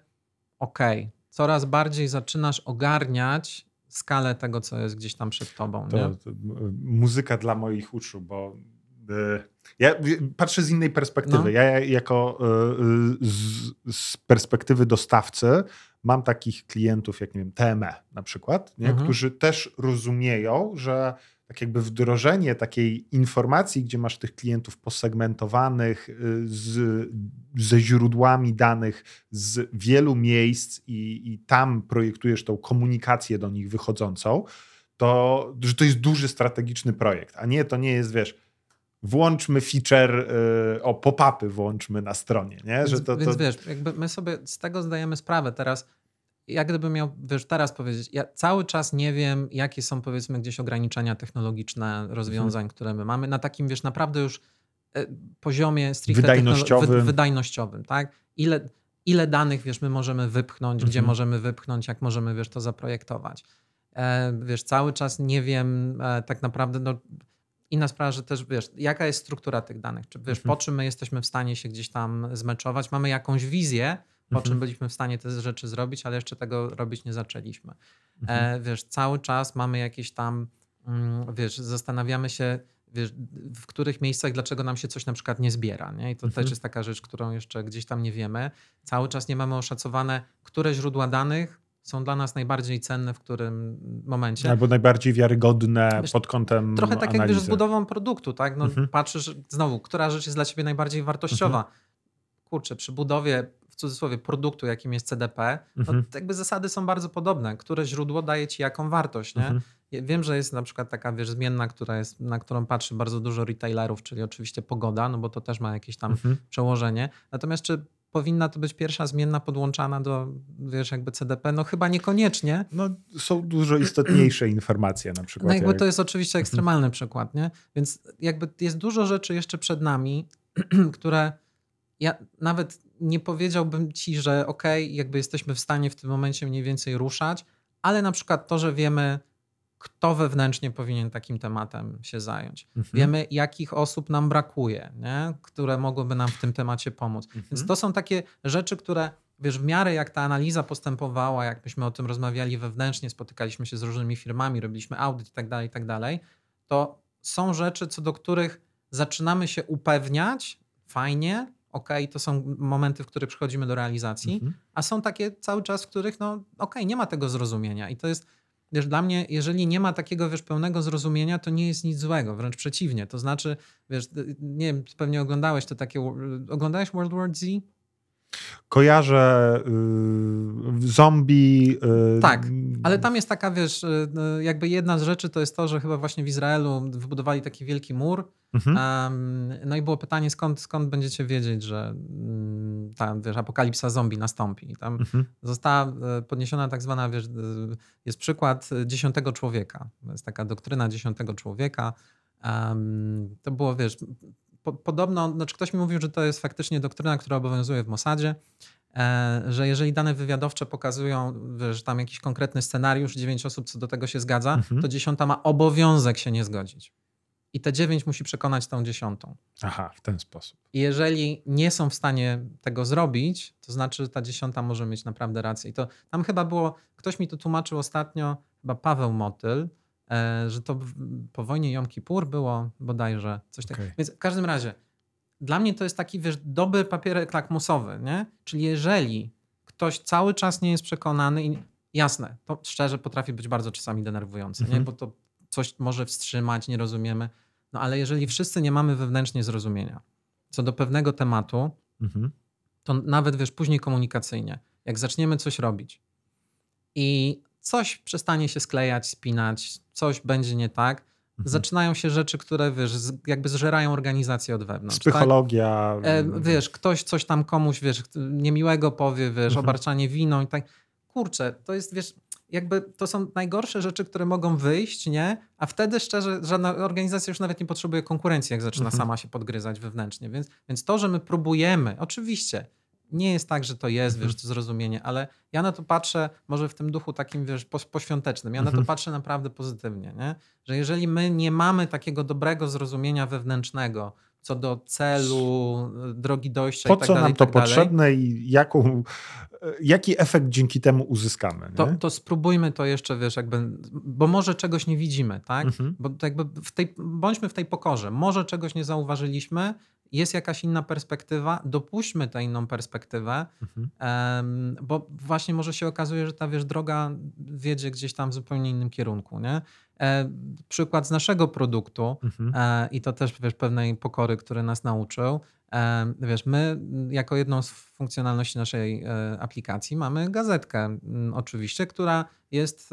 okej, coraz bardziej zaczynasz ogarniać skalę tego, co jest gdzieś tam przed tobą. To, to, muzyka dla moich uszu, bo y, ja patrzę z innej perspektywy. No. Ja jako y, z, z perspektywy dostawcy mam takich klientów jak nie wiem, TME na przykład, nie? Mhm. którzy też rozumieją, że tak jakby wdrożenie takiej informacji, gdzie masz tych klientów posegmentowanych y, z, ze źródłami danych z wielu miejsc i, i tam projektujesz tą komunikację do nich wychodzącą, to, że to jest duży strategiczny projekt, a nie, to nie jest, wiesz, włączmy feature, y, o pop-upy włączmy na stronie, nie? Więc, Że to, więc to, wiesz, jakby my sobie z tego zdajemy sprawę teraz. Jak gdybym miał, wiesz, teraz powiedzieć, ja cały czas nie wiem, jakie są powiedzmy gdzieś ograniczenia technologiczne rozwiązań, Mhm. które my mamy na takim, wiesz, naprawdę już e, poziomie stricte Wydajnościowym. wy- wydajnościowym, tak? Ile, ile danych, wiesz, my możemy wypchnąć, gdzie Mhm. możemy wypchnąć, jak możemy, wiesz, to zaprojektować. E, wiesz, cały czas nie wiem e, tak naprawdę, no, inna sprawa, że też wiesz, jaka jest struktura tych danych? Czy wiesz, Mhm. po czym my jesteśmy w stanie się gdzieś tam zmeczować? Mamy jakąś wizję, po Mhm. czym byliśmy w stanie te rzeczy zrobić, ale jeszcze tego robić nie zaczęliśmy. Mhm. E, wiesz, cały czas mamy jakieś tam, mm, wiesz, zastanawiamy się, wiesz, w których miejscach, dlaczego nam się coś na przykład nie zbiera, nie? I to Mhm. też jest taka rzecz, którą jeszcze gdzieś tam nie wiemy. Cały czas nie mamy oszacowane, które źródła danych są dla nas najbardziej cenne w którym momencie. Albo najbardziej wiarygodne Wiesz, pod kątem Trochę tak jak wiesz, analizy. z budową produktu, tak? No, Mhm. Patrzysz znowu, która rzecz jest dla ciebie najbardziej wartościowa. Kurczę, przy budowie, cudzysłowie, produktu, jakim jest CDP, no, Mhm. to jakby zasady są bardzo podobne. Które źródło daje ci jaką wartość, nie? Mhm. Ja Wiem, że jest na przykład taka, wiesz, zmienna, która jest, na którą patrzy bardzo dużo retailerów, czyli oczywiście pogoda, no bo to też ma jakieś tam Mhm. przełożenie. Natomiast czy powinna to być pierwsza zmienna podłączana do, wiesz, jakby CDP? No chyba niekoniecznie. No, są dużo istotniejsze informacje na przykład. No jakby jak- to jest oczywiście ekstremalny przykład, nie? Więc jakby jest dużo rzeczy jeszcze przed nami, które ja nawet nie powiedziałbym ci, że okej, jakby jesteśmy w stanie w tym momencie mniej więcej ruszać, ale na przykład to, że wiemy, kto wewnętrznie powinien takim tematem się zająć. Mhm. Wiemy, jakich osób nam brakuje, nie? które mogłyby nam w tym temacie pomóc. Więc Mhm. to są takie rzeczy, które wiesz, w miarę jak ta analiza postępowała, jak myśmy o tym rozmawiali wewnętrznie, spotykaliśmy się z różnymi firmami, robiliśmy audyt i tak dalej, i tak dalej, to są rzeczy, co do których zaczynamy się upewniać, fajnie, okej, to są momenty, w których przychodzimy do realizacji, Mhm. a są takie cały czas, w których no okej, nie ma tego zrozumienia i to jest, wiesz, dla mnie, jeżeli nie ma takiego, wiesz, pełnego zrozumienia, to nie jest nic złego, wręcz przeciwnie, to znaczy, wiesz, nie wiem, pewnie oglądałeś to takie, oglądałeś World War Z? Kojarzę y, zombie. y, Tak, Ale tam jest taka, wiesz, y, y, jakby jedna z rzeczy to jest to, że chyba właśnie w Izraelu wybudowali taki wielki mur. Mhm. em, no i było pytanie, skąd, skąd będziecie wiedzieć, że mm, tam, wiesz, apokalipsa zombie nastąpi. I tam Mhm. została e, podniesiona tak zwana, wiesz, e, jest przykład e, dziesiątego człowieka. To jest taka doktryna dziesiątego człowieka. Em, to było, wiesz, po, podobno, znaczy ktoś mi mówił, że to jest faktycznie doktryna, która obowiązuje w Mossadzie, e, że jeżeli dane wywiadowcze pokazują, że tam jakiś konkretny scenariusz, dziewięć osób co do tego się zgadza, Mhm. to dziesiąta ma obowiązek się nie zgodzić. I te dziewięć musi przekonać tą dziesiątą. Aha, w ten sposób. I jeżeli nie są w stanie tego zrobić, to znaczy, że ta dziesiąta może mieć naprawdę rację. I to tam chyba było, ktoś mi to tłumaczył ostatnio, chyba Paweł Motyl, że to po wojnie Jom Kippur było bodajże coś takiego. Okej. Więc w każdym razie, dla mnie to jest taki, wiesz, dobry papierek lakmusowy, nie? Czyli jeżeli ktoś cały czas nie jest przekonany i jasne, to szczerze potrafi być bardzo czasami denerwujące, nie? Mhm. Bo to coś może wstrzymać, nie rozumiemy. No ale jeżeli wszyscy nie mamy wewnętrznie zrozumienia co do pewnego tematu, Mhm. to nawet wiesz, później komunikacyjnie, jak zaczniemy coś robić i coś przestanie się sklejać, spinać, coś będzie nie tak, Mhm. zaczynają się rzeczy, które wiesz, jakby zżerają organizację od wewnątrz. tak? Psychologia. E, wiesz, ktoś coś tam komuś, wiesz, niemiłego powie, wiesz, Mhm. obarczanie winą i tak. Kurczę, to jest, wiesz, jakby to są najgorsze rzeczy, które mogą wyjść, nie? A wtedy szczerze, żadna organizacja już nawet nie potrzebuje konkurencji, jak zaczyna Mhm. sama się podgryzać wewnętrznie. Więc, więc to, że my próbujemy, oczywiście, nie jest tak, że to jest, Mhm. wiesz, to zrozumienie, ale ja na to patrzę może w tym duchu takim, wiesz, poświątecznym. Ja na Mhm. to patrzę naprawdę pozytywnie, nie? Że jeżeli my nie mamy takiego dobrego zrozumienia wewnętrznego co do celu, y, drogi dojścia Po i tak co dalej, nam to tak dalej, potrzebne i jaką, jaki efekt dzięki temu uzyskamy? to, to spróbujmy to jeszcze, wiesz, jakby, bo może czegoś nie widzimy, tak? Mhm. Bo to jakby w tej, bądźmy w tej pokorze. Może czegoś nie zauważyliśmy, jest jakaś inna perspektywa, dopuśćmy tę inną perspektywę, Mhm. Bo właśnie może się okazuje, że ta wiesz, droga wiedzie gdzieś tam w zupełnie innym kierunku. Nie? E, przykład z naszego produktu Mhm. e, i to też wiesz, pewnej pokory, który nas nauczył. E, wiesz, my jako jedną z funkcjonalności naszej aplikacji mamy gazetkę m, oczywiście, która jest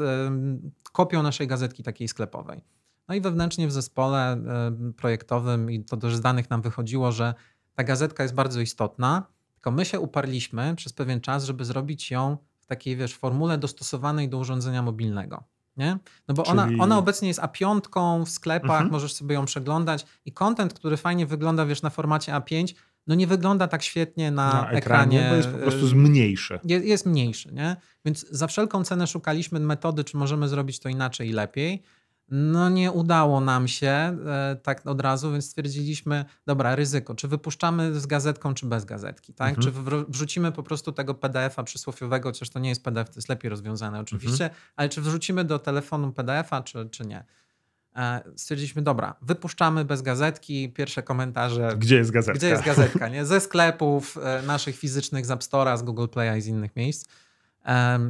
kopią naszej gazetki takiej sklepowej. No i wewnętrznie w zespole em, projektowym i to też z danych nam wychodziło, że ta gazetka jest bardzo istotna, tylko my się uparliśmy przez pewien czas, żeby zrobić ją w takiej, wiesz, formule dostosowanej do urządzenia mobilnego. Nie? No bo ona, Czyli- ona obecnie jest A5 w sklepach, Mhm. możesz sobie ją przeglądać i content, który fajnie wygląda, wiesz, na formacie A5, no nie wygląda tak świetnie na, Na ekranie, ekranie. bo jest po prostu y, zmniejszy. je- jest mniejszy, nie? Więc za wszelką cenę szukaliśmy metody, czy możemy zrobić to inaczej i lepiej. No nie udało nam się e, tak od razu, więc stwierdziliśmy, dobra, ryzyko, czy wypuszczamy z gazetką, czy bez gazetki, tak? Mhm. Czy wr- wrzucimy po prostu tego PDF-a przysłowiowego, chociaż to nie jest PDF, to jest lepiej rozwiązane oczywiście, Mhm. ale czy wrzucimy do telefonu PDF-a, czy, czy nie? E, Stwierdziliśmy, dobra, wypuszczamy bez gazetki, pierwsze komentarze, Gdzie jest gazetka? gdzie jest gazetka, nie? Ze sklepów e, naszych fizycznych, z App Store'a, z Google Play'a i z innych miejsc.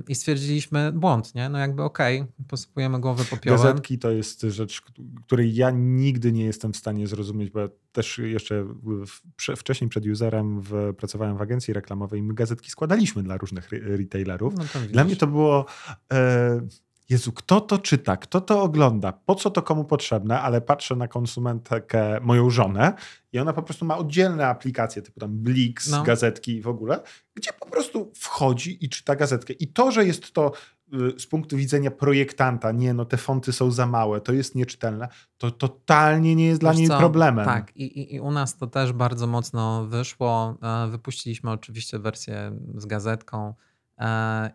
I stwierdziliśmy błąd, nie? No jakby okej, posypujemy głowę popiołem. Gazetki to jest rzecz, której ja nigdy nie jestem w stanie zrozumieć, bo ja też jeszcze w, wcześniej przed userem w, pracowałem w agencji reklamowej i my gazetki składaliśmy dla różnych re- retailerów. No Dla mnie to było. E, Jezu, kto to czyta, kto to ogląda, po co to komu potrzebne, ale patrzę na konsumentkę, moją żonę i ona po prostu ma oddzielne aplikacje, typu tam Blix, No. gazetki w ogóle, gdzie po prostu wchodzi i czyta gazetkę. I to, że jest to y, z punktu widzenia projektanta, nie no, te fonty są za małe, to jest nieczytelne, to totalnie nie jest dla Wiesz niej co? problemem. Tak, i, i, i u nas to też bardzo mocno wyszło. E, Wypuściliśmy oczywiście wersję z gazetką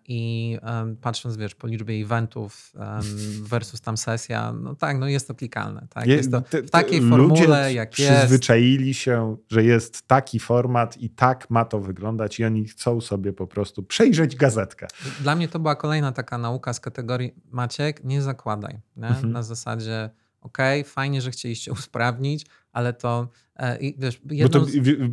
i em, patrząc, wiesz, po liczbie eventów versus tam sesja, no tak, no jest to klikalne. Tak? Je- Jest to w takiej formule, jak jest. przyzwyczaili się, że jest taki format i tak ma to wyglądać i oni chcą sobie po prostu przejrzeć gazetkę. Dla mnie to była kolejna taka nauka z kategorii Maciek, nie zakładaj. Nie? Mhm. Na zasadzie, okej, fajnie, że chcieliście usprawnić, ale to e, i wiesz, Bo jedną to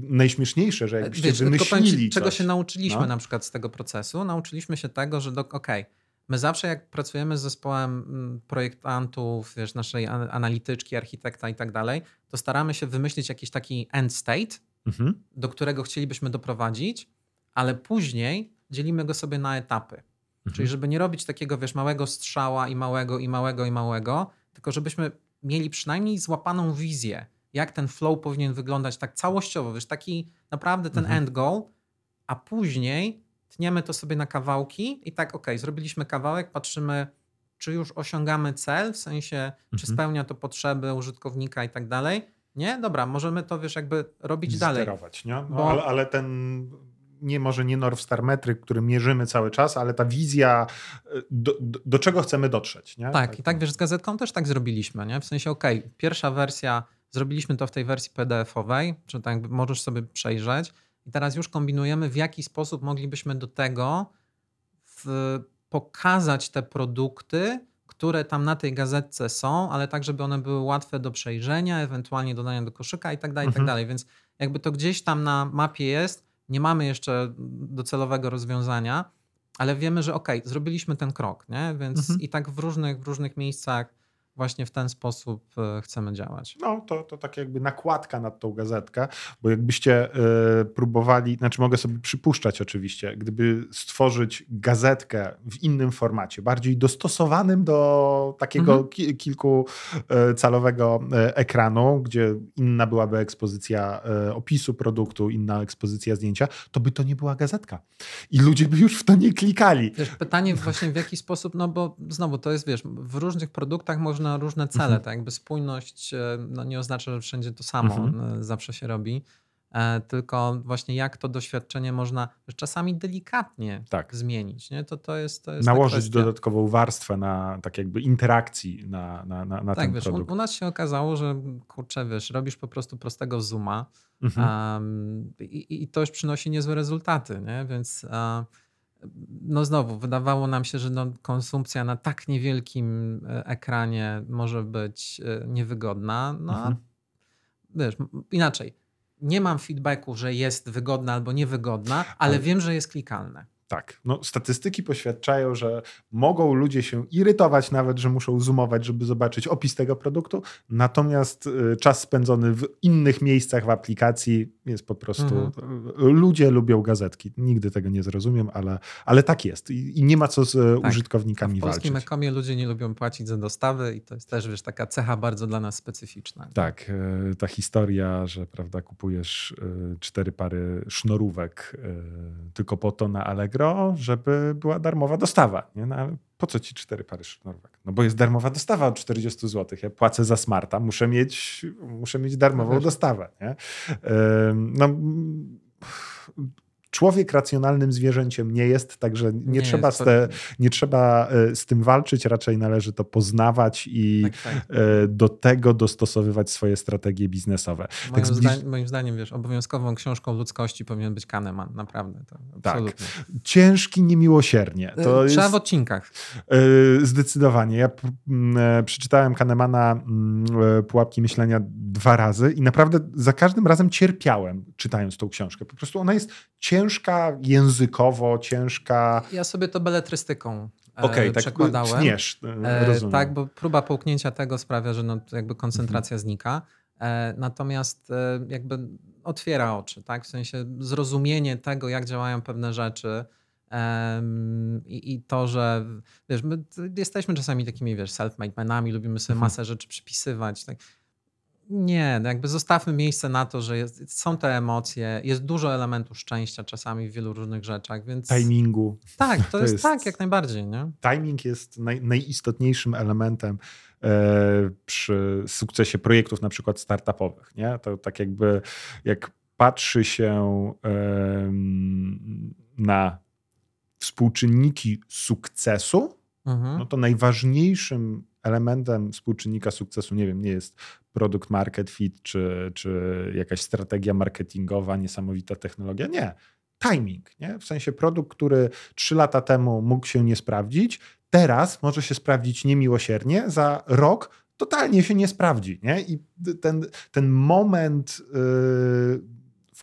najśmieszniejsze, że jakbyście Wiesz, tylko powiem wymyślili czego się nauczyliśmy No. na przykład z tego procesu? Nauczyliśmy się tego, że do, okej, my zawsze jak pracujemy z zespołem mm, projektantów, wiesz, naszej an- analityczki, architekta i tak dalej, to staramy się wymyślić jakiś taki end state, Mhm. do którego chcielibyśmy doprowadzić, ale później dzielimy go sobie na etapy. Mhm. Czyli żeby nie robić takiego, wiesz, małego strzała i małego, i małego, i małego, tylko żebyśmy mieli przynajmniej złapaną wizję, jak ten flow powinien wyglądać tak całościowo, wiesz, taki naprawdę ten Mhm. end goal, a później tniemy to sobie na kawałki i tak, okej, zrobiliśmy kawałek, patrzymy, czy już osiągamy cel, w sensie, czy Mhm. spełnia to potrzeby użytkownika i tak dalej. Nie? Dobra, możemy to, wiesz, jakby robić dalej. Sterować, nie? No, Bo- ale, ale ten nie może nie North Star który mierzymy cały czas, ale ta wizja, y, do, do, do czego chcemy dotrzeć, nie? Tak, i tak wiesz, z gazetką też tak zrobiliśmy, nie? W sensie, okej, pierwsza wersja, zrobiliśmy to w tej wersji PDF-owej, czy tak możesz sobie przejrzeć i teraz już kombinujemy, w jaki sposób moglibyśmy do tego w, pokazać te produkty, które tam na tej gazetce są, ale tak, żeby one były łatwe do przejrzenia, ewentualnie dodania do koszyka i tak dalej, i tak Mhm. dalej. Więc jakby to gdzieś tam na mapie jest, nie mamy jeszcze docelowego rozwiązania, ale wiemy, że okej, zrobiliśmy ten krok, nie? Więc Mhm. i tak w różnych, w różnych miejscach właśnie w ten sposób e, chcemy działać. No, to, to tak jakby nakładka nad tą gazetkę, bo jakbyście y, próbowali, znaczy mogę sobie przypuszczać oczywiście, gdyby stworzyć gazetkę w innym formacie, bardziej dostosowanym do takiego Mhm. ki, kilkucalowego e, ekranu, gdzie inna byłaby ekspozycja opisu produktu, inna ekspozycja zdjęcia, to by to nie była gazetka. I ludzie by już w to nie klikali. Wiesz, pytanie właśnie w jaki sposób, no bo znowu to jest, wiesz, w różnych produktach można różne cele, Mhm. tak jakby spójność e, no nie oznacza, że wszędzie to samo Mhm. e, zawsze się robi, e, tylko właśnie jak to doświadczenie można czasami delikatnie Tak. zmienić, nie? To, to jest to jest Nałożyć dodatkową warstwę na tak jakby interakcji na, na, na, na Tak, ten wiesz, u, produkt. u nas się okazało, że kurczę, wiesz, robisz po prostu prostego zooma, Mhm. Um, i, I to już przynosi niezłe rezultaty, nie? więc e, no znowu, wydawało nam się, że no, konsumpcja na tak niewielkim e, ekranie może być e, niewygodna. No Mhm. wiesz, inaczej. Nie mam feedbacku, że jest wygodna albo niewygodna, ale wiem, że jest klikalne. Tak. No, statystyki poświadczają, że mogą ludzie się irytować nawet, że muszą zoomować, żeby zobaczyć opis tego produktu, natomiast y, czas spędzony w innych miejscach w aplikacji jest po prostu... Mhm. Ludzie lubią gazetki. Nigdy tego nie zrozumiem, ale, ale tak jest. I, i nie ma co z y, Tak. użytkownikami W polskim walczyć. ekomie ludzie nie lubią płacić za dostawy i to jest też, wiesz, taka cecha bardzo dla nas specyficzna. Tak, y, ta historia, że prawda, kupujesz y, cztery pary sznurówek tylko po to na Allegro, żeby była darmowa dostawa. Nie? No, po co ci cztery pary sznurówek? No bo jest darmowa dostawa od 40 zł. Ja płacę za smarta, muszę mieć, muszę mieć darmową No wiesz. dostawę. Nie? No, człowiek racjonalnym zwierzęciem nie jest, także nie, Nie trzeba, jest, z te, nie trzeba e, z tym walczyć, raczej należy to poznawać i Tak, tak. e, do tego dostosowywać swoje strategie biznesowe. Moim, zbliż- zdań, moim zdaniem, wiesz, obowiązkową książką ludzkości powinien być Kahneman, naprawdę. To Tak. Ciężki niemiłosiernie. To Y, Trzeba jest, w odcinkach. e, zdecydowanie. Ja e, przeczytałem Kahnemana e, Pułapki Myślenia dwa razy i naprawdę za każdym razem cierpiałem czytając tą książkę. Po prostu ona jest ciężka językowo, ciężka... Ja sobie to beletrystyką e, Okej, tak przekładałem. tniesz, e, E, rozumiem. tak, bo próba połknięcia tego sprawia, że no, jakby koncentracja znika. E, natomiast jakby otwiera oczy, tak? W sensie zrozumienie tego, jak działają pewne rzeczy. i, I to, że wiesz, my jesteśmy czasami takimi, wiesz, self-made manami, lubimy sobie Mhm. masę rzeczy przypisywać. Tak. Nie, no jakby zostawmy miejsce na to, że jest, są te emocje, jest dużo elementów szczęścia czasami w wielu różnych rzeczach, więc Timingu. tak, to, To jest, jest- tak, jak najbardziej, nie? Timing jest naj, najistotniejszym elementem e, przy sukcesie projektów na przykład startupowych. Nie? To tak jakby jak patrzy się em, na współczynniki sukcesu, Mhm. no to najważniejszym elementem współczynnika sukcesu, nie wiem, nie jest produkt market fit, czy, czy jakaś strategia marketingowa, niesamowita technologia. Nie. Timing, nie? W sensie produkt, który trzy lata temu mógł się nie sprawdzić, teraz może się sprawdzić niemiłosiernie, za rok totalnie się nie sprawdzi, nie? I ten, ten moment, yy,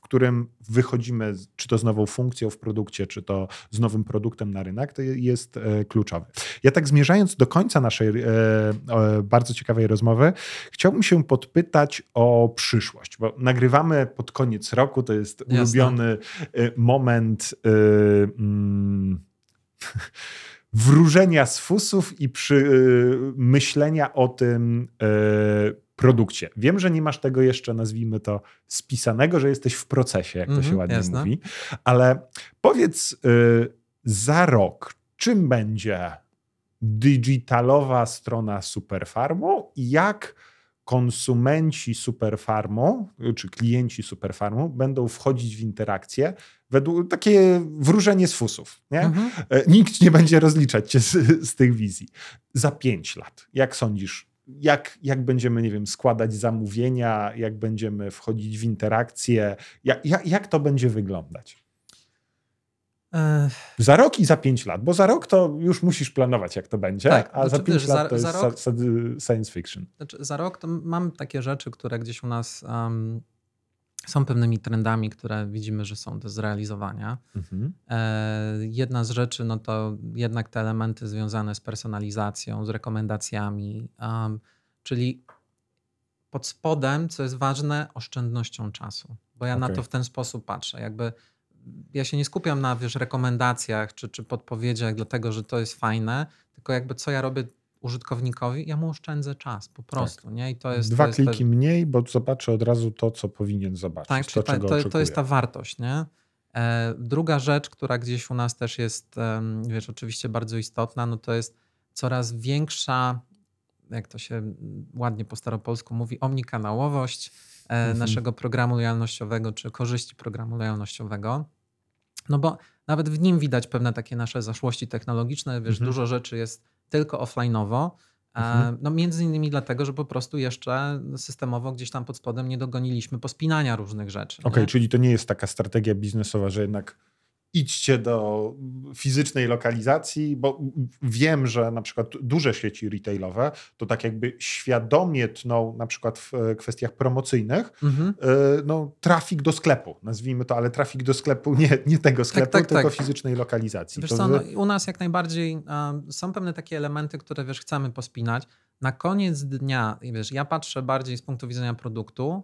którym wychodzimy, czy to z nową funkcją w produkcie, czy to z nowym produktem na rynek, to je- jest e, kluczowy. Ja tak zmierzając do końca naszej e, bardzo ciekawej rozmowy, chciałbym się podpytać o przyszłość, bo nagrywamy pod koniec roku, to jest Jasne. ulubiony e, moment mm, wróżenia z fusów i przy, e, myślenia o tym e, produkcie. Wiem, że nie masz tego jeszcze, nazwijmy to, spisanego, że jesteś w procesie, jak to się Mhm, ładnie jasne. mówi, ale powiedz y, za rok, czym będzie digitalowa strona Superfarmu i jak konsumenci Superfarmu, czy klienci Superfarmu będą wchodzić w interakcję według takie wróżenie z fusów. Nie? Mhm. E, Nikt nie będzie rozliczać cię z, z tych wizji. Za pięć lat, jak sądzisz, jak, jak będziemy, nie wiem, składać zamówienia, jak będziemy wchodzić w interakcje, jak, jak, jak to będzie wyglądać? Za rok i za pięć lat, bo za rok to już musisz planować, jak to będzie, Tak, a za znaczy, pięć wiesz, lat za- to jest za rok- science fiction. Znaczy, za rok to mam takie rzeczy, które gdzieś u nas um, są pewnymi trendami, które widzimy, że są do zrealizowania. Mhm. E, jedna z rzeczy, no to jednak te elementy związane z personalizacją, z rekomendacjami, um, czyli pod spodem, co jest ważne, oszczędnością czasu. Bo ja na Okej. to w ten sposób patrzę. Jakby ja się nie skupiam na wiesz, rekomendacjach czy, czy podpowiedziach, dlatego że to jest fajne, tylko jakby co ja robię użytkownikowi, ja mu oszczędzę czas po prostu. Nie? I to jest, Tak. Dwa to jest kliki mniej, bo zobaczę od razu to, co powinien zobaczyć. tak, to, ta, czego to, to jest ta wartość, nie? E, druga rzecz, która gdzieś u nas też jest, wiesz, oczywiście bardzo istotna, no to jest coraz większa, jak to się ładnie po staropolsku mówi, omnikanałowość e, Mhm. naszego programu lojalnościowego, czy korzyści programu lojalnościowego. No bo nawet w nim widać pewne takie nasze zaszłości technologiczne, wiesz, Mhm. dużo rzeczy jest tylko offline'owo, E, Mhm. No między innymi dlatego, że po prostu jeszcze systemowo gdzieś tam pod spodem nie dogoniliśmy pospinania różnych rzeczy. Okej, nie? czyli to nie jest taka strategia biznesowa, że jednak idźcie do fizycznej lokalizacji, bo wiem, że na przykład duże sieci retailowe to tak jakby świadomie tną na przykład w e, kwestiach promocyjnych Mhm. e, no, trafik do sklepu, nazwijmy to, ale trafik do sklepu nie, nie tego sklepu, tak, tylko tak. fizycznej lokalizacji. Wiesz To co, wy- no, u nas jak najbardziej um, są pewne takie elementy, które wiesz, chcemy pospinać. Na koniec dnia, wiesz, ja patrzę bardziej z punktu widzenia produktu,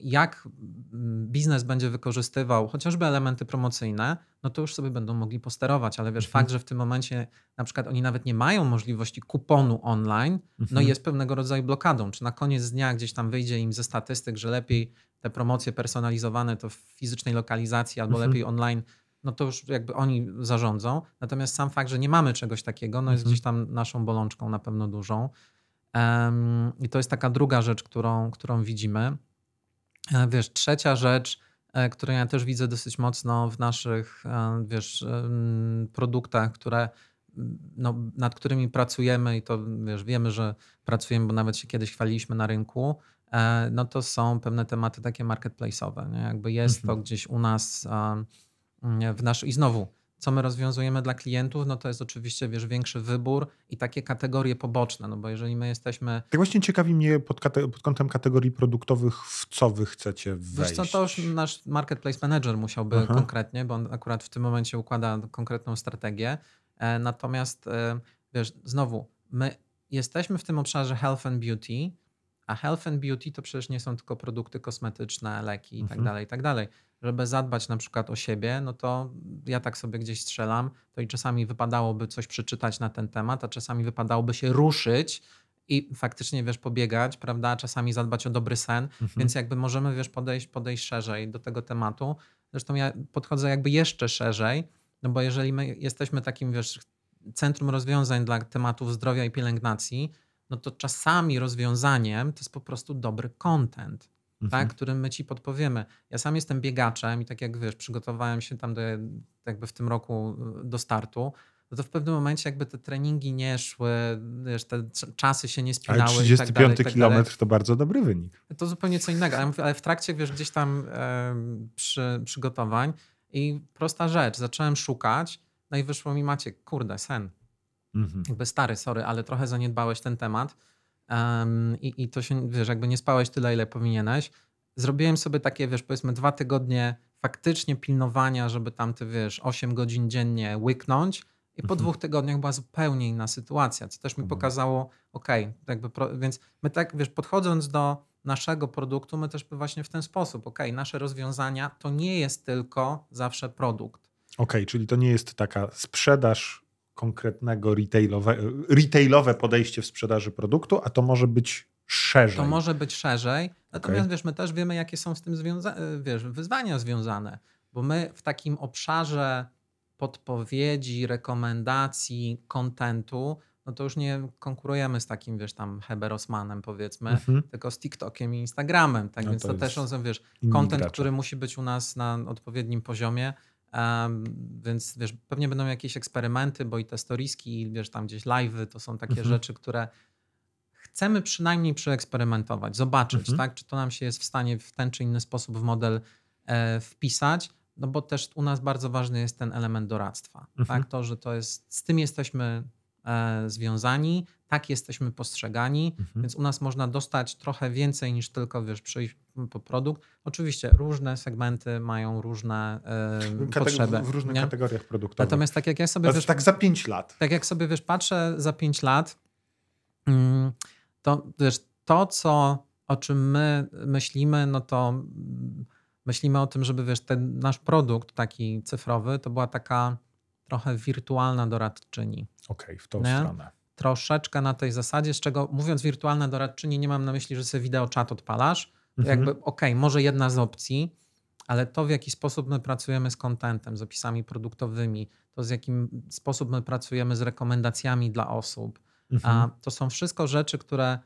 jak mm, biznes będzie wykorzystywał chociażby elementy promocyjne, no to już sobie będą mogli posterować, ale wiesz, Mhm. fakt, że w tym momencie na przykład oni nawet nie mają możliwości kuponu online, no Mhm. jest pewnego rodzaju blokadą. Czy na koniec dnia gdzieś tam wyjdzie im ze statystyk, że lepiej te promocje personalizowane to w fizycznej lokalizacji albo Mhm. lepiej online, no to już jakby oni zarządzą. Natomiast sam fakt, że nie mamy czegoś takiego, no jest Mhm. gdzieś tam naszą bolączką na pewno dużą. Em, I to jest taka druga rzecz, którą, którą widzimy. E, Wiesz, trzecia rzecz, e, które ja też widzę dosyć mocno w naszych, e, wiesz, produktach, które no, nad którymi pracujemy i to wiesz, wiemy, że pracujemy, bo nawet się kiedyś chwaliliśmy na rynku, no to są pewne tematy takie marketplace'owe. Nie? Jakby jest Mhm. to gdzieś u nas w nasz... I znowu, co my rozwiązujemy dla klientów, no to jest oczywiście, wiesz, większy wybór i takie kategorie poboczne, no bo jeżeli my jesteśmy Tak właśnie ciekawi mnie pod, kate- pod kątem kategorii produktowych, w co wy chcecie Wiesz wejść. co, to już nasz marketplace manager musiałby Aha. konkretnie, bo on akurat w tym momencie układa konkretną strategię. E, Natomiast e, wiesz, znowu, my jesteśmy w tym obszarze health and beauty, a health and beauty to przecież nie są tylko produkty kosmetyczne, leki i tak Mhm. dalej, i tak dalej. Żeby zadbać na przykład o siebie, no to ja tak sobie gdzieś strzelam, to i czasami wypadałoby coś przeczytać na ten temat, a czasami wypadałoby się ruszyć i faktycznie, wiesz, pobiegać, prawda, czasami zadbać o dobry sen, Mhm. więc jakby możemy, wiesz, podejść, podejść szerzej do tego tematu. Zresztą ja podchodzę jakby jeszcze szerzej, no bo jeżeli my jesteśmy takim, wiesz, centrum rozwiązań dla tematów zdrowia i pielęgnacji, no to czasami rozwiązaniem to jest po prostu dobry content. Tak, którym my ci podpowiemy. Ja sam jestem biegaczem i tak jak wiesz, przygotowałem się tam do, jakby w tym roku y, do startu, no to w pewnym momencie jakby te treningi nie szły, wiesz, te cz- czasy się nie Ale spinały i tak 35 dalej, i tak dalej. kilometr to bardzo dobry wynik. To zupełnie co innego, ale, ale w trakcie, wiesz, gdzieś tam em, przy przygotowań i prosta rzecz, zacząłem szukać, no i wyszło mi Maciek, kurde, sen. Mhm. Jakby stary, sorry, ale trochę zaniedbałeś ten temat em, i, i to się, wiesz, jakby nie spałeś tyle, ile powinieneś. Zrobiłem sobie takie, wiesz, powiedzmy dwa tygodnie faktycznie pilnowania, żeby tam te, wiesz, 8 godzin dziennie łyknąć i po Mhm. dwóch tygodniach była zupełnie inna sytuacja, co też mi Mhm. pokazało, okej, jakby, pro, więc my tak, wiesz, podchodząc do naszego produktu, my też właśnie w ten sposób, okej, nasze rozwiązania to nie jest tylko zawsze produkt. Okej, czyli to nie jest taka sprzedaż konkretnego retailowe, retailowe podejście w sprzedaży produktu, a to może być szerzej. To może być szerzej, natomiast Okej. wiesz, my też wiemy, jakie są z tym związa- e, wiesz, wyzwania związane, bo my w takim obszarze podpowiedzi, rekomendacji, kontentu, no to już nie konkurujemy z takim, wiesz, tam Heberosmanem powiedzmy, Mhm. tylko z TikTokiem i Instagramem, tak No więc to to, też są, wiesz, gracze. który musi być u nas na odpowiednim poziomie, więc wiesz, pewnie będą jakieś eksperymenty, bo i te storiski, i wiesz, tam gdzieś live'y, to są takie Mhm. rzeczy, które chcemy przynajmniej przeeksperymentować, zobaczyć, Mhm. tak, czy to nam się jest w stanie w ten czy inny sposób w model e, wpisać, no bo też u nas bardzo ważny jest ten element doradztwa, Mhm. tak, to, że to jest, z tym jesteśmy e, związani, tak jesteśmy postrzegani, Mhm. więc u nas można dostać trochę więcej niż tylko, wiesz, przyjść po produkt. Oczywiście różne segmenty mają różne Kate- potrzeby. w różnych nie? kategoriach produktowych. Natomiast tak jak ja sobie, wiesz, tak za 5 lat. tak jak sobie, wiesz, patrzę za 5 lat, mm, to wiesz, to, co, o czym my myślimy, no to mm, myślimy o tym, żeby, wiesz, ten nasz produkt taki cyfrowy, to była taka trochę wirtualna doradczyni. Okej, w tą Nie? stronę. Troszeczkę na tej zasadzie, z czego mówiąc wirtualna doradczyni, nie mam na myśli, że sobie wideo czat odpalasz, Mhm. jakby okej, może jedna z opcji, ale to w jaki sposób my pracujemy z contentem, z opisami produktowymi, to z jakim sposób my pracujemy z rekomendacjami dla osób, Mhm. a to są wszystko rzeczy, które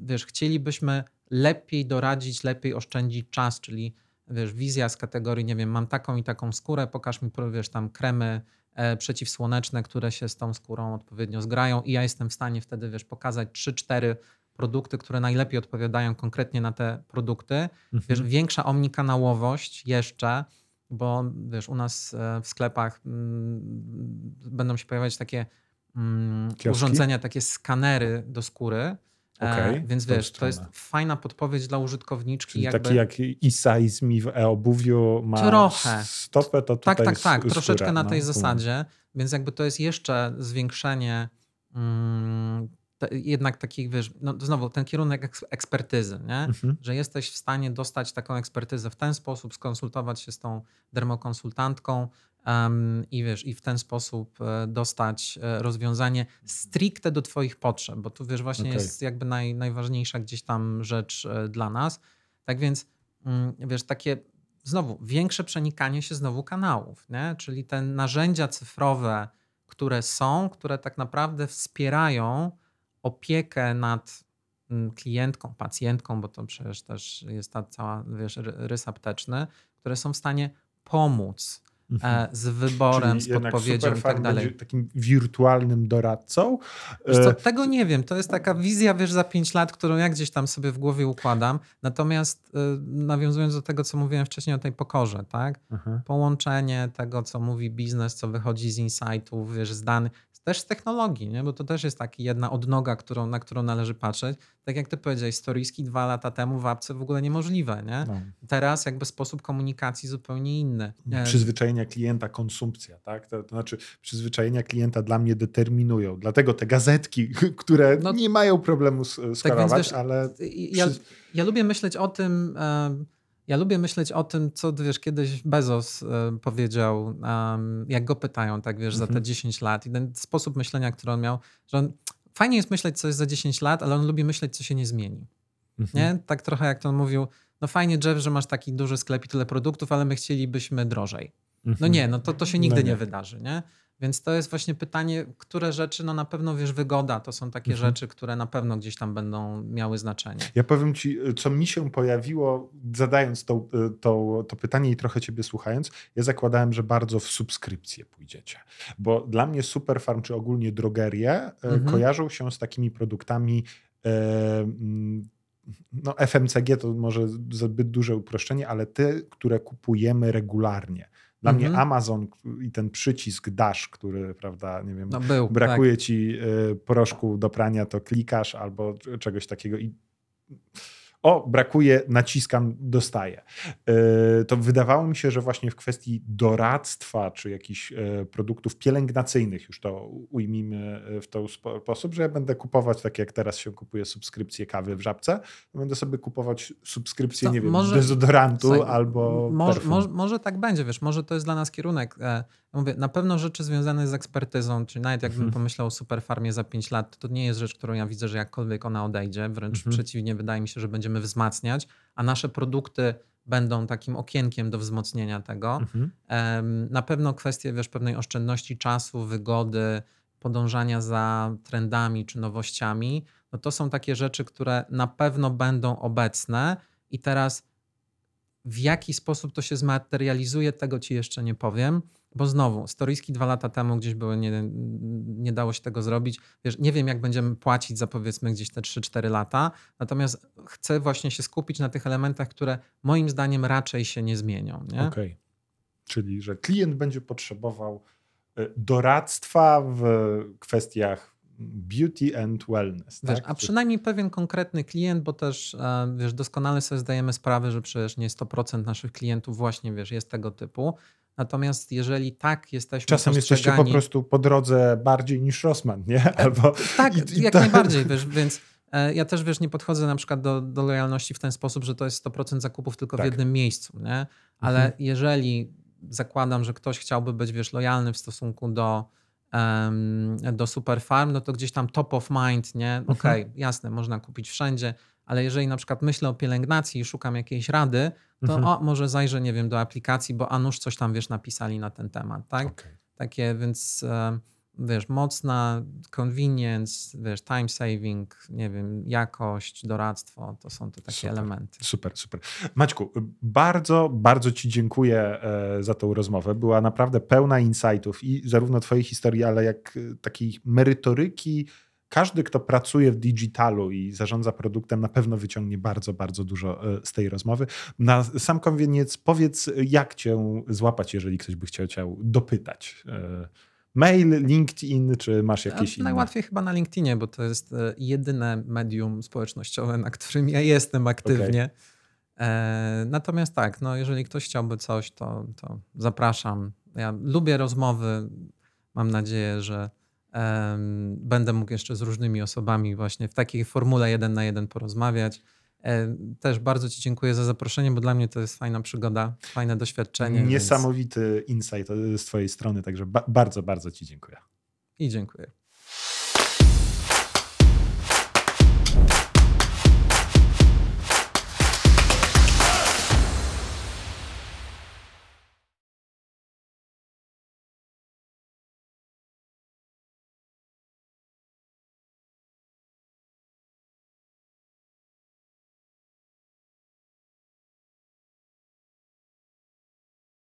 wiesz, chcielibyśmy lepiej doradzić, lepiej oszczędzić czas, czyli wiesz, wizja z kategorii, nie wiem, mam taką i taką skórę, pokaż mi, wiesz, tam kremy e, przeciwsłoneczne, które się z tą skórą odpowiednio zgrają i ja jestem w stanie wtedy, wiesz, pokazać 3-4 produkty, które najlepiej odpowiadają konkretnie na te produkty. Mhm. Wiesz, większa omnikanałowość jeszcze, bo wiesz, u nas e, w sklepach mm, będą się pojawiać takie mm, Kioski? urządzenia, takie skanery do skóry. E, Okej, więc wiesz, to jest fajna podpowiedź dla użytkowniczki. Czyli jakby... taki jak e-size mi w e-obuwiu ma Trochę. stopę, to Tak, tutaj tak, tak, troszeczkę skóra, na no, tej kumam. zasadzie, więc jakby to jest jeszcze zwiększenie mm, jednak takich, wiesz, no znowu ten kierunek eks- ekspertyzy, nie? Mhm. że jesteś w stanie dostać taką ekspertyzę w ten sposób, skonsultować się z tą dermokonsultantką em, i wiesz, i w ten sposób e, dostać e, rozwiązanie stricte do Twoich potrzeb, bo tu wiesz, właśnie Okej. jest jakby naj, najważniejsza gdzieś tam rzecz e, dla nas. Tak więc mm, wiesz, takie znowu większe przenikanie się znowu kanałów, nie? czyli te narzędzia cyfrowe, które są, które tak naprawdę wspierają opiekę nad mm, klientką, pacjentką, bo to przecież też jest ta cała, wiesz, ry- rys apteczny, które są w stanie pomóc Mhm. e, z wyborem, Czyli z podpowiedzią i tak dalej. takim wirtualnym doradcą. Co, E, tego nie wiem. To jest taka wizja, wiesz, za 5 lat, którą ja gdzieś tam sobie w głowie układam. Natomiast y, nawiązując do tego, co mówiłem wcześniej o tej pokorze, tak? aha. Połączenie tego, co mówi biznes, co wychodzi z insightów, wiesz, z danych, też z technologii, nie? bo to też jest taka jedna odnoga, którą, na którą należy patrzeć. Tak jak ty powiedziałeś, storyski dwa lata temu w apce w ogóle niemożliwe. Nie? No. Teraz jakby sposób komunikacji zupełnie inny. E, Przyzwyczajenia klienta, konsumpcja, tak? To, to znaczy, przyzwyczajenia klienta dla mnie determinują. Dlatego te gazetki, które No- nie mają problemu skorować, wiesz, ale. Ja, ja lubię myśleć o tym, em, ja lubię myśleć o tym, co wiesz, kiedyś Bezos em, powiedział, em, jak go pytają, tak wiesz, za te Mhm. 10 lat i ten sposób myślenia, który on miał, że on, fajnie jest myśleć, co jest za 10 lat, ale on lubi myśleć, co się nie zmieni. Mhm. Nie? Tak trochę jak to on mówił, no fajnie Jeff, że masz taki duży sklep i tyle produktów, ale my chcielibyśmy drożej. No Mhm. nie, no to, to się nigdy No nie. nie. wydarzy, nie? Więc to jest właśnie pytanie, które rzeczy, no na pewno wiesz, wygoda, to są takie Mhm. rzeczy, które na pewno gdzieś tam będą miały znaczenie. Ja powiem ci, co mi się pojawiło, zadając to, to, to pytanie i trochę ciebie słuchając. Ja zakładałem, że bardzo w subskrypcję pójdziecie. Bo dla mnie Superfarm, czy ogólnie drogerie, e, Mhm. kojarzą się z takimi produktami. Mm, no, FMCG to może zbyt duże uproszczenie, ale te, które kupujemy regularnie. Dla Mhm. mnie Amazon i ten przycisk Dash, który, prawda, nie wiem, No był, brakuje ci y, proszku do prania, to klikasz albo czegoś takiego i o, brakuje, naciskam, dostaję. Y, To wydawało mi się, że właśnie w kwestii doradztwa czy jakichś y, produktów pielęgnacyjnych, już to ujmijmy y, w ten spo- sposób, że ja będę kupować, tak jak teraz się kupuje subskrypcję kawy w żabce, będę sobie kupować subskrypcję, To nie wiem, może- dezodorantu Słuchaj, albo Może, może, może tak będzie, wiesz, może to jest dla nas kierunek. Mówię, na pewno rzeczy związane z ekspertyzą, czyli nawet jakbym Mhm. pomyślał o superfarmie za 5 lat, to nie jest rzecz, którą ja widzę, że jakkolwiek ona odejdzie, wręcz Mhm. przeciwnie, wydaje mi się, że będziemy wzmacniać, a nasze produkty będą takim okienkiem do wzmocnienia tego. Mhm. Na pewno kwestie, wiesz, pewnej oszczędności czasu, wygody, podążania za trendami czy nowościami, no to są takie rzeczy, które na pewno będą obecne i teraz w jaki sposób to się zmaterializuje, tego ci jeszcze nie powiem, bo znowu, storyski dwa lata temu gdzieś były, nie, nie dało się tego zrobić. Wiesz, nie wiem, jak będziemy płacić za powiedzmy gdzieś te 3-4 lata, natomiast chcę właśnie się skupić na tych elementach, które moim zdaniem raczej się nie zmienią. Okej. Czyli, że klient będzie potrzebował e, doradztwa w kwestiach beauty and wellness. Wiesz, tak? a przynajmniej pewien konkretny klient, bo też e, wiesz, doskonale sobie zdajemy sprawę, że przecież nie 100% naszych klientów właśnie wiesz, jest tego typu. Natomiast jeżeli tak jesteśmy Czasem jesteście po prostu po drodze bardziej niż Rossmann, nie? Albo Tak, i- i jak to- najbardziej, wiesz, więc e, ja też wiesz, nie podchodzę na przykład do, do lojalności w ten sposób, że to jest 100% zakupów tylko Tak. w jednym miejscu, nie? Ale Mhm. jeżeli zakładam, że ktoś chciałby być, wiesz, lojalny w stosunku do, em, do Superfarm, no to gdzieś tam top of mind, nie? Mhm. Okej, jasne, można kupić wszędzie, ale jeżeli na przykład myślę o pielęgnacji i szukam jakiejś rady, to Mhm. o, może zajrzę, nie wiem, do aplikacji, bo a nuż coś tam, wiesz, napisali na ten temat, tak? Okej. Takie, więc e, wiesz, mocna convenience, wiesz, time saving, nie wiem, jakość, doradztwo, to są te takie Super. elementy. Super, super. Maćku, bardzo, bardzo Ci dziękuję e, za tą rozmowę. Była naprawdę pełna insightów i zarówno Twojej historii, ale jak e, takiej merytoryki. Każdy, kto pracuje w digitalu i zarządza produktem, na pewno wyciągnie bardzo, bardzo dużo e, z tej rozmowy. Na sam koniec powiedz, jak Cię złapać, jeżeli ktoś by chciał Cię dopytać. E, Mail, LinkedIn, czy masz jakieś A inne? Najłatwiej chyba na LinkedInie, bo to jest e, jedyne medium społecznościowe, na którym ja jestem aktywnie. E, natomiast tak, no, jeżeli ktoś chciałby coś, to, to zapraszam. Ja lubię rozmowy. Mam nadzieję, że będę mógł jeszcze z różnymi osobami właśnie w takiej formule jeden na jeden porozmawiać. Też bardzo Ci dziękuję za zaproszenie, bo dla mnie to jest fajna przygoda, fajne doświadczenie. więc- Niesamowity insight e, z Twojej strony, także ba- bardzo, bardzo Ci dziękuję. I dziękuję.